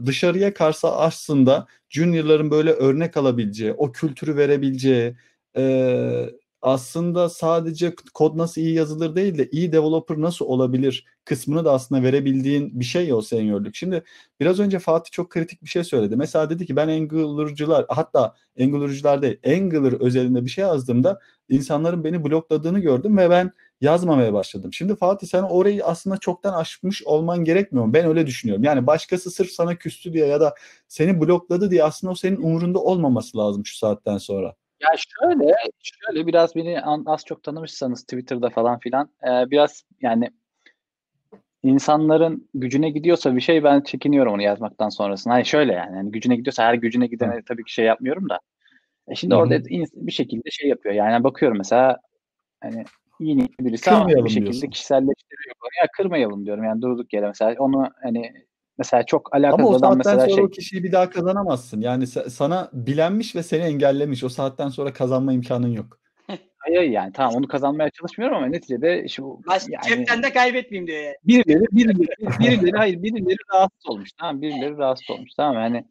dışarıya karşı aslında juniorların böyle örnek alabileceği, o kültürü verebileceği, e, aslında sadece kod nasıl iyi yazılır değil de iyi developer nasıl olabilir kısmını da aslında verebildiğin bir şey ya o seniorluk. Şimdi biraz önce Fatih çok kritik bir şey söyledi. Mesela dedi ki ben Angular'cılar hatta Angular'cılar değil Angular özelinde bir şey yazdığımda insanların beni blokladığını gördüm ve ben yazmamaya başladım. Şimdi Fatih sen orayı aslında çoktan aşmış olman gerekmiyor mu? Ben öyle düşünüyorum. Yani başkası sırf sana küstü diye ya da seni blokladı diye aslında o senin umurunda olmaması lazım şu saatten sonra. Ya şöyle, şöyle biraz beni az çok tanımışsanız Twitter'da falan filan e, biraz yani insanların gücüne gidiyorsa bir şey ben çekiniyorum onu yazmaktan sonrasında. Hani şöyle yani, yani gücüne gidiyorsa her gücüne gidene tabii ki şey yapmıyorum da. E şimdi Hı-hı. orada bir şekilde şey yapıyor. Yani bakıyorum mesela hani iyi niyetli birisi ama bir şekilde diyorsun. kişiselleştiriyor. Ya kırmayalım diyorum yani durduk yere mesela onu hani Mesela çok alakasız Ama o adam saatten mesela sonra şey o kişiyi bir daha kazanamazsın. Yani sana bilenmiş ve seni engellemiş. O saatten sonra kazanma imkanın yok. hayır yani tamam onu kazanmaya çalışmıyorum ama neticede şu Baş, yani Cepten de kaybetmeyeyim diyor yani. birileri birileri birileri hayır birileri rahatsız olmuş tamam birileri rahatsız olmuş tamam yani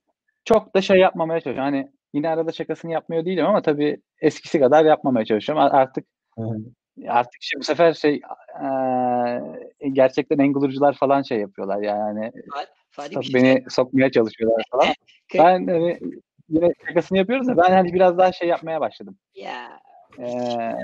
çok da şey yapmamaya çalışıyorum. Hani yine arada şakasını yapmıyor değilim ama tabii eskisi kadar yapmamaya çalışıyorum. Artık artık şey, bu sefer şey eee, gerçekten Angler'cılar falan şey yapıyorlar yani bir şey beni sokmaya çalışıyorlar falan. Ben hani yine şakasını yapıyoruz da ben hani biraz daha şey yapmaya başladım. Ya Eee,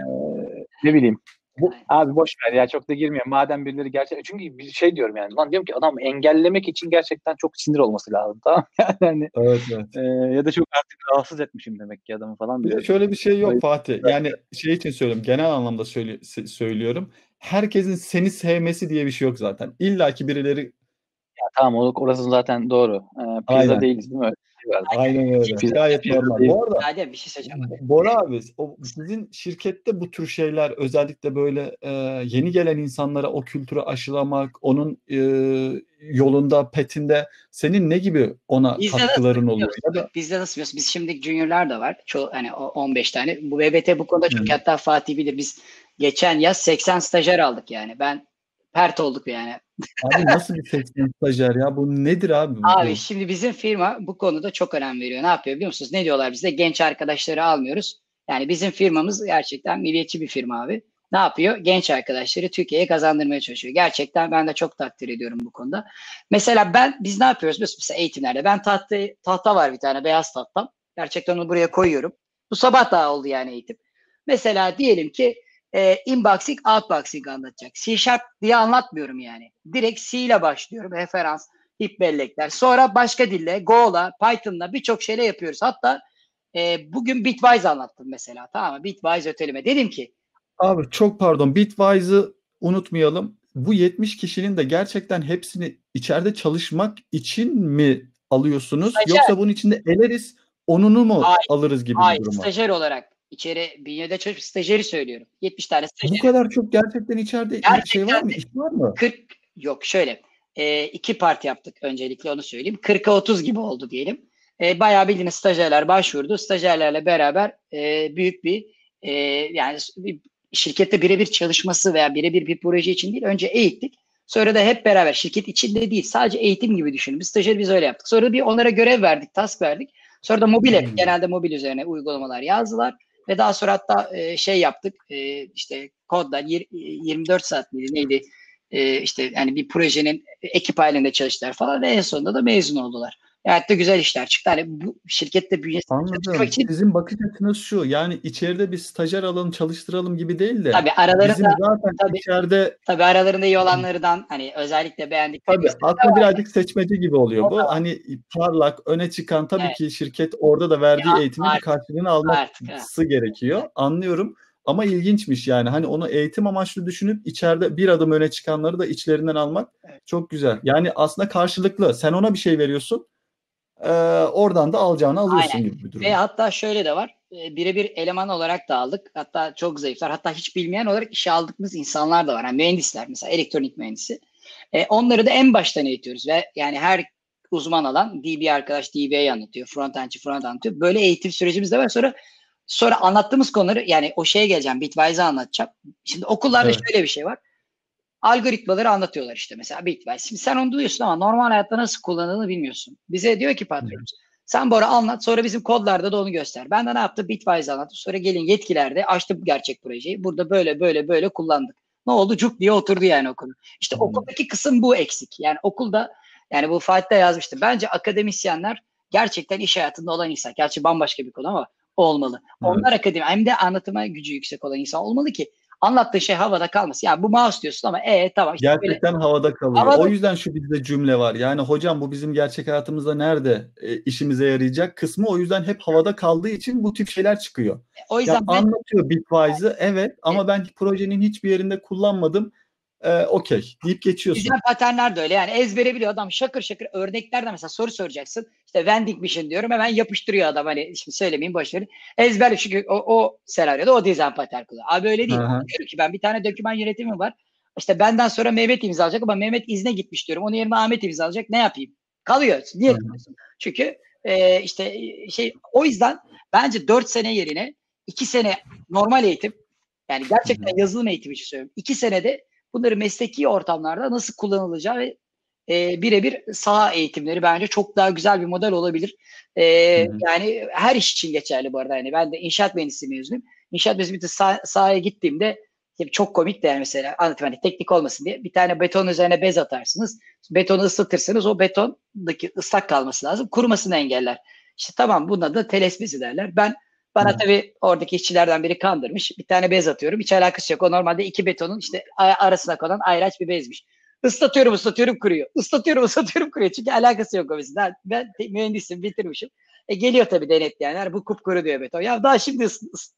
ne bileyim. Bu, abi boş ver ya çok da girmiyor. Madem birileri gerçek çünkü bir şey diyorum yani. Lan diyorum ki adam engellemek için gerçekten çok sinir olması lazım tamam yani hani, Evet evet. eee, ya da çok artık rahatsız etmişim demek ki adamı falan Bir de şöyle bir şey yok. Fatih. Yani şey için söylüyorum. Genel anlamda söyle- söylüyorum. Herkesin seni sevmesi diye bir şey yok zaten. İlla ki birileri Ya, tamam orası zaten doğru. Eee pizza Aynen. değiliz değil mi? Öyle aynen öyle. Pizza- Gayet pizza normal. değil. Bu arada Adem bir şey söyleyeceğim. Bora abi, o sizin şirkette bu tür şeyler özellikle böyle e, yeni gelen insanlara o kültürü aşılamak, onun e, yolunda, petinde senin ne gibi ona Bizde katkıların oluyor? biliyorsun, Ya da Bizde nasıl biliyorsun? Biz şimdi juniorlar da var. Çoğu hani o 15 tane. Bu BBT bu konuda çok hatta Fatih bilir. Biz geçen yaz 80 stajyer aldık yani. Ben pert olduk yani. abi nasıl bir 80 stajyer ya? Bu nedir abi? Abi şimdi bizim firma bu konuda çok önem veriyor. Ne yapıyor biliyor musunuz? Ne diyorlar bizde? Genç arkadaşları almıyoruz. Yani bizim firmamız gerçekten milliyetçi bir firma abi. Ne yapıyor? Genç arkadaşları Türkiye'ye kazandırmaya çalışıyor. Gerçekten ben de çok takdir ediyorum bu konuda. Mesela ben biz ne yapıyoruz? Mesela eğitimlerde ben tahta, tahta var bir tane beyaz tahtam. Gerçekten onu buraya koyuyorum. Bu sabah daha oldu yani eğitim. Mesela diyelim ki e, inboxing, outboxing anlatacak. C Sharp diye anlatmıyorum yani. Direkt C ile başlıyorum. Referans, tip bellekler. Sonra başka dille, Go'la, Python'la birçok şeyle yapıyoruz. Hatta e, bugün Bitwise anlattım mesela. Tamam mı? Bitwise ötelime. Dedim ki Abi çok pardon. Bitwise'ı unutmayalım. Bu 70 kişinin de gerçekten hepsini içeride çalışmak için mi alıyorsunuz? Stajyer. Yoksa bunun içinde eleriz, onunu mu Hayır, alırız gibi hayır bir durum var? stajyer olarak içeri bünyede çalışıp stajyeri söylüyorum. 70 tane Bu stajyer. kadar çok gerçekten içeride Gerçekten şey var mı? İş var mı? 40 yok şöyle e, iki part yaptık öncelikle onu söyleyeyim. 40'a 30 gibi oldu diyelim. E, bayağı bildiğiniz stajyerler başvurdu. Stajyerlerle beraber e, büyük bir e, yani bir şirkette birebir çalışması veya birebir bir proje için değil önce eğittik. Sonra da hep beraber şirket içinde değil sadece eğitim gibi düşünün. Biz stajyeri biz öyle yaptık. Sonra bir onlara görev verdik, task verdik. Sonra da mobil app, Hmm. genelde mobil üzerine uygulamalar yazdılar. Ve daha sonra hatta e, şey yaptık e, işte kodlar yir- 24 saat miydi neydi e, işte yani bir projenin ekip halinde çalıştılar falan ve en sonunda da mezun oldular. Yani da güzel işler çıktı. Hani bu şirkette bünyesinde Anladım. için Sizin bakış açınız şu. Yani içeride bir stajyer alalım, çalıştıralım gibi değil de tabii aralarında bizim zaten tabii. içeride tabii aralarında iyi olanlardan hani özellikle beğendik. tabii aslında birazcık seçmece gibi oluyor bu. Hani parlak, öne çıkan tabii Evet. ki şirket orada da verdiği Ya, eğitimin artık- karşılığını alması gerekiyor. Anlıyorum. Ama ilginçmiş yani. Hani onu eğitim amaçlı düşünüp içeride bir adım öne çıkanları da içlerinden almak Evet. çok güzel. Yani aslında karşılıklı. Sen ona bir şey veriyorsun. Eee, oradan da alacağını alıyorsun Aynen. gibi bir durum. Ve hatta şöyle de var. E, birebir eleman olarak da aldık. Hatta çok zayıflar. Hatta hiç bilmeyen olarak işe aldığımız insanlar da var. Yani mühendisler mesela elektronik mühendisi. E, onları da en baştan eğitiyoruz ve yani her uzman alan DB arkadaş DB'yi anlatıyor. Frontendçi front anlatıyor. Böyle eğitim sürecimiz de var. Sonra sonra anlattığımız konuları yani o şeye geleceğim. Bitwise'ı anlatacağım. Şimdi okullarda Evet. şöyle bir şey var. Algoritmaları anlatıyorlar işte mesela Bitwise. Şimdi sen onu duyuyorsun ama normal hayatta nasıl kullanıldığını bilmiyorsun. Bize diyor ki patronumuz sen Bora anlat sonra bizim kodlarda da onu göster. Ben de ne yaptım? Bitwise anlattım. Sonra gelin yetkilerde açtım gerçek projeyi. Burada böyle böyle böyle kullandık. Ne oldu? Cuk diye oturdu yani okul. İşte Hmm. okuldaki kısım bu eksik. Yani okulda yani bu Fatih'te yazmıştım. Bence akademisyenler gerçekten iş hayatında olan insan. Gerçi bambaşka bir konu ama olmalı. Evet. Onlar akademi hem de anlatıma gücü yüksek olan insan olmalı ki anlattığı şey havada kalmasın. Ya bu mouse diyorsun ama e tamam işte böyle Gerçekten havada kalıyor. Havada- O yüzden şu bizde cümle var. Yani hocam bu bizim gerçek hayatımızda nerede e, işimize yarayacak kısmı o yüzden hep havada kaldığı için bu tip şeyler çıkıyor. o Ya yüzden ben- anlatıyor Bitwise'ı evet ama ben projenin hiçbir yerinde kullanmadım. E, Okey deyip geçiyorsun. Güzel paternler de öyle yani ezbere biliyor adam şakır şakır örneklerde mesela soru soracaksın işte vending machine diyorum hemen yapıştırıyor adam hani şimdi söylemeyeyim boş verin ezberle çünkü o, o senaryoda o dizayn patern kullanıyor. Abi öyle değil. Hı. Diyorum ki ben bir tane doküman yönetimi var İşte benden sonra Mehmet imzalayacak ama Mehmet izne gitmiş diyorum. Onun yerine Ahmet imzalayacak. Ne yapayım? Kalıyor. Niye kalıyorsun? Çünkü e, işte şey o yüzden bence 4 sene yerine 2 sene normal eğitim yani gerçekten yazılım eğitimi için söylüyorum. 2 senede bunları mesleki ortamlarda nasıl kullanılacağı ve e, birebir saha eğitimleri bence çok daha güzel bir model olabilir. E, yani her iş için geçerli bu arada. Yani ben de inşaat mühendisliği mezunuyum. İnşaat mühendisliği sah- sahaya gittiğimde çok komik de yani mesela anlatayım hani teknik olmasın diye bir tane beton üzerine bez atarsınız. Betonu ısıtırsınız o betondaki ıslak kalması lazım. Kurumasını engeller. İşte tamam buna da teles bezi derler. Ben bana tabii oradaki işçilerden biri kandırmış. Bir tane bez atıyorum. Hiç alakası yok. O normalde iki betonun işte arasına konan ayraç bir bezmiş. Islatıyorum ıslatıyorum kuruyor. Islatıyorum ıslatıyorum kuruyor. Çünkü alakası yok o mesela. Ben mühendisim bitirmişim. E geliyor tabii denetleyenler. Bu kupkuru diyor beton. Ya daha şimdi ıs, ıs,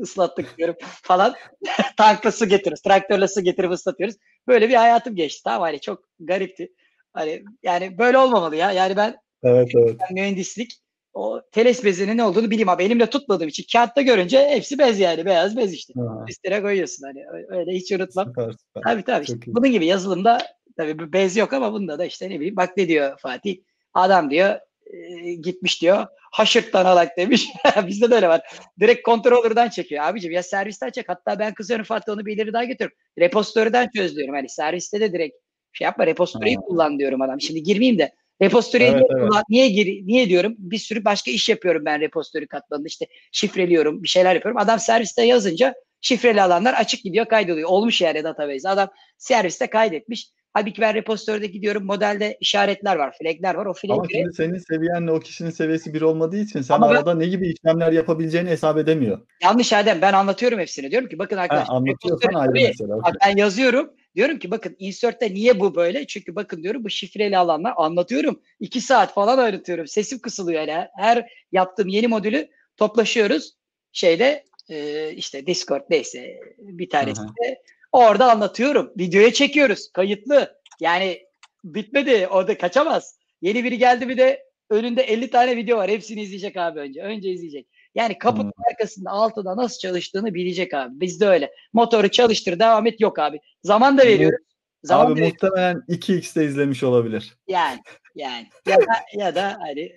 ıslattık diyorum falan. Tankla su getiriyoruz. Traktörle su getirip ıslatıyoruz. Böyle bir hayatım geçti. Tamam hani çok garipti. Hani yani böyle olmamalı ya. Yani ben evet, evet. mühendislik o teles bezinin ne olduğunu bileyim abi. Elimle tutmadığım için kağıtta görünce hepsi bez yani. Beyaz bez işte. Üstüne koyuyorsun hani. Öyle hiç unutmam. Süper, süper. Tabii tabii. Işte. Bunun gibi yazılımda tabii bez yok ama bunda da işte ne bileyim. Bak ne diyor Fatih. Adam diyor e, gitmiş diyor. Haşırttan alak demiş. Bizde de öyle var. Direkt controller'dan çekiyor. Abicim ya servisten çek. Hatta ben kızıyorum Fatih onu bir ileri daha götürüyorum. Repositörden çöz diyorum. Hani serviste de direkt şey yapma repository'i kullan diyorum adam. Şimdi girmeyeyim de Repository'e evet, niye, evet. niye, gir, niye diyorum? Bir sürü başka iş yapıyorum ben repository katmanında. İşte şifreliyorum, bir şeyler yapıyorum. Adam serviste yazınca şifreli alanlar açık gidiyor, kaydoluyor. Olmuş yani database. Adam serviste kaydetmiş. Halbuki ben repository'de gidiyorum. Modelde işaretler var, flagler var. O flagleri... Ama şimdi senin seviyenle o kişinin seviyesi bir olmadığı için sen Ama arada ben... ne gibi işlemler yapabileceğini hesap edemiyor. Yanlış Adem. Ben anlatıyorum hepsini. Diyorum ki bakın arkadaşlar. Ha, anlatıyorsan ayrı mesela. Ben yazıyorum. Diyorum ki bakın insert'te niye bu böyle? Çünkü bakın diyorum bu şifreli alanlar anlatıyorum. iki saat falan öğretiyorum. Sesim kısılıyor yani. Her yaptığım yeni modülü toplaşıyoruz. Şeyde e, işte Discord neyse bir tanesinde orada anlatıyorum. Videoya çekiyoruz. Kayıtlı. Yani bitmedi. Orada kaçamaz. Yeni biri geldi bir de önünde 50 tane video var. Hepsini izleyecek abi önce. Önce izleyecek. Yani kapının hmm. arkasında altıda nasıl çalıştığını bilecek abi. Bizde öyle. Motoru çalıştır devam et yok abi. Zaman da veriyoruz. Zaman abi da muhtemelen 2x'te izlemiş olabilir. Yani yani ya da ya da hani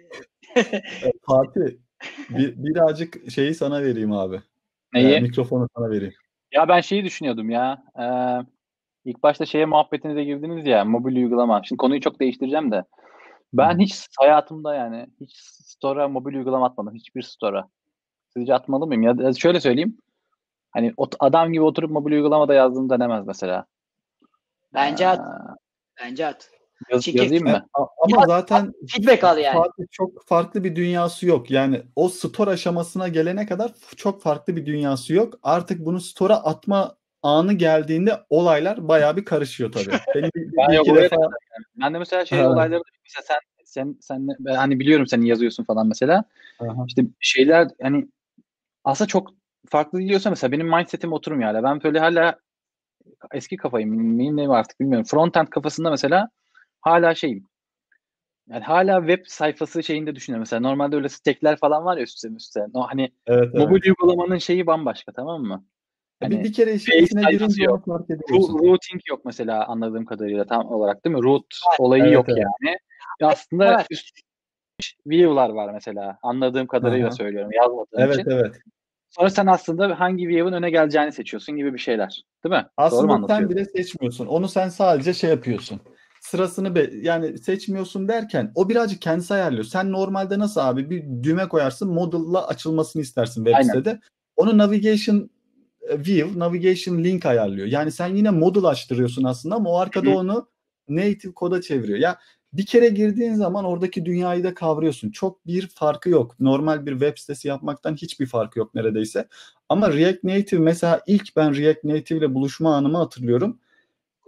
Fatih bir, birazcık şeyi sana vereyim abi. Neyi? Ee, mikrofonu sana vereyim. Ya ben şeyi düşünüyordum ya. Ee, ilk başta şeye muhabbetinize girdiniz ya mobil uygulama. Şimdi konuyu çok değiştireceğim de. Ben hiç hayatımda yani hiç store'a mobil uygulama atmadım. Hiçbir store'a. Sizce atmalı mıyım? Ya şöyle söyleyeyim. Hani adam gibi oturup mobil uygulamada yazdığını denemez mesela. Bence at. Bence at. Yaz, yazayım mı? Ama ya, zaten feedback al yani. Farklı, çok farklı bir dünyası yok. Yani o store aşamasına gelene kadar çok farklı bir dünyası yok. Artık bunu store'a atma anı geldiğinde olaylar bayağı bir karışıyor tabii. Benim bir, ben, bir iki defa... ben de mesela şey olayları mesela sen sen sen hani biliyorum sen yazıyorsun falan mesela. Aha. İşte şeyler hani aslında çok farklı diyorsa mesela benim mindsetim oturmuyor hala. Ben böyle hala eski kafayım. Neyim ne artık bilmiyorum. Frontend kafasında mesela hala şeyim. Yani hala web sayfası şeyinde düşünüyorum. Mesela normalde öyle stackler falan var ya üstte üstte. No, hani evet, mobil evet. uygulamanın şeyi bambaşka tamam mı? Hani bir, bir kere işin içine girince yok. fark ediyorsun. Routing yok mesela anladığım kadarıyla tam olarak değil mi? Root evet, olayı evet, yok evet. yani. Ya aslında evet. üst view'lar var mesela. Anladığım kadarıyla Aha. söylüyorum yazmadığım evet, için. Evet evet. Sonra sen aslında hangi view'un öne geleceğini seçiyorsun gibi bir şeyler. Değil mi? Aslında sen bile seçmiyorsun. Onu sen sadece şey yapıyorsun. Sırasını be, yani seçmiyorsun derken o birazcık kendisi ayarlıyor. Sen normalde nasıl abi bir düğme koyarsın modul'la açılmasını istersin web sitede. Onu navigation e, view, navigation link ayarlıyor. Yani sen yine modul açtırıyorsun aslında ama o arkada Hı. onu native koda çeviriyor. Ya bir kere girdiğin zaman oradaki dünyayı da kavruyorsun. Çok bir farkı yok. Normal bir web sitesi yapmaktan hiçbir farkı yok neredeyse. Ama React Native mesela ilk ben React Native ile buluşma anımı hatırlıyorum.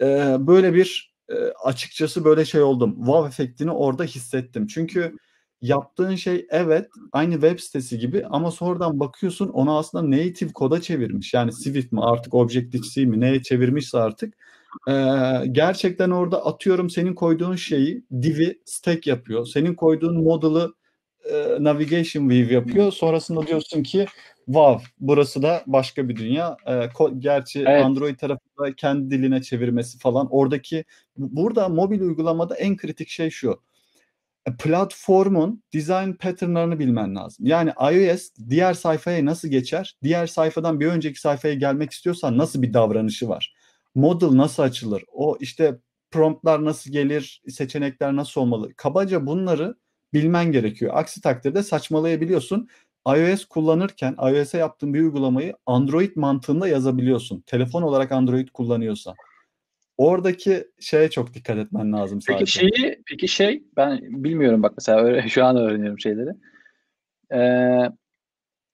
Ee, böyle bir e, açıkçası böyle şey oldum. Wow efektini orada hissettim. Çünkü yaptığın şey evet aynı web sitesi gibi ama sonradan bakıyorsun onu aslında native koda çevirmiş. Yani Swift mi artık Objective-C mi neye çevirmişse artık ee, gerçekten orada atıyorum senin koyduğun şeyi div'i stack yapıyor. Senin koyduğun model'ı e, navigation view yapıyor. Sonrasında diyorsun ki wow burası da başka bir dünya. E, gerçi Evet. Android tarafında kendi diline çevirmesi falan. Oradaki burada mobil uygulamada en kritik şey şu. E, Platformun design patternlarını bilmen lazım. Yani iOS diğer sayfaya nasıl geçer? Diğer sayfadan bir önceki sayfaya gelmek istiyorsan nasıl bir davranışı var? Model nasıl açılır? O işte promptlar nasıl gelir? Seçenekler nasıl olmalı? Kabaca bunları bilmen gerekiyor. Aksi takdirde saçmalayabiliyorsun. iOS kullanırken iOS'e yaptığın bir uygulamayı Android mantığında yazabiliyorsun. Telefon olarak Android kullanıyorsan. Oradaki şeye çok dikkat etmen lazım sadece. Peki şeyi, peki şey ben bilmiyorum bak mesela öyle- şu an öğreniyorum şeyleri. Ee,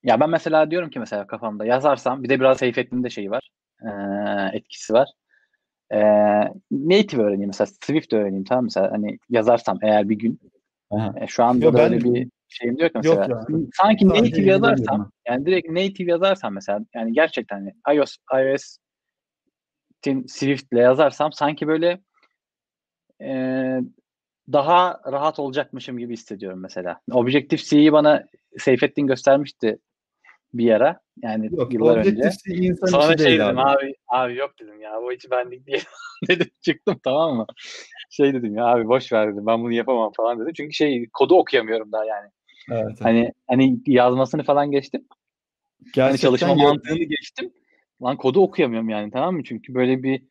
ya ben mesela diyorum ki mesela kafamda yazarsam bir de biraz Seyfettin'in de şeyi var. Ee, etkisi var. Ee, native öğreneyim mesela Swift öğreneyim tamam mı? mesela hani yazarsam eğer bir gün Aha. e, şu anda Yo, da ben- öyle bir şeyim diyor ki Yok mesela ya. sanki Sadece native yazarsam yani direkt native yazarsam mesela yani gerçekten hani iOS iOS Swift'le yazarsam sanki böyle e, daha rahat olacakmışım gibi hissediyorum mesela. Objective-C'yi bana Seyfettin göstermişti bir ara. Yani Yok, yıllar önce. İnsan Sonra şey dedim abi. abi. abi yok dedim ya bu hiç benlik değil dedim çıktım tamam mı? Şey dedim ya abi boş ver dedim ben bunu yapamam falan dedim. Çünkü şey kodu okuyamıyorum daha yani. Evet, evet. Hani hani yazmasını falan geçtim. Hani Gerçekten çalışma yok. mantığını geçtim. Lan kodu okuyamıyorum yani tamam mı? Çünkü böyle bir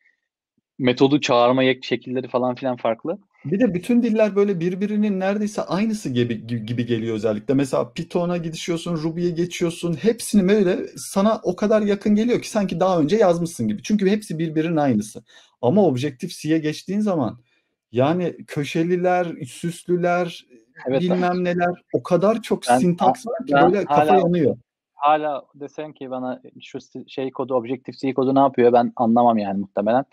metodu çağırma şekilleri falan filan farklı. Bir de bütün diller böyle birbirinin neredeyse aynısı gibi gibi geliyor özellikle. Mesela Python'a gidişiyorsun, Ruby'ye geçiyorsun. Hepsini böyle sana o kadar yakın geliyor ki sanki daha önce yazmışsın gibi. Çünkü hepsi birbirinin aynısı. Ama Objective-C'ye geçtiğin zaman yani köşeliler, süslüler, Evet. bilmem neler o kadar çok Ben- sintaks var ki böyle kafa hala- yanıyor. hala desen ki bana şu şey kodu Objective-C kodu ne yapıyor ben anlamam yani muhtemelen.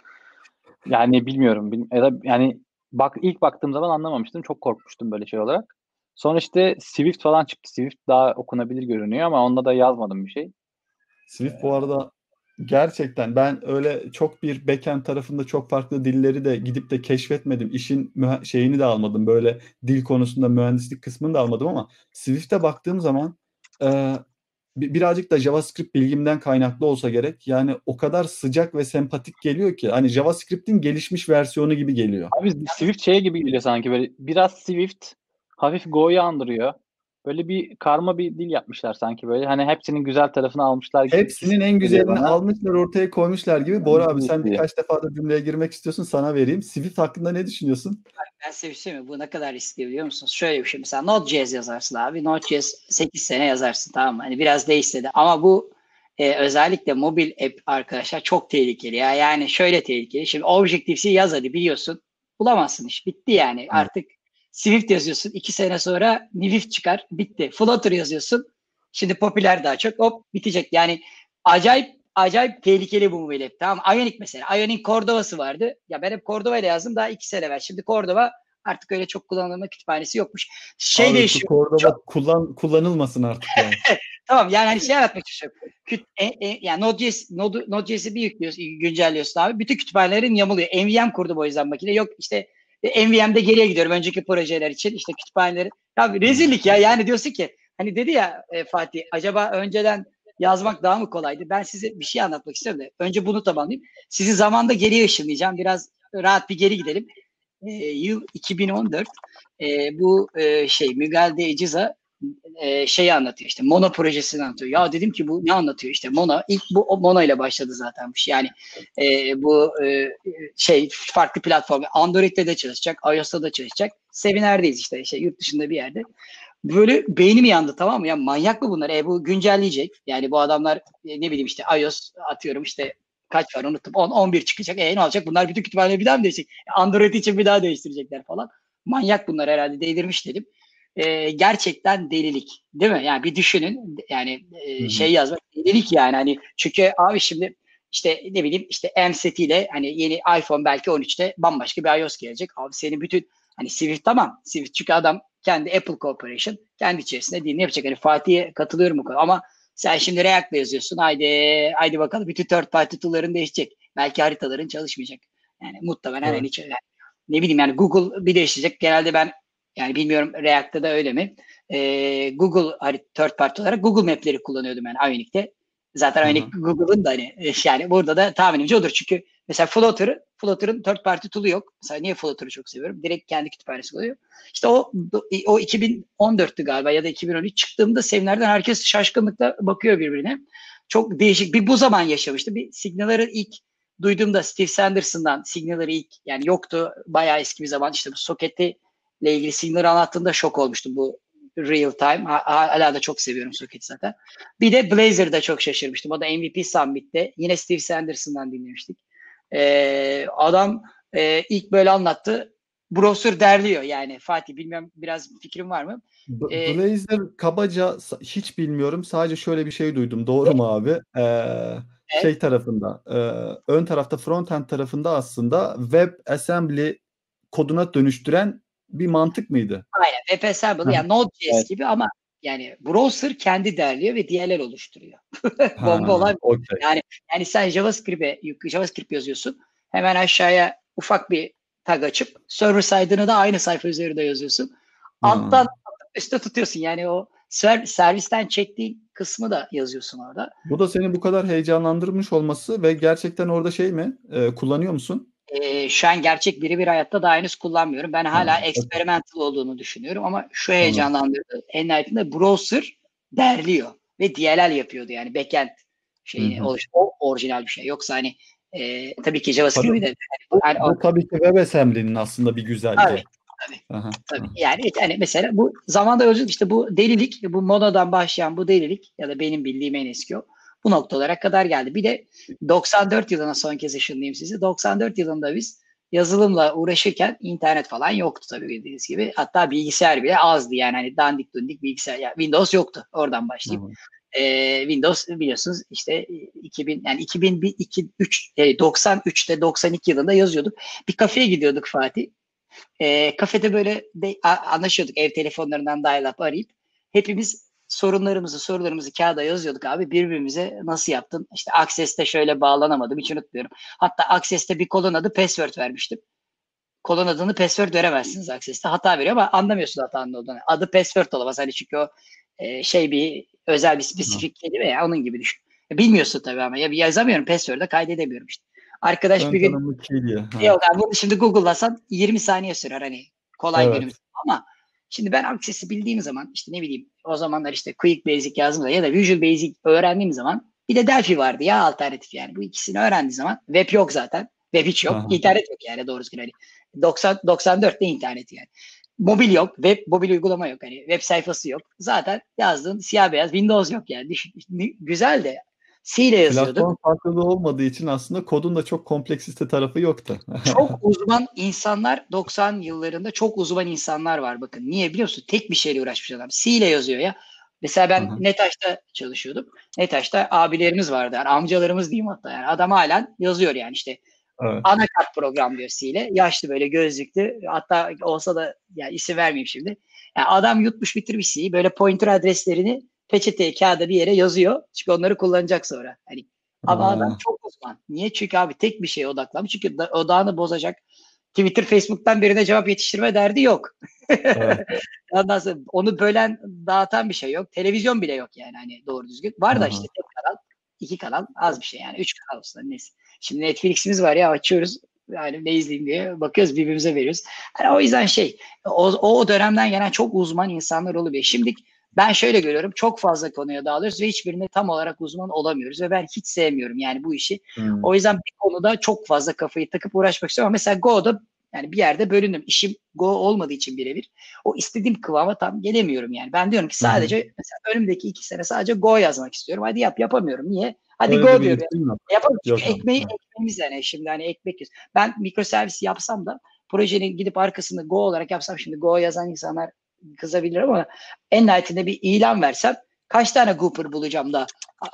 Yani bilmiyorum. Bil- Ya da yani bak ilk baktığım zaman anlamamıştım. Çok korkmuştum böyle şey olarak. Sonra işte Swift falan çıktı. Swift daha okunabilir görünüyor ama onda da yazmadım bir şey. Swift bu arada gerçekten ben öyle çok bir backend tarafında çok farklı dilleri de gidip de keşfetmedim. İşin şeyini de almadım. Böyle dil konusunda mühendislik kısmını da almadım ama Swift'e baktığım zaman birazcık da JavaScript bilgimden kaynaklı olsa gerek. Yani o kadar sıcak ve sempatik geliyor ki hani JavaScript'in gelişmiş versiyonu gibi geliyor. Abi Swift şey gibi geliyor sanki böyle biraz Swift hafif Go'yu andırıyor. Böyle bir karma bir dil yapmışlar sanki böyle. Hani hepsinin güzel tarafını almışlar gibi. Hepsinin en güzelini bana. almışlar ortaya koymuşlar gibi. Bora abi sen birkaç defa da cümleye girmek istiyorsun sana vereyim. Swift hakkında ne düşünüyorsun? Ben size bir şey mi? Bu ne kadar riskli biliyor musunuz? Şöyle bir şey mesela Node.js yazarsın abi. Node.js 8 sene yazarsın tamam mı? Hani biraz değişse de ama bu e, özellikle mobil app arkadaşlar çok tehlikeli ya. Yani şöyle tehlikeli. Şimdi Objective-C yaz hadi biliyorsun. Bulamazsın iş. Bitti yani. Artık Swift yazıyorsun. 2 sene sonra Nivift çıkar. Bitti. Flutter yazıyorsun. Şimdi popüler daha çok. Hop bitecek. Yani acayip acayip tehlikeli bu mobil app. Tamam? Ionic mesela. Ionic Cordova'sı vardı. Ya ben hep Cordova ile yazdım daha 2 sene evvel. Şimdi Cordova artık öyle çok kullanılma kütüphanesi yokmuş. Şey Abi, değişiyor. Cordova kullan, kullanılmasın artık yani. Tamam yani hani şey anlatmak istiyorum. Küt, e, e, yani Node.js, Node, Node.js'i bir yüklüyorsun, güncelliyorsun abi. Bütün kütüphanelerin yamuluyor. NVM kurdum o yüzden makine. Yok işte e, NVM'de geriye gidiyorum önceki projeler için. işte kütüphaneleri. Ya rezillik ya. Yani diyorsun ki hani dedi ya e, Fatih acaba önceden yazmak daha mı kolaydı? Ben size bir şey anlatmak istiyorum da önce bunu tamamlayayım. Sizi zamanda geriye ışınlayacağım. Biraz rahat bir geri gidelim. E, yıl 2014. E, bu e, şey Miguel de Iciza e, şeyi anlatıyor işte Mono projesini anlatıyor. Ya dedim ki bu ne anlatıyor işte Mono ilk bu o Mono ile başladı zaten bu. Yani e, bu e, şey farklı platform Android'de de çalışacak, iOS'ta da çalışacak. Sevinerdeyiz işte şey yurt dışında bir yerde. Böyle beynim yandı tamam mı? Ya manyak mı bunlar? E bu güncelleyecek. Yani bu adamlar e, ne bileyim işte iOS atıyorum işte kaç var unuttum. 10 11 çıkacak. E ne olacak? Bunlar bütün kütüphaneleri bir daha mı değişecek? Android için bir daha değiştirecekler falan. Manyak bunlar herhalde değdirmiş dedim e, gerçekten delilik. Değil mi? Yani bir düşünün yani e, şey yazmak delilik yani hani çünkü abi şimdi işte ne bileyim işte MSET ile hani yeni iPhone belki 13'te bambaşka bir iOS gelecek. Abi senin bütün hani Swift tamam. Swift çünkü adam kendi Apple Corporation kendi içerisinde dilini yapacak. Hani Fatih'e katılıyorum bu konuda ama sen şimdi React'la yazıyorsun. Haydi haydi bakalım bütün third party tool'ların değişecek. Belki haritaların çalışmayacak. Yani muhtemelen Evet. hani yani ne bileyim yani Google bir değişecek. Genelde ben Yani bilmiyorum React'ta da öyle mi? Ee, Google third party olarak Google Map'leri kullanıyordum yani Ionic'te. Zaten Ionic Google'ın da hani yani burada da tahminimce odur. Çünkü mesela Flutter, Flutter'ın third party tool'u yok. Mesela niye Flutter'ı çok seviyorum? Direkt kendi kütüphanesi oluyor. İşte o o 2014'tü galiba ya da 2013 çıktığımda seminerden herkes şaşkınlıkla bakıyor birbirine. Çok değişik bir bu zaman yaşamıştı. Bir Signal'ları ilk duyduğumda Steve Sanderson'dan Signal'ları ilk yani yoktu. Bayağı eski bir zaman işte bu soketi ile ilgili Signal'ı anlattığımda şok olmuştum bu real time. Hala da çok seviyorum soketi zaten. Bir de Blazer'da çok şaşırmıştım. O da MVP Summit'te. Yine Steve Sanderson'dan dinlemiştik. Ee, adam e, ilk böyle anlattı. Browser derliyor yani Fatih bilmem biraz fikrin var mı? Ee, Blazer kabaca hiç bilmiyorum. Sadece şöyle bir şey duydum. Doğru mu abi? Ee, evet. Şey tarafında, e, ön tarafta frontend tarafında aslında web assembly koduna dönüştüren bir mantık mıydı? Aynen. WebAssembly yani Node.js evet. gibi ama yani browser kendi derliyor ve DLL oluşturuyor. Bomba olan okay. yani yani sen JavaScript'e JavaScript yazıyorsun. Hemen aşağıya ufak bir tag açıp server side'ını da aynı sayfa üzerinde yazıyorsun. Alttan üstte tutuyorsun. Yani o servisten çektiğin kısmı da yazıyorsun orada. Bu da seni bu kadar heyecanlandırmış olması ve gerçekten orada şey mi? E, kullanıyor musun? E, şu an gerçek birebir hayatta daha henüz kullanmıyorum. Ben hala hmm. experimental olduğunu düşünüyorum ama şu heyecanlandırdı. Hmm. En nihayetinde browser derliyor ve DLL yapıyordu yani backend şeyini hmm. oluş o orijinal bir şey. Yoksa hani e, tabii ki JavaScript'i de yani, bu, bu tabii ki WebAssembly'nin aslında bir güzelliği. Evet. Tabii. Aha, tabii. Aha. Yani, yani mesela bu zamanda yolculuk işte bu delilik, bu modadan başlayan bu delilik ya da benim bildiğim en eski o bu noktalara kadar geldi. Bir de 94 yılına son kez ışınlayayım sizi. 94 yılında biz yazılımla uğraşırken internet falan yoktu tabii bildiğiniz gibi. Hatta bilgisayar bile azdı yani hani dandik dundik bilgisayar. Yani Windows yoktu. Oradan başlayayım. Ee, Windows biliyorsunuz işte 2000 yani 2001 2003 e, 93'te 92 yılında yazıyorduk. Bir kafeye gidiyorduk Fatih. E, kafede böyle de, anlaşıyorduk ev telefonlarından dial-up arayıp hepimiz sorunlarımızı, sorularımızı kağıda yazıyorduk abi. Birbirimize nasıl yaptın? İşte Access'te şöyle bağlanamadım. Hiç unutmuyorum. Hatta Access'te bir kolon adı password vermiştim. Kolon adını password veremezsiniz Access'te. Hata veriyor ama anlamıyorsun hatanın olduğunu. Adı password olamaz. Hani çünkü o e, şey bir özel bir spesifik kelime ya onun gibi düşün. Bilmiyorsun tabii ama ya yazamıyorum password'da kaydedemiyorum işte. Arkadaş Ön bir gün yok yani bunu şimdi Google'lasan 20 saniye sürer hani kolay evet. günümüz ama Şimdi ben Access'i bildiğim zaman işte ne bileyim o zamanlar işte Quick Basic yazdığımda ya da Visual Basic öğrendiğim zaman bir de Delphi vardı ya alternatif yani. Bu ikisini öğrendiğim zaman web yok zaten. Web hiç yok. Aha. İnternet yok yani doğru düzgün hani. 90, 94'te internet yani. Mobil yok. Web, mobil uygulama yok. Hani web sayfası yok. Zaten yazdığın siyah beyaz Windows yok yani. Güzel de C ile yazıyorduk. Platform farklılığı olmadığı için aslında kodun da çok kompleksite tarafı yoktu. çok uzman insanlar 90 yıllarında çok uzman insanlar var bakın. Niye biliyor musun? Tek bir şeyle uğraşmış adam. C ile yazıyor ya. Mesela ben Aha. Netaş'ta çalışıyordum. Netaş'ta abilerimiz vardı. Yani amcalarımız diyeyim hatta. Yani adam halen yazıyor yani işte. Evet. Anakart program diyor C ile. Yaşlı böyle gözlüklü. Hatta olsa da yani isim vermeyeyim şimdi. Yani adam yutmuş bitirmiş C'yi. Böyle pointer adreslerini peçeteye kağıda bir yere yazıyor. Çünkü onları kullanacak sonra. Hani ama Aa. adam çok uzman. Niye? Çünkü abi tek bir şeye odaklanmış. Çünkü da, odağını bozacak Twitter, Facebook'tan birine cevap yetiştirme derdi yok. Evet. Ondan sonra onu bölen, dağıtan bir şey yok. Televizyon bile yok yani hani doğru düzgün. Var da işte tek kanal, iki kanal az bir şey yani. Üç kanal olsun neyse. Şimdi Netflix'imiz var ya açıyoruz. Yani ne izleyeyim diye bakıyoruz birbirimize veriyoruz. Yani o yüzden şey o, o dönemden gelen çok uzman insanlar oluyor. Şimdi ben şöyle görüyorum çok fazla konuya dağılıyoruz ve hiçbirine tam olarak uzman olamıyoruz ve ben hiç sevmiyorum yani bu işi. Hmm. O yüzden bir konuda çok fazla kafayı takıp uğraşmak istiyorum. Ama mesela Go'da yani bir yerde bölündüm. İşim Go olmadığı için birebir. O istediğim kıvama tam gelemiyorum yani. Ben diyorum ki sadece hmm. mesela önümdeki iki sene sadece Go yazmak istiyorum. Hadi yap yapamıyorum. Niye? Hadi Öyle Go diyorum. Yapalım. Çünkü Yok, ekmeği, ekmeğimiz yani şimdi hani ekmek yiyoruz. Ben mikroservis yapsam da projenin gidip arkasında Go olarak yapsam şimdi Go yazan insanlar kızabilir ama en nihayetinde bir ilan versem kaç tane Cooper bulacağım da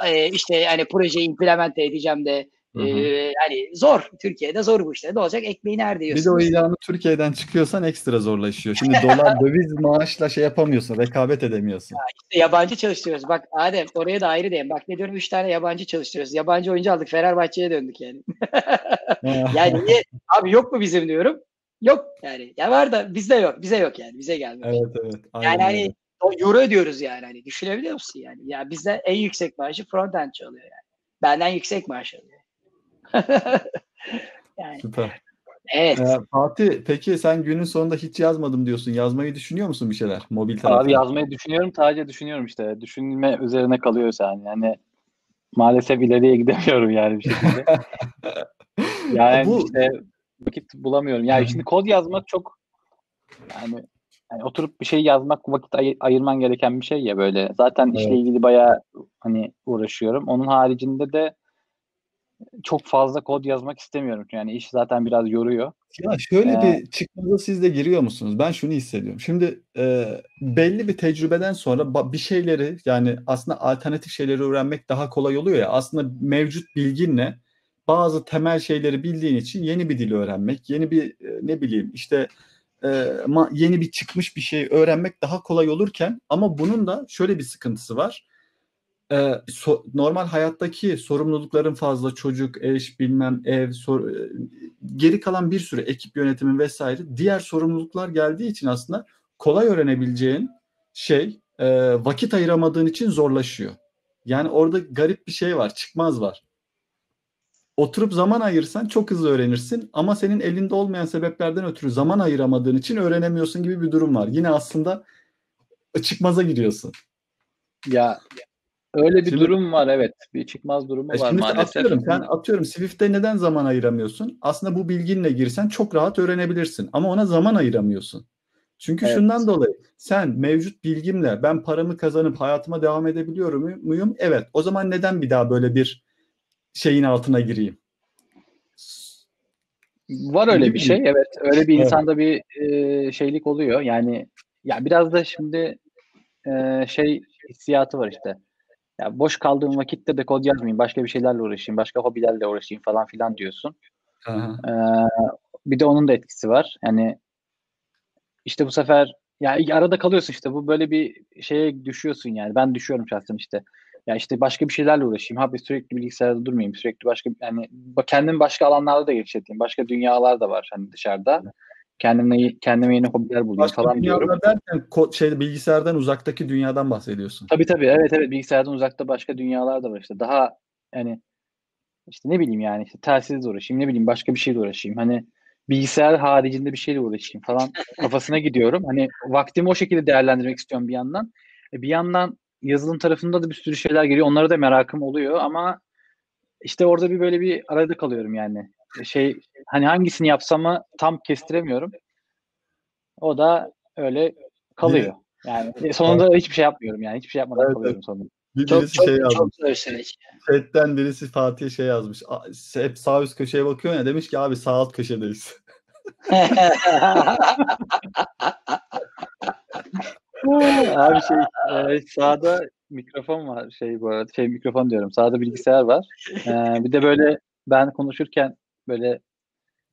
e, işte yani projeyi implemente edeceğim de e, yani zor. Türkiye'de zor bu işte. Ne olacak? Ekmeği nerede yiyorsun? Bir de o ilanı Türkiye'den çıkıyorsan ekstra zorlaşıyor. Şimdi dolar döviz maaşla şey yapamıyorsun. Rekabet edemiyorsun. Ya işte yabancı çalıştırıyoruz. Bak Adem oraya da ayrı diyeyim. Bak ne diyorum? Üç tane yabancı çalıştırıyoruz. Yabancı oyuncu aldık. Fenerbahçe'ye döndük yani. yani niye? Abi yok mu bizim diyorum. Yok yani. Ya var da bizde yok. Bize yok yani. Bize gelmiyor. Evet evet. Yani hani o euro ödüyoruz yani. Hani düşünebiliyor musun yani? Ya bizde en yüksek maaşı frontend alıyor yani. Benden yüksek maaş alıyor. yani. Süper. Evet. Ee, Fatih peki sen günün sonunda hiç yazmadım diyorsun. Yazmayı düşünüyor musun bir şeyler mobil tarafta? Abi yazmayı düşünüyorum. Sadece düşünüyorum işte. Düşünme üzerine kalıyor yani. Yani maalesef ileriye gidemiyorum yani bir şekilde. yani Bu... işte vakit bulamıyorum. Yani şimdi kod yazmak çok yani, yani oturup bir şey yazmak vakit ay- ayırman gereken bir şey ya böyle. Zaten evet. işle ilgili bayağı hani uğraşıyorum. Onun haricinde de çok fazla kod yazmak istemiyorum. Yani iş zaten biraz yoruyor. Ya şöyle ee, bir çıkmaza siz de giriyor musunuz? Ben şunu hissediyorum. Şimdi e, belli bir tecrübeden sonra bir şeyleri yani aslında alternatif şeyleri öğrenmek daha kolay oluyor ya. Aslında mevcut bilginle bazı temel şeyleri bildiğin için yeni bir dil öğrenmek, yeni bir e, ne bileyim işte e, yeni bir çıkmış bir şey öğrenmek daha kolay olurken ama bunun da şöyle bir sıkıntısı var e, normal hayattaki sorumlulukların fazla çocuk, eş, bilmem ev, sor, geri kalan bir sürü ekip yönetimi vesaire diğer sorumluluklar geldiği için aslında kolay öğrenebileceğin şey vakit ayıramadığın için zorlaşıyor. Yani orada garip bir şey var, çıkmaz var. Oturup zaman ayırsan çok hızlı öğrenirsin ama senin elinde olmayan sebeplerden ötürü zaman ayıramadığın için öğrenemiyorsun gibi bir durum var. Yine aslında çıkmaza giriyorsun. Ya Öyle bir şimdi, durum var evet. Bir çıkmaz durumu e var şimdi maalesef. Atıyorum, sen atıyorum Swift'te neden zaman ayıramıyorsun? Aslında bu bilginle girsen çok rahat öğrenebilirsin. Ama ona zaman ayıramıyorsun. Çünkü evet. şundan dolayı sen mevcut bilgimle ben paramı kazanıp hayatıma devam edebiliyor muyum? Evet. O zaman neden bir daha böyle bir şeyin altına gireyim? Var öyle bir şey. Evet. Öyle bir insanda bir e, şeylik oluyor. Yani ya biraz da şimdi e, şey hissiyatı var işte ya boş kaldığım vakitte de kod yazmayayım, başka bir şeylerle uğraşayım, başka hobilerle uğraşayım falan filan diyorsun. Ee, bir de onun da etkisi var. Yani işte bu sefer ya arada kalıyorsun işte bu böyle bir şeye düşüyorsun yani. Ben düşüyorum şahsen işte. Ya işte başka bir şeylerle uğraşayım. Abi sürekli bilgisayarda durmayayım. Sürekli başka yani kendimi başka alanlarda da geliştireyim. Başka dünyalar da var hani dışarıda. Kendime kendime yeni hobiler bulayım Başka falan diyorum. derken şey bilgisayardan uzaktaki dünyadan bahsediyorsun. Tabii tabii evet evet bilgisayardan uzakta başka dünyalar da var işte. Daha yani işte ne bileyim yani işte telsizle uğraşayım ne bileyim başka bir şeyle uğraşayım. Hani bilgisayar haricinde bir şeyle uğraşayım falan kafasına gidiyorum. Hani vaktimi o şekilde değerlendirmek istiyorum bir yandan. E bir yandan yazılım tarafında da bir sürü şeyler geliyor. Onlara da merakım oluyor ama işte orada bir böyle bir arada kalıyorum yani şey hani hangisini yapsamı tam kestiremiyorum. O da öyle kalıyor. Yani sonunda hiçbir şey yapmıyorum yani. Hiçbir şey yapmadan evet, kalıyorum sonunda. Bir çok, birisi çok, şey yazmış. Çok Chatten birisi Fatih'e şey yazmış. Hep sağ üst köşeye bakıyor ya demiş ki abi sağ alt köşedeyiz. abi şey e, sağda mikrofon var şey bu arada şey mikrofon diyorum sağda bilgisayar var. E, bir de böyle ben konuşurken böyle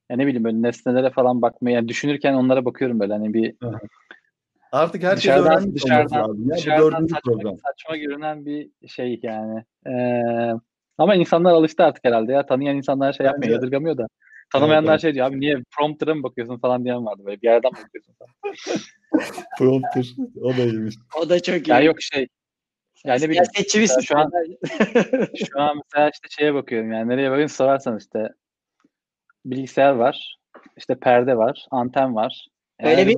ya ne bileyim böyle nesnelere falan bakmaya yani düşünürken onlara bakıyorum böyle hani bir Artık her şey dışarıdan, dışarıdan, ya, dışarıdan saçma, program. saçma görünen bir şey yani. Ee, ama insanlar alıştı artık herhalde ya. Tanıyan insanlar şey yapmıyor, yadırgamıyor da. Tanımayanlar evet, şey diyor abi niye prompter'a mı bakıyorsun falan diyen vardı böyle bir yerden bakıyorsun falan. Prompter o da iyiymiş. O da çok iyi. Ya yok şey yani ne bileyim. Şu an, şu an mesela işte şeye bakıyorum yani nereye bakın sorarsan işte bilgisayar var, işte perde var, anten var. Yani öyle bir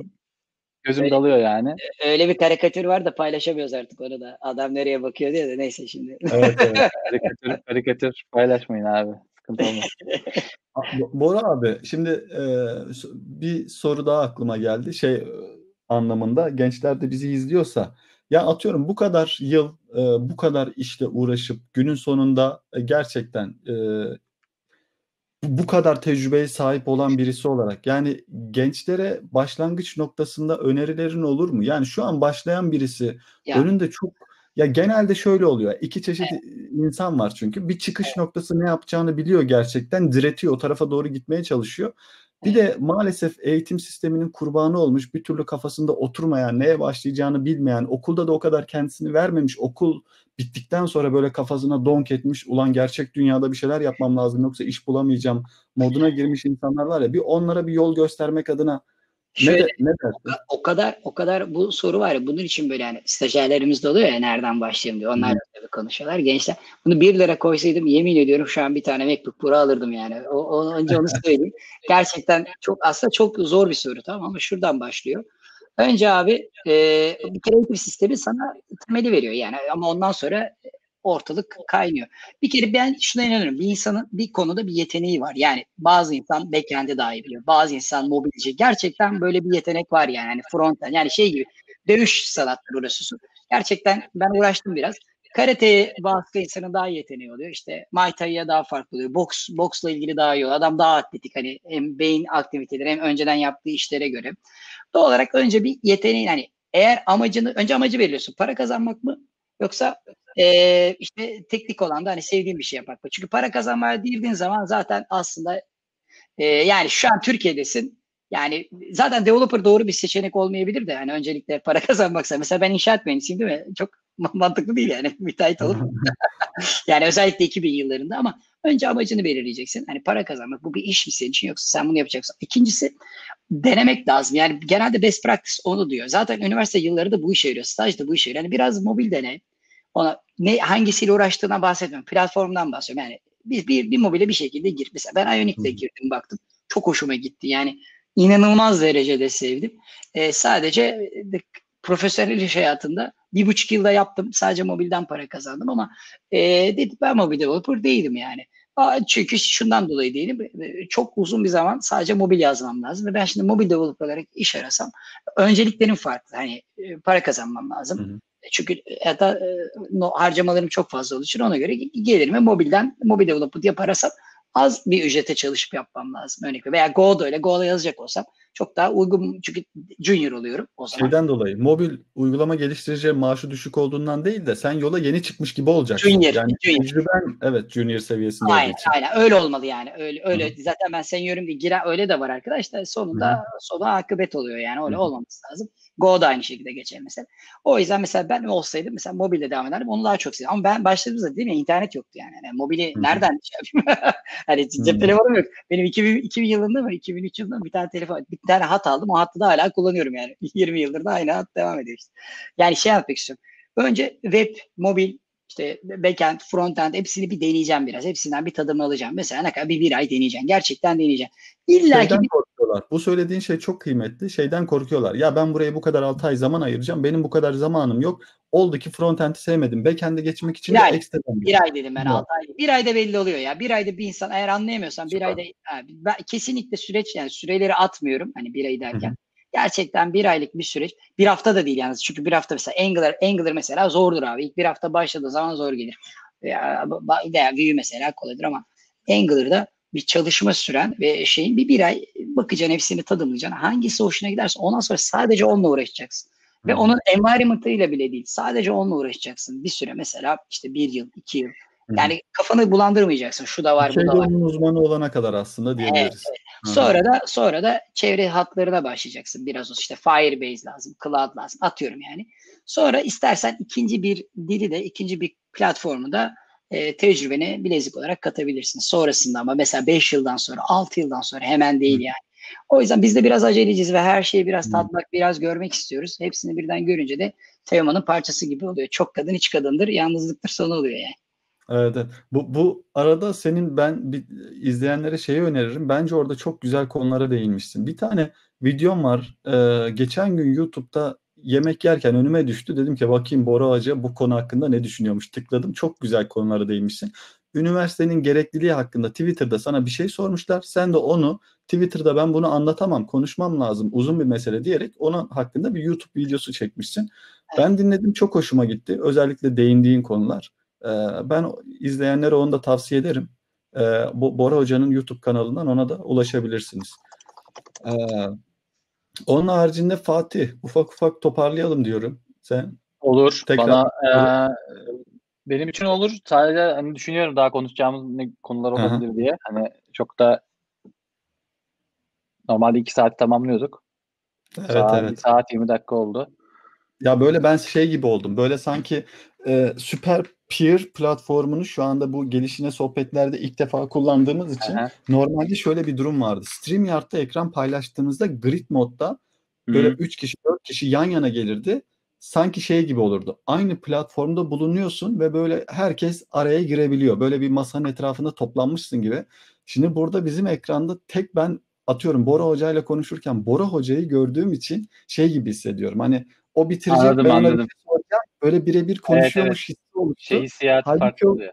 gözüm öyle, dalıyor yani. Öyle bir karikatür var da paylaşamıyoruz artık onu da. Adam nereye bakıyor diye de neyse şimdi. Evet, evet. karikatür, karikatür paylaşmayın abi. Sıkıntı olmaz. Bora abi şimdi e, bir soru daha aklıma geldi. Şey anlamında gençler de bizi izliyorsa ya atıyorum bu kadar yıl e, bu kadar işle uğraşıp günün sonunda e, gerçekten e, bu kadar tecrübeye sahip olan birisi olarak yani gençlere başlangıç noktasında önerilerin olur mu? Yani şu an başlayan birisi ya. önünde çok ya genelde şöyle oluyor. İki çeşit evet. insan var çünkü. Bir çıkış evet. noktası ne yapacağını biliyor gerçekten. Diretiyor o tarafa doğru gitmeye çalışıyor. Bir de maalesef eğitim sisteminin kurbanı olmuş, bir türlü kafasında oturmayan, neye başlayacağını bilmeyen, okulda da o kadar kendisini vermemiş, okul bittikten sonra böyle kafasına donk etmiş, ulan gerçek dünyada bir şeyler yapmam lazım yoksa iş bulamayacağım moduna girmiş insanlar var ya, bir onlara bir yol göstermek adına Şöyle, ne, de, ne dersin? O kadar o kadar bu soru var ya bunun için böyle yani stajyerlerimiz de oluyor ya nereden başlayayım diyor. Onlar da tabii konuşuyorlar. Gençler bunu 1 lira koysaydım yemin ediyorum şu an bir tane MacBook Pro alırdım yani. O, o, önce onu söyleyeyim. Gerçekten çok aslında çok zor bir soru tamam ama şuradan başlıyor. Önce abi e, bir kere eğitim sistemi sana temeli veriyor yani ama ondan sonra ortalık kaynıyor. Bir kere ben şuna inanıyorum. Bir insanın bir konuda bir yeteneği var. Yani bazı insan backend'i daha iyi biliyor. Bazı insan mobilci. Gerçekten böyle bir yetenek var yani. yani frontend. Yani şey gibi dövüş sanatları uğraşıyorsun. Gerçekten ben uğraştım biraz. Karateye bazı insanın daha yeteneği oluyor. İşte Muay Thai'ye daha farklı oluyor. Boks, boksla ilgili daha iyi oluyor. Adam daha atletik. Hani hem beyin aktiviteleri hem önceden yaptığı işlere göre. Doğal olarak önce bir yeteneğin hani eğer amacını önce amacı belirliyorsun. Para kazanmak mı? Yoksa e, işte teknik olan da hani sevdiğim bir şey yapmak? Çünkü para kazanmaya girdiğin zaman zaten aslında e, yani şu an Türkiye'desin. Yani zaten developer doğru bir seçenek olmayabilir de yani öncelikle para kazanmaksa. Mesela ben inşaat mühendisiyim değil mi? Çok mantıklı değil yani müteahhit olup. yani özellikle 2000 yıllarında ama önce amacını belirleyeceksin. Hani para kazanmak bu bir iş mi senin için yoksa sen bunu yapacaksın. İkincisi denemek lazım. Yani genelde best practice onu diyor. Zaten üniversite yılları da bu işe yarıyor. Staj da bu işe yarıyor. Yani biraz mobil dene. Ona ne hangisiyle uğraştığına bahsetmiyorum. Platformdan bahsediyorum. Yani bir, bir, bir mobile bir şekilde gir. Mesela ben Ionic'te girdim baktım. Çok hoşuma gitti. Yani inanılmaz derecede sevdim. Ee, sadece de, profesyonel iş hayatında bir buçuk yılda yaptım. Sadece mobilden para kazandım ama e, dedim ben mobil developer değilim yani. Çünkü şundan dolayı değilim. Çok uzun bir zaman sadece mobil yazmam lazım. Ve ben şimdi mobil developer olarak iş arasam önceliklerim farklı. Hani para kazanmam lazım. Hı hı. Çünkü ya da no, harcamalarım çok fazla olduğu için ona göre gelirimi mobilden mobil developer diye parasam az bir ücrete çalışıp yapmam lazım. Örnek veya Go'da öyle. Go'da yazacak olsam çok daha uygun çünkü junior oluyorum o zaman. Şeyden dolayı mobil uygulama geliştirici maaşı düşük olduğundan değil de sen yola yeni çıkmış gibi olacaksın. Junior. Yani junior. tecrüben evet junior seviyesinde aynen, için. Aynen öyle olmalı yani. Öyle öyle Hı-hı. zaten ben senior'um diye giren öyle de var arkadaşlar. Sonunda Hı-hı. sonu akıbet oluyor yani. Öyle Hı-hı. olmaması lazım. Go da aynı şekilde geçer mesela. O yüzden mesela ben olsaydım mesela mobilde devam ederdim. Onu daha çok seviyorum. Ama ben başladığımda değil mi internet yoktu yani. yani mobili Hı-hı. nereden şey hani cep telefonum yok. Benim 2000, 2000 yılında mı 2003 yılında mı bir tane telefon bir tane hat aldım. O hattı da hala kullanıyorum yani. 20 yıldır da aynı hat devam ediyor işte. Yani şey yapmak istiyorum. Önce web, mobil, işte backend, frontend hepsini bir deneyeceğim biraz. Hepsinden bir tadımı alacağım. Mesela ne kadar bir, bir ay deneyeceğim. Gerçekten deneyeceğim. İlla ki bir... korkuyorlar. Bu söylediğin şey çok kıymetli. Şeyden korkuyorlar. Ya ben buraya bu kadar 6 ay zaman ayıracağım. Benim bu kadar zamanım yok. Oldu ki frontend'i sevmedim. Backend'e geçmek için bir de ay, ekstradan. Bir ay dedim ben 6 ay. Bir ayda belli oluyor ya. Bir ayda bir insan eğer anlayamıyorsan bir ayda ben kesinlikle süreç yani süreleri atmıyorum. Hani bir ay derken. Hı-hı. Gerçekten bir aylık bir süreç. Bir hafta da değil yalnız. Çünkü bir hafta mesela Angular, Angular mesela zordur abi. İlk bir hafta başladığı zaman zor gelir. Veya Vue mesela kolaydır ama Angular'da bir çalışma süren ve şeyin bir bir ay bakacaksın hepsini tadımlayacaksın. Hangisi hoşuna giderse ondan sonra sadece onunla uğraşacaksın. Ve hmm. onun environment'ıyla bile değil. Sadece onunla uğraşacaksın. Bir süre mesela işte bir yıl, iki yıl. Yani hmm. kafanı bulandırmayacaksın. Şu da var, bu da var. uzmanı olana kadar aslında diyebiliriz. Evet, evet. Sonra da sonra da çevre hatlarına başlayacaksın. Biraz işte Firebase lazım, Cloud lazım. Atıyorum yani. Sonra istersen ikinci bir dili de, ikinci bir platformu da e, tecrübeni bilezik olarak katabilirsin. Sonrasında ama mesela 5 yıldan sonra, 6 yıldan sonra hemen değil yani. O yüzden biz de biraz aceleciyiz ve her şeyi biraz tatmak, biraz görmek istiyoruz. Hepsini birden görünce de Teoman'ın parçası gibi oluyor. Çok kadın iç kadındır, yalnızlıktır sonu oluyor yani. Evet, bu bu arada senin ben bir, izleyenlere şeyi öneririm. Bence orada çok güzel konulara değinmişsin. Bir tane videom var. Ee, geçen gün YouTube'da yemek yerken önüme düştü. Dedim ki bakayım Bora Hoca bu konu hakkında ne düşünüyormuş. Tıkladım. Çok güzel konulara değinmişsin. Üniversitenin gerekliliği hakkında Twitter'da sana bir şey sormuşlar. Sen de onu Twitter'da ben bunu anlatamam, konuşmam lazım, uzun bir mesele diyerek onun hakkında bir YouTube videosu çekmişsin. Ben dinledim, çok hoşuma gitti. Özellikle değindiğin konular. Ee, ben izleyenlere onu da tavsiye ederim. Ee, Bora Hoca'nın YouTube kanalından ona da ulaşabilirsiniz. Ee, onun haricinde Fatih ufak ufak toparlayalım diyorum. Sen olur. Tekrar Bana e, benim için olur. Sadece hani düşünüyorum daha konuşacağımız ne konular olabilir Aha. diye. Hani çok da Normalde 2 saat tamamlıyorduk. Evet saat, evet. Saat 20 dakika oldu. Ya böyle ben şey gibi oldum. Böyle sanki e, süper peer platformunu şu anda bu gelişine sohbetlerde ilk defa kullandığımız için Aha. normalde şöyle bir durum vardı. StreamYard'da ekran paylaştığımızda grid modda böyle 3 kişi 4 kişi yan yana gelirdi. Sanki şey gibi olurdu. Aynı platformda bulunuyorsun ve böyle herkes araya girebiliyor. Böyle bir masanın etrafında toplanmışsın gibi. Şimdi burada bizim ekranda tek ben atıyorum Bora Hoca ile konuşurken Bora Hoca'yı gördüğüm için şey gibi hissediyorum. Hani o bitirecek anladım, ben anladım. Böyle birebir konuşuyormuş evet, evet. hissi oluştu. Şey hissiyatı farklı oluyor.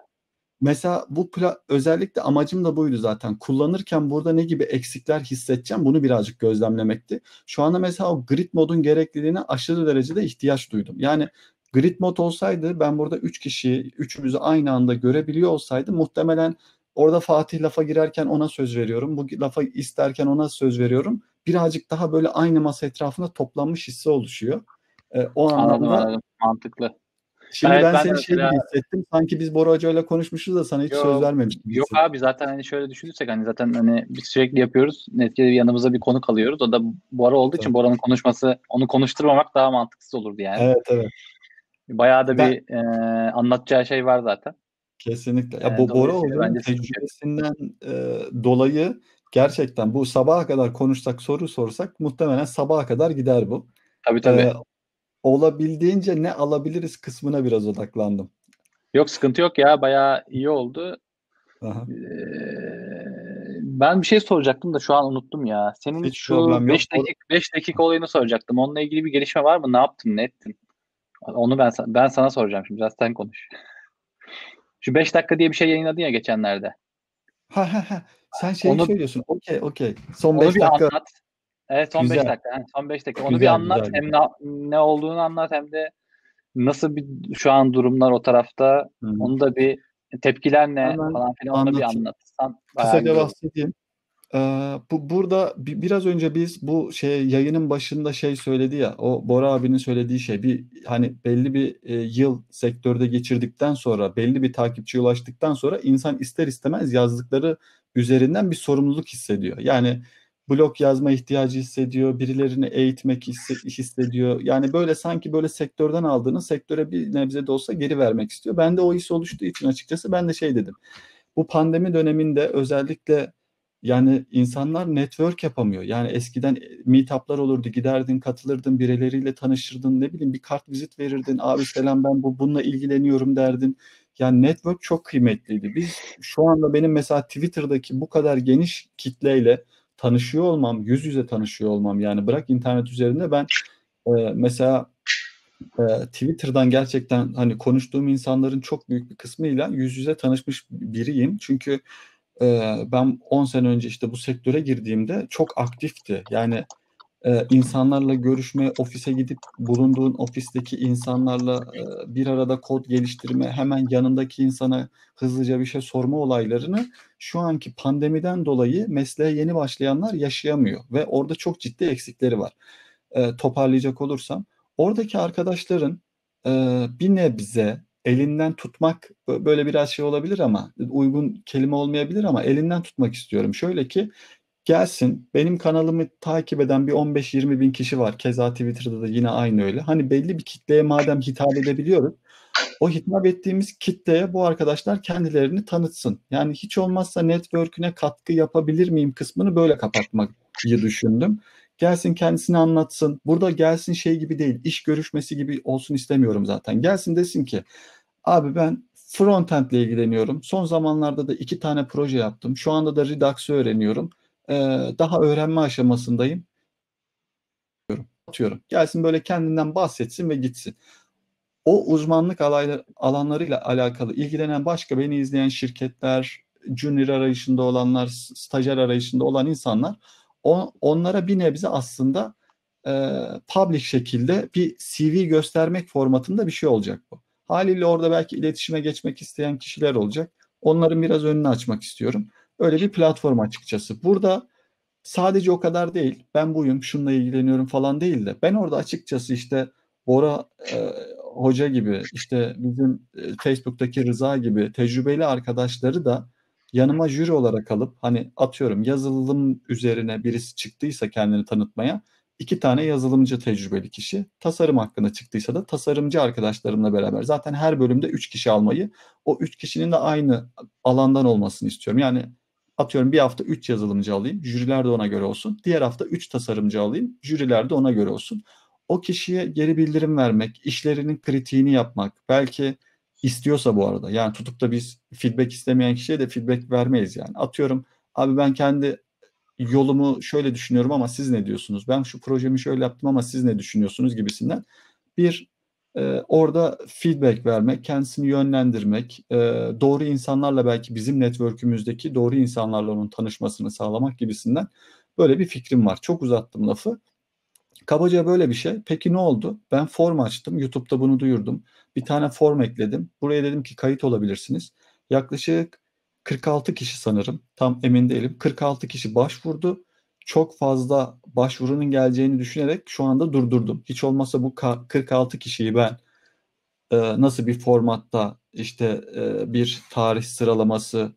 Mesela bu pla- özellikle amacım da buydu zaten. Kullanırken burada ne gibi eksikler hissedeceğim bunu birazcık gözlemlemekti. Şu anda mesela o grid modun gerekliliğine aşırı derecede ihtiyaç duydum. Yani grid mod olsaydı ben burada 3 kişiyi, üçümüzü aynı anda görebiliyor olsaydı muhtemelen orada Fatih lafa girerken ona söz veriyorum. Bu lafa isterken ona söz veriyorum. Birazcık daha böyle aynı masa etrafında toplanmış hissi oluşuyor. Ee, o anlamda anladım, anladım. mantıklı. Şimdi evet, ben, ben seni şey gibi hissettim. Sanki biz Bora Hoca ile konuşmuşuz da sana hiç yok, söz vermemiştik. Yok abi zaten hani şöyle düşünürsek hani zaten hani biz sürekli yapıyoruz. Neticede yanımıza bir konu kalıyoruz. O da Bora olduğu için Bora'nın konuşması onu konuşturmamak daha mantıksız olurdu yani. Evet evet. Bayağı da ben, bir e, anlatacağı şey var zaten. Kesinlikle. Ya bu Bora Hoca'nın tecrübesinden e, dolayı gerçekten bu sabaha kadar konuşsak soru sorsak muhtemelen sabaha kadar gider bu. Tabii tabii. Ee, olabildiğince ne alabiliriz kısmına biraz odaklandım. Yok sıkıntı yok ya bayağı iyi oldu. Aha. Ee, ben bir şey soracaktım da şu an unuttum ya. Senin Hiç şu 5 dakika 5 dakika olayını soracaktım. Onunla ilgili bir gelişme var mı? Ne yaptın? Ne ettin? Onu ben ben sana soracağım şimdi. Biraz sen konuş. Şu 5 dakika diye bir şey yayınladın ya geçenlerde. Ha ha ha. Sen şey onu, söylüyorsun. Okey okey. Son 5 dakika. Anlat. Evet son 5 dakika. Yani son 5 dakika. Onu güzel, bir anlat. Güzel. Hem ne, ne olduğunu anlat hem de nasıl bir şu an durumlar o tarafta. Hı-hı. Onu da bir tepkiler ne Hemen falan filan onu bir anlatırsan. Kısaca bahsedeyim. Ee, bu burada bir, biraz önce biz bu şey yayının başında şey söyledi ya o Bora abinin söylediği şey bir hani belli bir e, yıl sektörde geçirdikten sonra belli bir takipçiye ulaştıktan sonra insan ister istemez yazdıkları üzerinden bir sorumluluk hissediyor. Yani blog yazma ihtiyacı hissediyor, birilerini eğitmek hissediyor. Yani böyle sanki böyle sektörden aldığını sektöre bir nebze de olsa geri vermek istiyor. Ben de o his oluştuğu için açıkçası ben de şey dedim. Bu pandemi döneminde özellikle yani insanlar network yapamıyor. Yani eskiden meetup'lar olurdu, giderdin, katılırdın, birileriyle tanışırdın, ne bileyim bir kart vizit verirdin. Abi selam ben bu bununla ilgileniyorum derdin. Yani network çok kıymetliydi. Biz şu anda benim mesela Twitter'daki bu kadar geniş kitleyle tanışıyor olmam, yüz yüze tanışıyor olmam yani bırak internet üzerinde ben e, mesela e, Twitter'dan gerçekten hani konuştuğum insanların çok büyük bir kısmıyla yüz yüze tanışmış biriyim. Çünkü e, ben 10 sene önce işte bu sektöre girdiğimde çok aktifti. Yani e, insanlarla görüşme, ofise gidip bulunduğun ofisteki insanlarla e, bir arada kod geliştirme, hemen yanındaki insana hızlıca bir şey sorma olaylarını şu anki pandemiden dolayı mesleğe yeni başlayanlar yaşayamıyor ve orada çok ciddi eksikleri var. E, toparlayacak olursam oradaki arkadaşların e, bir nebze elinden tutmak böyle biraz şey olabilir ama uygun kelime olmayabilir ama elinden tutmak istiyorum. Şöyle ki gelsin benim kanalımı takip eden bir 15-20 bin kişi var. Keza Twitter'da da yine aynı öyle. Hani belli bir kitleye madem hitap edebiliyoruz o hitap ettiğimiz kitleye bu arkadaşlar kendilerini tanıtsın. Yani hiç olmazsa network'üne katkı yapabilir miyim kısmını böyle kapatmayı düşündüm. Gelsin kendisini anlatsın. Burada gelsin şey gibi değil, iş görüşmesi gibi olsun istemiyorum zaten. Gelsin desin ki abi ben frontend ile ilgileniyorum. Son zamanlarda da iki tane proje yaptım. Şu anda da Redux'ı öğreniyorum e, daha öğrenme aşamasındayım. Atıyorum. Gelsin böyle kendinden bahsetsin ve gitsin. O uzmanlık alanlarıyla alakalı ilgilenen başka beni izleyen şirketler, junior arayışında olanlar, stajyer arayışında olan insanlar on, onlara bir nebze aslında e, public şekilde bir CV göstermek formatında bir şey olacak bu. Haliyle orada belki iletişime geçmek isteyen kişiler olacak. Onların biraz önünü açmak istiyorum. Öyle bir platform açıkçası. Burada sadece o kadar değil. Ben buyum, şununla ilgileniyorum falan değil de. Ben orada açıkçası işte Bora e, Hoca gibi, işte bizim e, Facebook'taki Rıza gibi tecrübeli arkadaşları da yanıma jüri olarak alıp hani atıyorum yazılım üzerine birisi çıktıysa kendini tanıtmaya iki tane yazılımcı tecrübeli kişi, tasarım hakkında çıktıysa da tasarımcı arkadaşlarımla beraber. Zaten her bölümde üç kişi almayı, o üç kişinin de aynı alandan olmasını istiyorum. Yani atıyorum bir hafta üç yazılımcı alayım, jüriler de ona göre olsun. Diğer hafta üç tasarımcı alayım, jüriler de ona göre olsun. O kişiye geri bildirim vermek, işlerinin kritiğini yapmak, belki istiyorsa bu arada. Yani tutup da biz feedback istemeyen kişiye de feedback vermeyiz yani. Atıyorum abi ben kendi yolumu şöyle düşünüyorum ama siz ne diyorsunuz? Ben şu projemi şöyle yaptım ama siz ne düşünüyorsunuz gibisinden. Bir e, orada feedback vermek, kendisini yönlendirmek, e, doğru insanlarla belki bizim network'ümüzdeki doğru insanlarla onun tanışmasını sağlamak gibisinden böyle bir fikrim var. Çok uzattım lafı. Kabaca böyle bir şey. Peki ne oldu? Ben form açtım. YouTube'da bunu duyurdum. Bir tane form ekledim. Buraya dedim ki kayıt olabilirsiniz. Yaklaşık 46 kişi sanırım. Tam emin değilim. 46 kişi başvurdu. Çok fazla başvurunun geleceğini düşünerek şu anda durdurdum. Hiç olmazsa bu 46 kişiyi ben e, nasıl bir formatta işte e, bir tarih sıralaması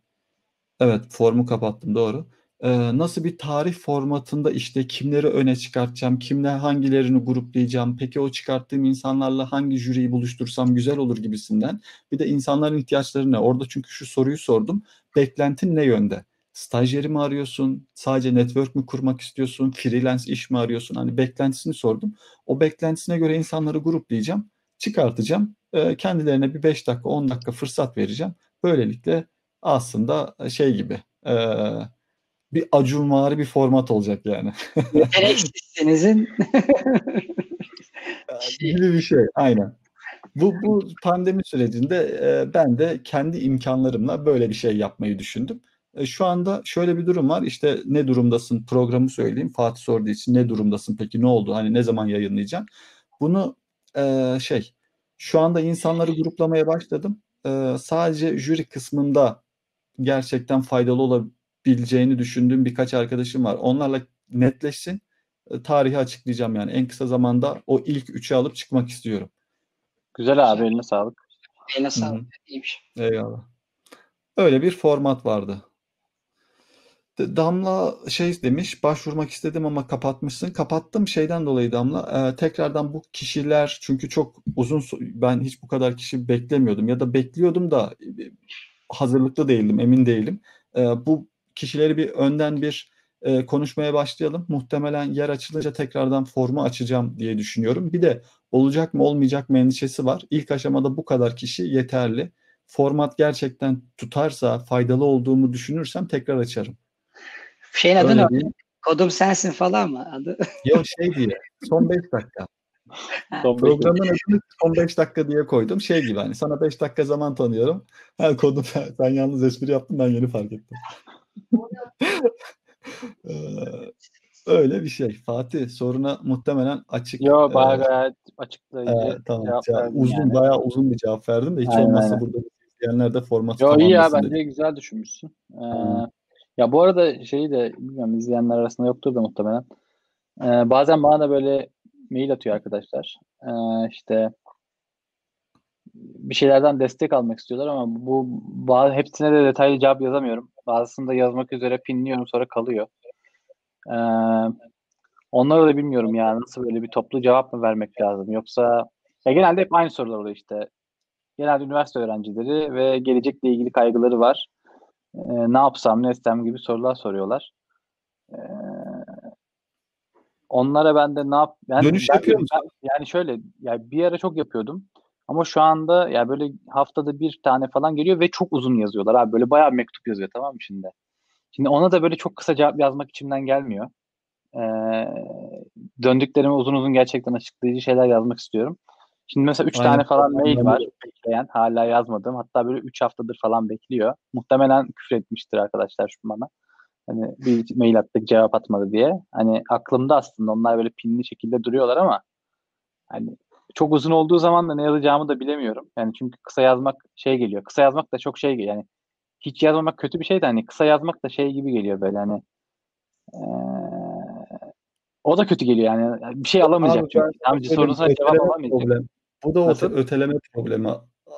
evet formu kapattım doğru e, nasıl bir tarih formatında işte kimleri öne çıkartacağım, kimle hangilerini gruplayacağım, peki o çıkarttığım insanlarla hangi jüriyi buluştursam güzel olur gibisinden. Bir de insanların ihtiyaçları ne? Orada çünkü şu soruyu sordum. Beklentin ne yönde? Stajyeri mi arıyorsun? Sadece network mi kurmak istiyorsun? Freelance iş mi arıyorsun? Hani beklentisini sordum. O beklentisine göre insanları gruplayacağım, çıkartacağım. Kendilerine bir 5 dakika, 10 dakika fırsat vereceğim. Böylelikle aslında şey gibi... E, bir acunvari bir format olacak yani. Yeteneksizsinizin gibi bir şey aynen. Bu, bu pandemi sürecinde e, ben de kendi imkanlarımla böyle bir şey yapmayı düşündüm. E, şu anda şöyle bir durum var. İşte ne durumdasın programı söyleyeyim. Fatih sorduğu için ne durumdasın peki ne oldu? Hani ne zaman yayınlayacağım? Bunu e, şey şu anda insanları gruplamaya başladım. E, sadece jüri kısmında gerçekten faydalı olabilir bileceğini düşündüğüm birkaç arkadaşım var. Onlarla netleşsin. E, tarihi açıklayacağım yani. En kısa zamanda o ilk üçü alıp çıkmak istiyorum. Güzel abi eline sağlık. Eline sağlık. İyiymiş. Eyvallah. Öyle bir format vardı. Damla şey demiş başvurmak istedim ama kapatmışsın. Kapattım şeyden dolayı Damla. E, tekrardan bu kişiler çünkü çok uzun ben hiç bu kadar kişi beklemiyordum ya da bekliyordum da e, hazırlıklı değildim emin değilim. E, bu kişileri bir önden bir e, konuşmaya başlayalım. Muhtemelen yer açılınca tekrardan formu açacağım diye düşünüyorum. Bir de olacak mı olmayacak mı endişesi var. İlk aşamada bu kadar kişi yeterli. Format gerçekten tutarsa, faydalı olduğumu düşünürsem tekrar açarım. Şeyin adı ne? Kodum sensin falan mı adı? Yok şey diye. Son 5 dakika. son Programın adını son 5 dakika diye koydum. Şey gibi hani sana 5 dakika zaman tanıyorum. Ha kodum sen yalnız espri yaptın ben yeni fark ettim. Öyle bir şey. Fatih soruna muhtemelen açık. Yok bayağı gayet açıklayıcı. E, tamam. Cevap uzun yani. bayağı uzun bir cevap verdim de hiç aynen, olmazsa aynen. burada izleyenler de formatı Yo iyi ya bence güzel düşünmüşsün. Ee, ya bu arada şeyi de bilmiyorum izleyenler arasında yoktur da muhtemelen. Ee, bazen bana da böyle mail atıyor arkadaşlar. Ee, işte bir şeylerden destek almak istiyorlar ama bu bazı hepsine de detaylı cevap yazamıyorum. Bazısını da yazmak üzere pinliyorum sonra kalıyor. Ee, onları da bilmiyorum ya nasıl böyle bir toplu cevap mı vermek lazım yoksa ya genelde hep aynı sorular oluyor işte. Genelde üniversite öğrencileri ve gelecekle ilgili kaygıları var. Ee, ne yapsam ne etsem gibi sorular soruyorlar. Ee, onlara ben de ne yap yani Dönüş ben, yapıyor musun? Yani şöyle yani bir ara çok yapıyordum. Ama şu anda ya böyle haftada bir tane falan geliyor ve çok uzun yazıyorlar abi. Böyle bayağı mektup yazıyor tamam mı şimdi? Şimdi ona da böyle çok kısa cevap yazmak içimden gelmiyor. Ee, döndüklerime uzun uzun gerçekten açıklayıcı şeyler yazmak istiyorum. Şimdi mesela 3 tane falan mail var bekleyen. Hala yazmadım. Hatta böyle 3 haftadır falan bekliyor. Muhtemelen küfür etmiştir arkadaşlar şu bana. Hani bir mail attık cevap atmadı diye. Hani aklımda aslında onlar böyle pinli şekilde duruyorlar ama hani çok uzun olduğu zaman da ne yazacağımı da bilemiyorum. Yani çünkü kısa yazmak şey geliyor. Kısa yazmak da çok şey geliyor. Yani hiç yazmamak kötü bir şey de hani kısa yazmak da şey gibi geliyor böyle hani ee, o da kötü geliyor yani. Bir şey alamayacak Abi, çünkü. Amca sorusuna cevap alamayacak. Problem. Bu da o öteleme problemi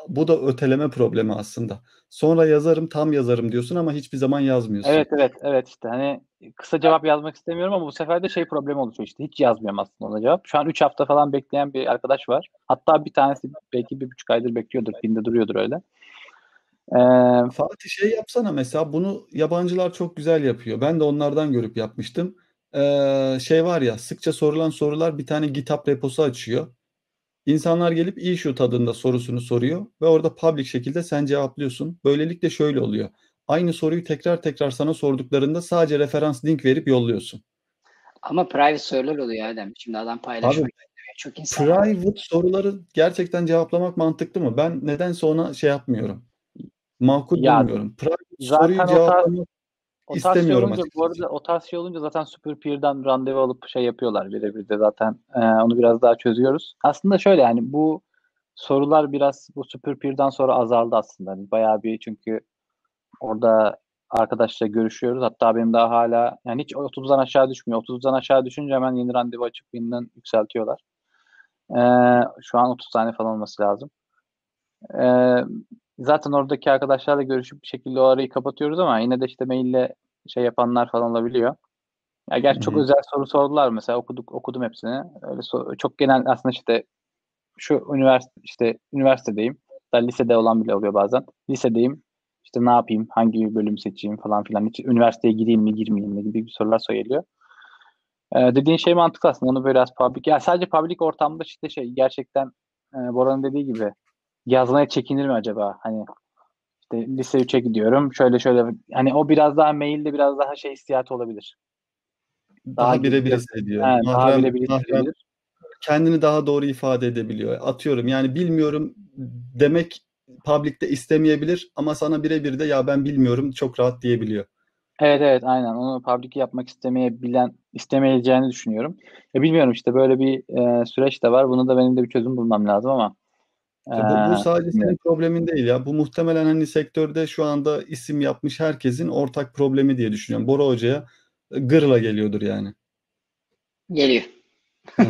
bu da öteleme problemi aslında. Sonra yazarım, tam yazarım diyorsun ama hiçbir zaman yazmıyorsun. Evet evet evet işte hani kısa cevap yazmak istemiyorum ama bu sefer de şey problemi oluşuyor işte hiç yazmıyorum aslında ona cevap. Şu an 3 hafta falan bekleyen bir arkadaş var. Hatta bir tanesi belki bir buçuk aydır bekliyordur. Binde duruyordur öyle. Ee, Fatih şey yapsana mesela bunu yabancılar çok güzel yapıyor. Ben de onlardan görüp yapmıştım. Ee, şey var ya sıkça sorulan sorular bir tane GitHub reposu açıyor. İnsanlar gelip issue tadında sorusunu soruyor ve orada public şekilde sen cevaplıyorsun. Böylelikle şöyle oluyor. Aynı soruyu tekrar tekrar sana sorduklarında sadece referans link verip yolluyorsun. Ama private sorular oluyor Adem. Şimdi adam paylaşmak Abi, Çok insan private var. soruları gerçekten cevaplamak mantıklı mı? Ben nedense ona şey yapmıyorum. Makul ya, bulmuyorum. Private soruyu cevaplamak o şey İstemiyorum olunca, Bu arada o tarz şey olunca zaten Super Peer'den randevu alıp şey yapıyorlar birebir de zaten e, onu biraz daha çözüyoruz. Aslında şöyle yani bu sorular biraz bu Super Peer'den sonra azaldı aslında. Yani bayağı bir çünkü orada arkadaşla görüşüyoruz. Hatta benim daha hala yani hiç 30'dan aşağı düşmüyor. 30'dan aşağı düşünce hemen yeni randevu açıp yeniden yükseltiyorlar. Ee, şu an 30 tane falan olması lazım. Ee, zaten oradaki arkadaşlarla görüşüp bir şekilde o arayı kapatıyoruz ama yine de işte maille şey yapanlar falan olabiliyor. Ya gerçi çok özel soru sordular mesela okuduk okudum hepsini. Öyle so- çok genel aslında işte şu üniversite işte üniversitedeyim. Da lisede olan bile oluyor bazen. Lisedeyim. İşte ne yapayım? Hangi bölüm seçeyim falan filan. Hiç üniversiteye gireyim mi, girmeyeyim mi gibi bir sorular soruluyor. Ee, dediğin şey mantıklı aslında. Onu biraz public. Ya sadece public ortamda işte şey gerçekten e, Bora'nın dediği gibi yazmaya çekinir mi acaba? Hani işte lise 3'e gidiyorum. Şöyle şöyle hani o biraz daha mailde biraz daha şey hissiyatı olabilir. Daha, daha birebir hissediyor. Daha birebir hissediyor. Kendini daha doğru ifade edebiliyor. Atıyorum yani bilmiyorum demek public'te istemeyebilir ama sana birebir de ya ben bilmiyorum çok rahat diyebiliyor. Evet evet aynen onu public yapmak istemeyebilen istemeyeceğini düşünüyorum. Ya bilmiyorum işte böyle bir e, süreç de var. Bunu da benim de bir çözüm bulmam lazım ama bu, bu sadece senin problemin değil ya. Bu muhtemelen hani sektörde şu anda isim yapmış herkesin ortak problemi diye düşünüyorum. Bora Hoca'ya e, gırla geliyordur yani. Geliyor.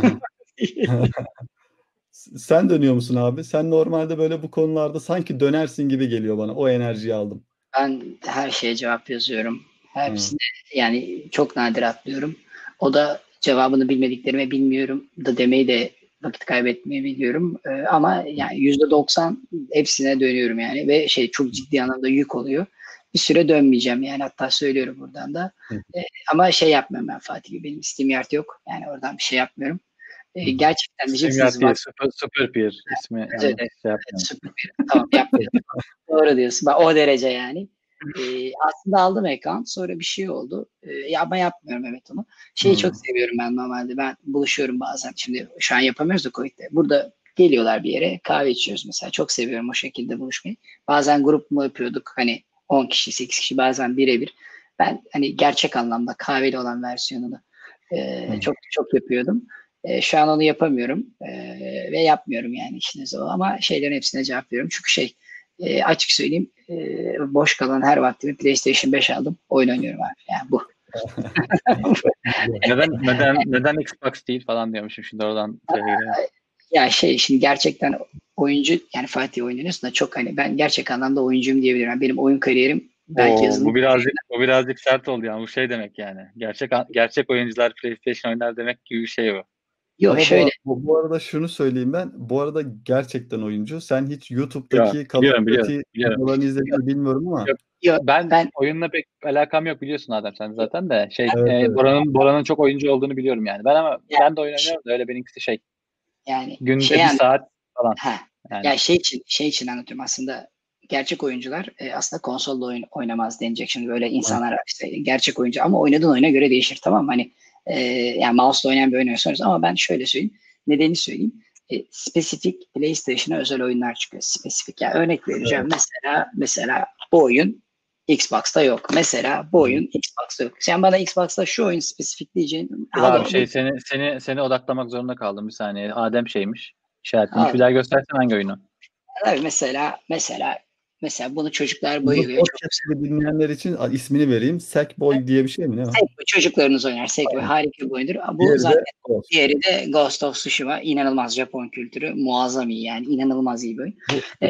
Sen dönüyor musun abi? Sen normalde böyle bu konularda sanki dönersin gibi geliyor bana. O enerjiyi aldım. Ben her şeye cevap yazıyorum. Hepsine hmm. yani çok nadir atlıyorum. O da cevabını bilmediklerime bilmiyorum da demeyi de vakit kaybetmeyi biliyorum. E, ama yani yüzde doksan hepsine dönüyorum yani ve şey çok ciddi anlamda yük oluyor. Bir süre dönmeyeceğim yani hatta söylüyorum buradan da. E, ama şey yapmıyorum ben Fatih gibi benim SteamYard yok. Yani oradan bir şey yapmıyorum. E, gerçekten diyeceksiniz. SteamYard super, super Peer ismi. Yani, evet, şey evet, super Peer. Tamam yapmıyorum. Doğru diyorsun. Bak, o derece yani. E, aslında aldım account sonra bir şey oldu. E, ya ama yapmıyorum evet onu. Şeyi hmm. çok seviyorum ben normalde. Ben buluşuyorum bazen. Şimdi şu an yapamıyoruz da Covid'de. Burada geliyorlar bir yere kahve içiyoruz mesela. Çok seviyorum o şekilde buluşmayı. Bazen grup mu yapıyorduk hani 10 kişi 8 kişi bazen birebir. Ben hani gerçek anlamda kahveli olan versiyonunu e, hmm. çok çok yapıyordum. E, şu an onu yapamıyorum e, ve yapmıyorum yani işiniz o ama şeylerin hepsine cevap veriyorum. Çünkü şey e, açık söyleyeyim e, boş kalan her vaktimi PlayStation 5 aldım. Oyun oynuyorum abi. Yani bu. neden neden neden Xbox değil falan diyormuşum şimdi oradan. Ya şey şimdi gerçekten oyuncu yani Fatih oynuyorsun da çok hani ben gerçek anlamda oyuncuyum diyebilirim. Yani benim oyun kariyerim belki Oo, bu birazcık bu birazcık sert oldu yani bu şey demek yani. Gerçek gerçek oyuncular PlayStation oynar demek gibi bir şey bu. Yok Ama şöyle. Bu, bu arada şunu söyleyeyim ben. Bu arada gerçekten oyuncu. Sen hiç YouTube'daki Duty videolarını izlediğini bilmiyorum ama. Yok, yok, ben, ben oyunla pek alakam yok biliyorsun Adem sen zaten de. Şey evet, e, evet. Bora'nın Bora'nın çok oyuncu olduğunu biliyorum yani. Ben ama yani, ben de oynamıyorum da öyle benimkisi şey. Yani günde şey bir yani, saat falan. Ha. Yani. Ya şey için şey için anlatıyorum aslında gerçek oyuncular e, aslında konsolda oyun, oynamaz denecek. Şimdi böyle insanlar işte gerçek oyuncu ama oynadığın oyuna göre değişir tamam mı? Hani e, yani mouse'la oynayan bir oyun oynuyorsanız ama ben şöyle söyleyeyim. Nedeni söyleyeyim. E, spesifik PlayStation'a özel oyunlar çıkıyor. Spesifik. Yani örnek vereceğim. Evet. Mesela mesela bu oyun Xbox'ta yok. Mesela bu oyun Xbox'ta yok. Sen bana Xbox'ta şu oyun spesifik diyeceğin. Abi şey seni seni seni odaklamak zorunda kaldım bir saniye. Adem şeymiş. İşaretlemiş. Bir daha göstersen hangi oyunu? Tabii mesela mesela mesela bunu çocuklar bayılıyor. Çok Podcast'ı dinleyenler için a, ismini vereyim. Sackboy diye bir şey mi? Ne? Sackboy, çocuklarınız oynar. Sackboy harika bir oyundur. Bu Diğeri de zaten Ghost. diğeri de Ghost of Tsushima. İnanılmaz Japon kültürü. Muazzam iyi yani. inanılmaz iyi bir oyun.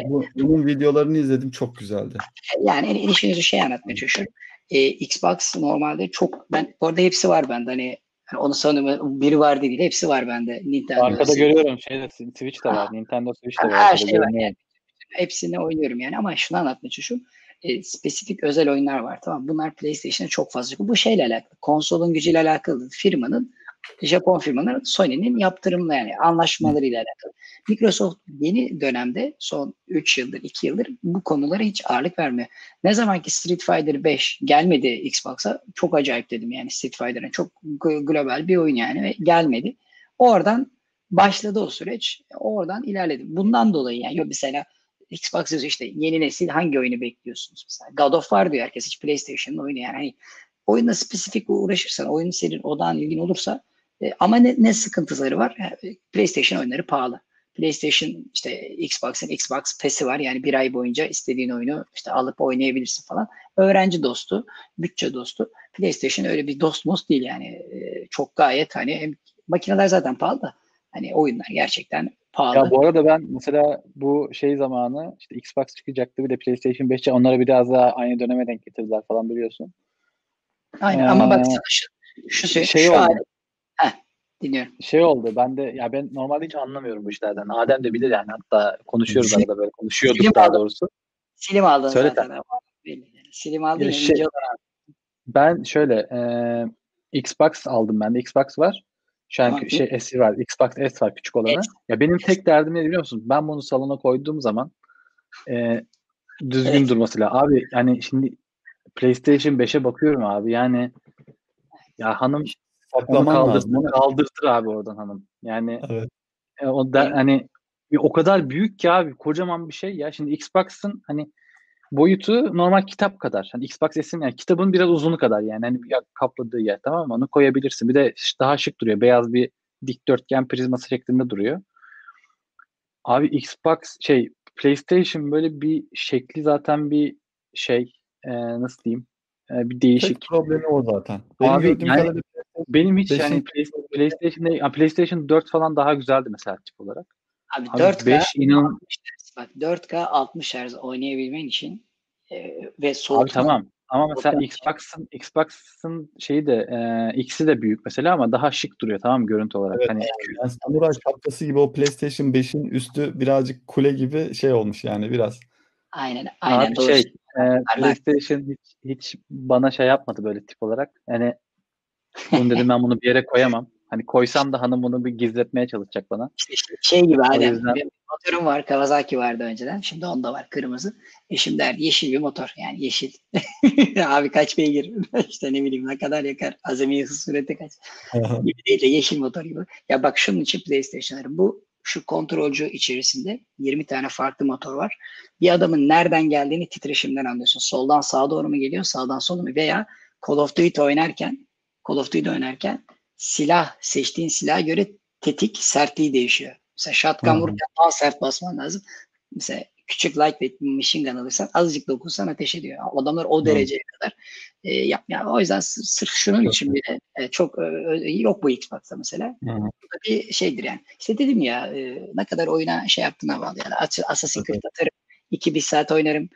Bu, bunun videolarını izledim. Çok güzeldi. Yani en, en işin özü şey anlatmaya çalışıyorum. Ee, Xbox normalde çok ben orada hepsi var bende hani hani onu sanıyorum biri var değil hepsi var bende Nintendo. Arkada görüyorum şeyde Switch de var. Nintendo Switch de var. Her şey var yani. Hepsini oynuyorum yani ama şunu anlatmaya çalışıyorum. E, spesifik özel oyunlar var tamam. Bunlar PlayStation'a çok fazla. Bu şeyle alakalı. Konsolun gücüyle alakalı. Firmanın Japon firmanın Sony'nin yaptırımla yani anlaşmalarıyla alakalı. Microsoft yeni dönemde son 3 yıldır 2 yıldır bu konulara hiç ağırlık vermiyor. Ne zaman ki Street Fighter 5 gelmedi Xbox'a çok acayip dedim yani Street Fighter'ın çok global bir oyun yani ve gelmedi. Oradan başladı o süreç. Oradan ilerledi. Bundan dolayı yani mesela Xbox yazıyor işte yeni nesil hangi oyunu bekliyorsunuz? Mesela God of War diyor herkes hiç PlayStation'ın oyunu yani. Hani oyunla spesifik uğraşırsan, oyun senin odağın ilgin olursa e, ama ne, ne sıkıntıları var? Yani PlayStation oyunları pahalı. PlayStation işte Xbox'ın Xbox Pass'i var. Yani bir ay boyunca istediğin oyunu işte alıp oynayabilirsin falan. Öğrenci dostu, bütçe dostu. PlayStation öyle bir dost most değil yani. E, çok gayet hani hem makineler zaten pahalı da hani oyunlar gerçekten pahalı. Ya bu arada ben mesela bu şey zamanı işte Xbox çıkacaktı bir de PlayStation 5'e onları biraz daha aynı döneme denk getirdiler falan biliyorsun. Aynen ama bak Ee, şu, şu, şey, şey şu oldu. hali- Heh, dinliyorum. Şey oldu ben de ya ben normalde hiç anlamıyorum bu işlerden. Adem de bilir yani hatta konuşuyoruz Film- arada böyle konuşuyorduk film daha aldım. doğrusu. Silim aldın Söyle zaten. Silim aldın Ya şey- Ben şöyle e, Xbox aldım ben de Xbox var. Şu an şey S var. Xbox S var küçük olanı. S. Ya benim tek derdim ne biliyor musun? Ben bunu salona koyduğum zaman e, düzgün Evet. durması lazım. Abi yani şimdi PlayStation 5'e bakıyorum abi yani ya hanım onu Saklaman kaldır, lazım. onu kaldırtır abi oradan hanım. Yani Evet. e, o da Evet. hani bir o kadar büyük ki abi kocaman bir şey ya. Şimdi Xbox'ın hani boyutu normal kitap kadar. Hani Xbox S'in yani kitabın biraz uzunu kadar yani. Hani kapladığı yer tamam mı? Onu koyabilirsin. Bir de daha şık duruyor. Beyaz bir dikdörtgen prizması şeklinde duruyor. Abi Xbox şey PlayStation böyle bir şekli zaten bir şey e, nasıl diyeyim? E, bir değişik. Tek problemi o zaten. Benim Abi yani- kadarıyla Benim hiç Beşin- yani Play- PlayStation'da ya PlayStation 4 falan daha güzeldi mesela tip olarak. Abi, Abi 4K 5 inan 60 Hz. Bak 4K 60 Hz oynayabilmen için e, ve soğutma. Abi tamam. Ama mesela. Xbox'ın Xbox'ın şeyi de e, X'i de büyük mesela ama daha şık duruyor tamam mı görüntü olarak. Evet, hani yani samuray şapkası gibi o PlayStation 5'in üstü birazcık kule gibi şey olmuş yani biraz. Aynen aynen abi doğru. şey e. PlayStation hiç, hiç bana şey yapmadı böyle tip olarak. Hani bunu dedim ben bunu bir yere koyamam. Hani koysam da hanım bunu bir gizletmeye çalışacak bana. İşte şey gibi Adem. yüzden- Benim motorum var. Kawasaki vardı önceden. Şimdi onda var kırmızı. Eşim der yeşil bir motor. Yani yeşil. Abi kaç beygir? işte ne bileyim ne kadar yakar. Azami hız süreti kaç. gibi değil de yeşil motor gibi. Ya bak şunun için PlayStation'ları bu şu kontrolcü içerisinde 20 tane farklı motor var. Bir adamın nereden geldiğini titreşimden anlıyorsun. Soldan sağa doğru mu geliyor, sağdan sola mı? Veya Call of Duty oynarken Call of Duty oynarken silah, seçtiğin silaha göre tetik sertliği değişiyor. Mesela shotgun hı. vururken daha sert basman lazım. Mesela küçük lightweight machine gun alırsan azıcık dokunsan ateş ediyor. Adamlar o Hı. dereceye kadar e, yap. Yani o yüzden sırf şunun Çok için bile e, çok e, yok bu Xbox'ta mesela. Hı. Bu da bir şeydir yani. İşte dedim ya e, ne kadar oyuna şey yaptığına bağlı. Yani As- Assassin's Creed atarım. 2 bir saat oynarım.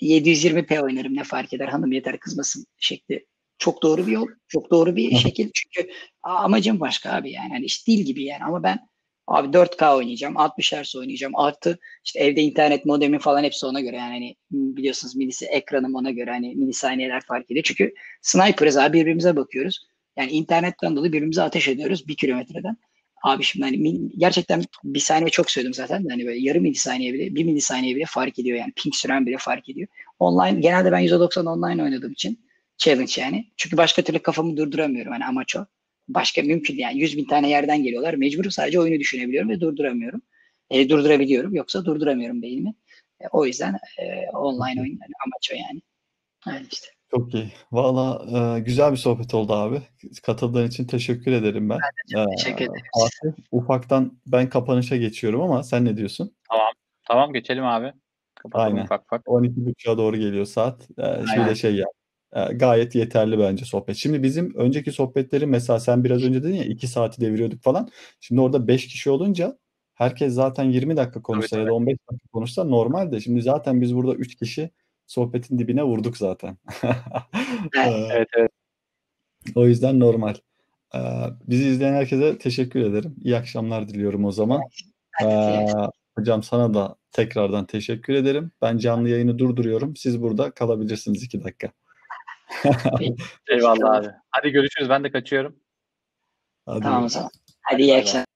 720p oynarım ne fark eder hanım yeter kızmasın şekli. Çok doğru bir yol. Çok doğru bir şekil. Çünkü amacım başka abi yani. Hani işte dil gibi yani ama ben abi 4K oynayacağım. 60 Hz oynayacağım. Artı işte evde internet modemi falan hepsi ona göre yani hani biliyorsunuz milisi ekranım ona göre hani milisaniyeler fark ediyor. Çünkü sniper'ız abi birbirimize bakıyoruz. Yani internetten dolayı birbirimize ateş ediyoruz bir kilometreden. Abi şimdi hani gerçekten bir saniye çok söyledim zaten hani böyle yarım milisaniye bile bir milisaniye bile fark ediyor yani ping süren bile fark ediyor. Online genelde ben %90 online oynadığım için challenge yani. Çünkü başka türlü kafamı durduramıyorum hani amaç o. Başka mümkün yani 100 bin tane yerden geliyorlar. Mecburum sadece oyunu düşünebiliyorum ve durduramıyorum. E, durdurabiliyorum yoksa durduramıyorum beynimi. E, o yüzden e, online oyun yani amaç o yani. Öyle işte. Çok iyi. Valla e, güzel bir sohbet oldu abi. Katıldığın için teşekkür ederim ben. çok E, teşekkür ederim. Fatih, ufaktan ben kapanışa geçiyorum ama sen ne diyorsun? Tamam geçelim abi. Kapatalım Aynen. ufak ufak. 12.30'a doğru geliyor saat. Ee, de şey ya e, gayet yeterli bence sohbet. Şimdi bizim önceki sohbetleri mesela sen biraz önce dedin ya 2 saati deviriyorduk falan. Şimdi orada 5 kişi olunca herkes zaten 20 dakika konuşsa ya da 15 dakika konuşsa normal de şimdi zaten biz burada 3 kişi sohbetin dibine vurduk zaten. Ee, Evet evet. o yüzden normal. Ee, bizi izleyen herkese teşekkür ederim. İyi akşamlar diliyorum o zaman. Ee, hocam sana da tekrardan teşekkür ederim. Ben canlı yayını durduruyorum. Siz burada kalabilirsiniz 2 dakika. Eyvallah abi. Hadi görüşürüz. Ben de kaçıyorum. Hadi Tamam o zaman. Hadi iyi akşamlar.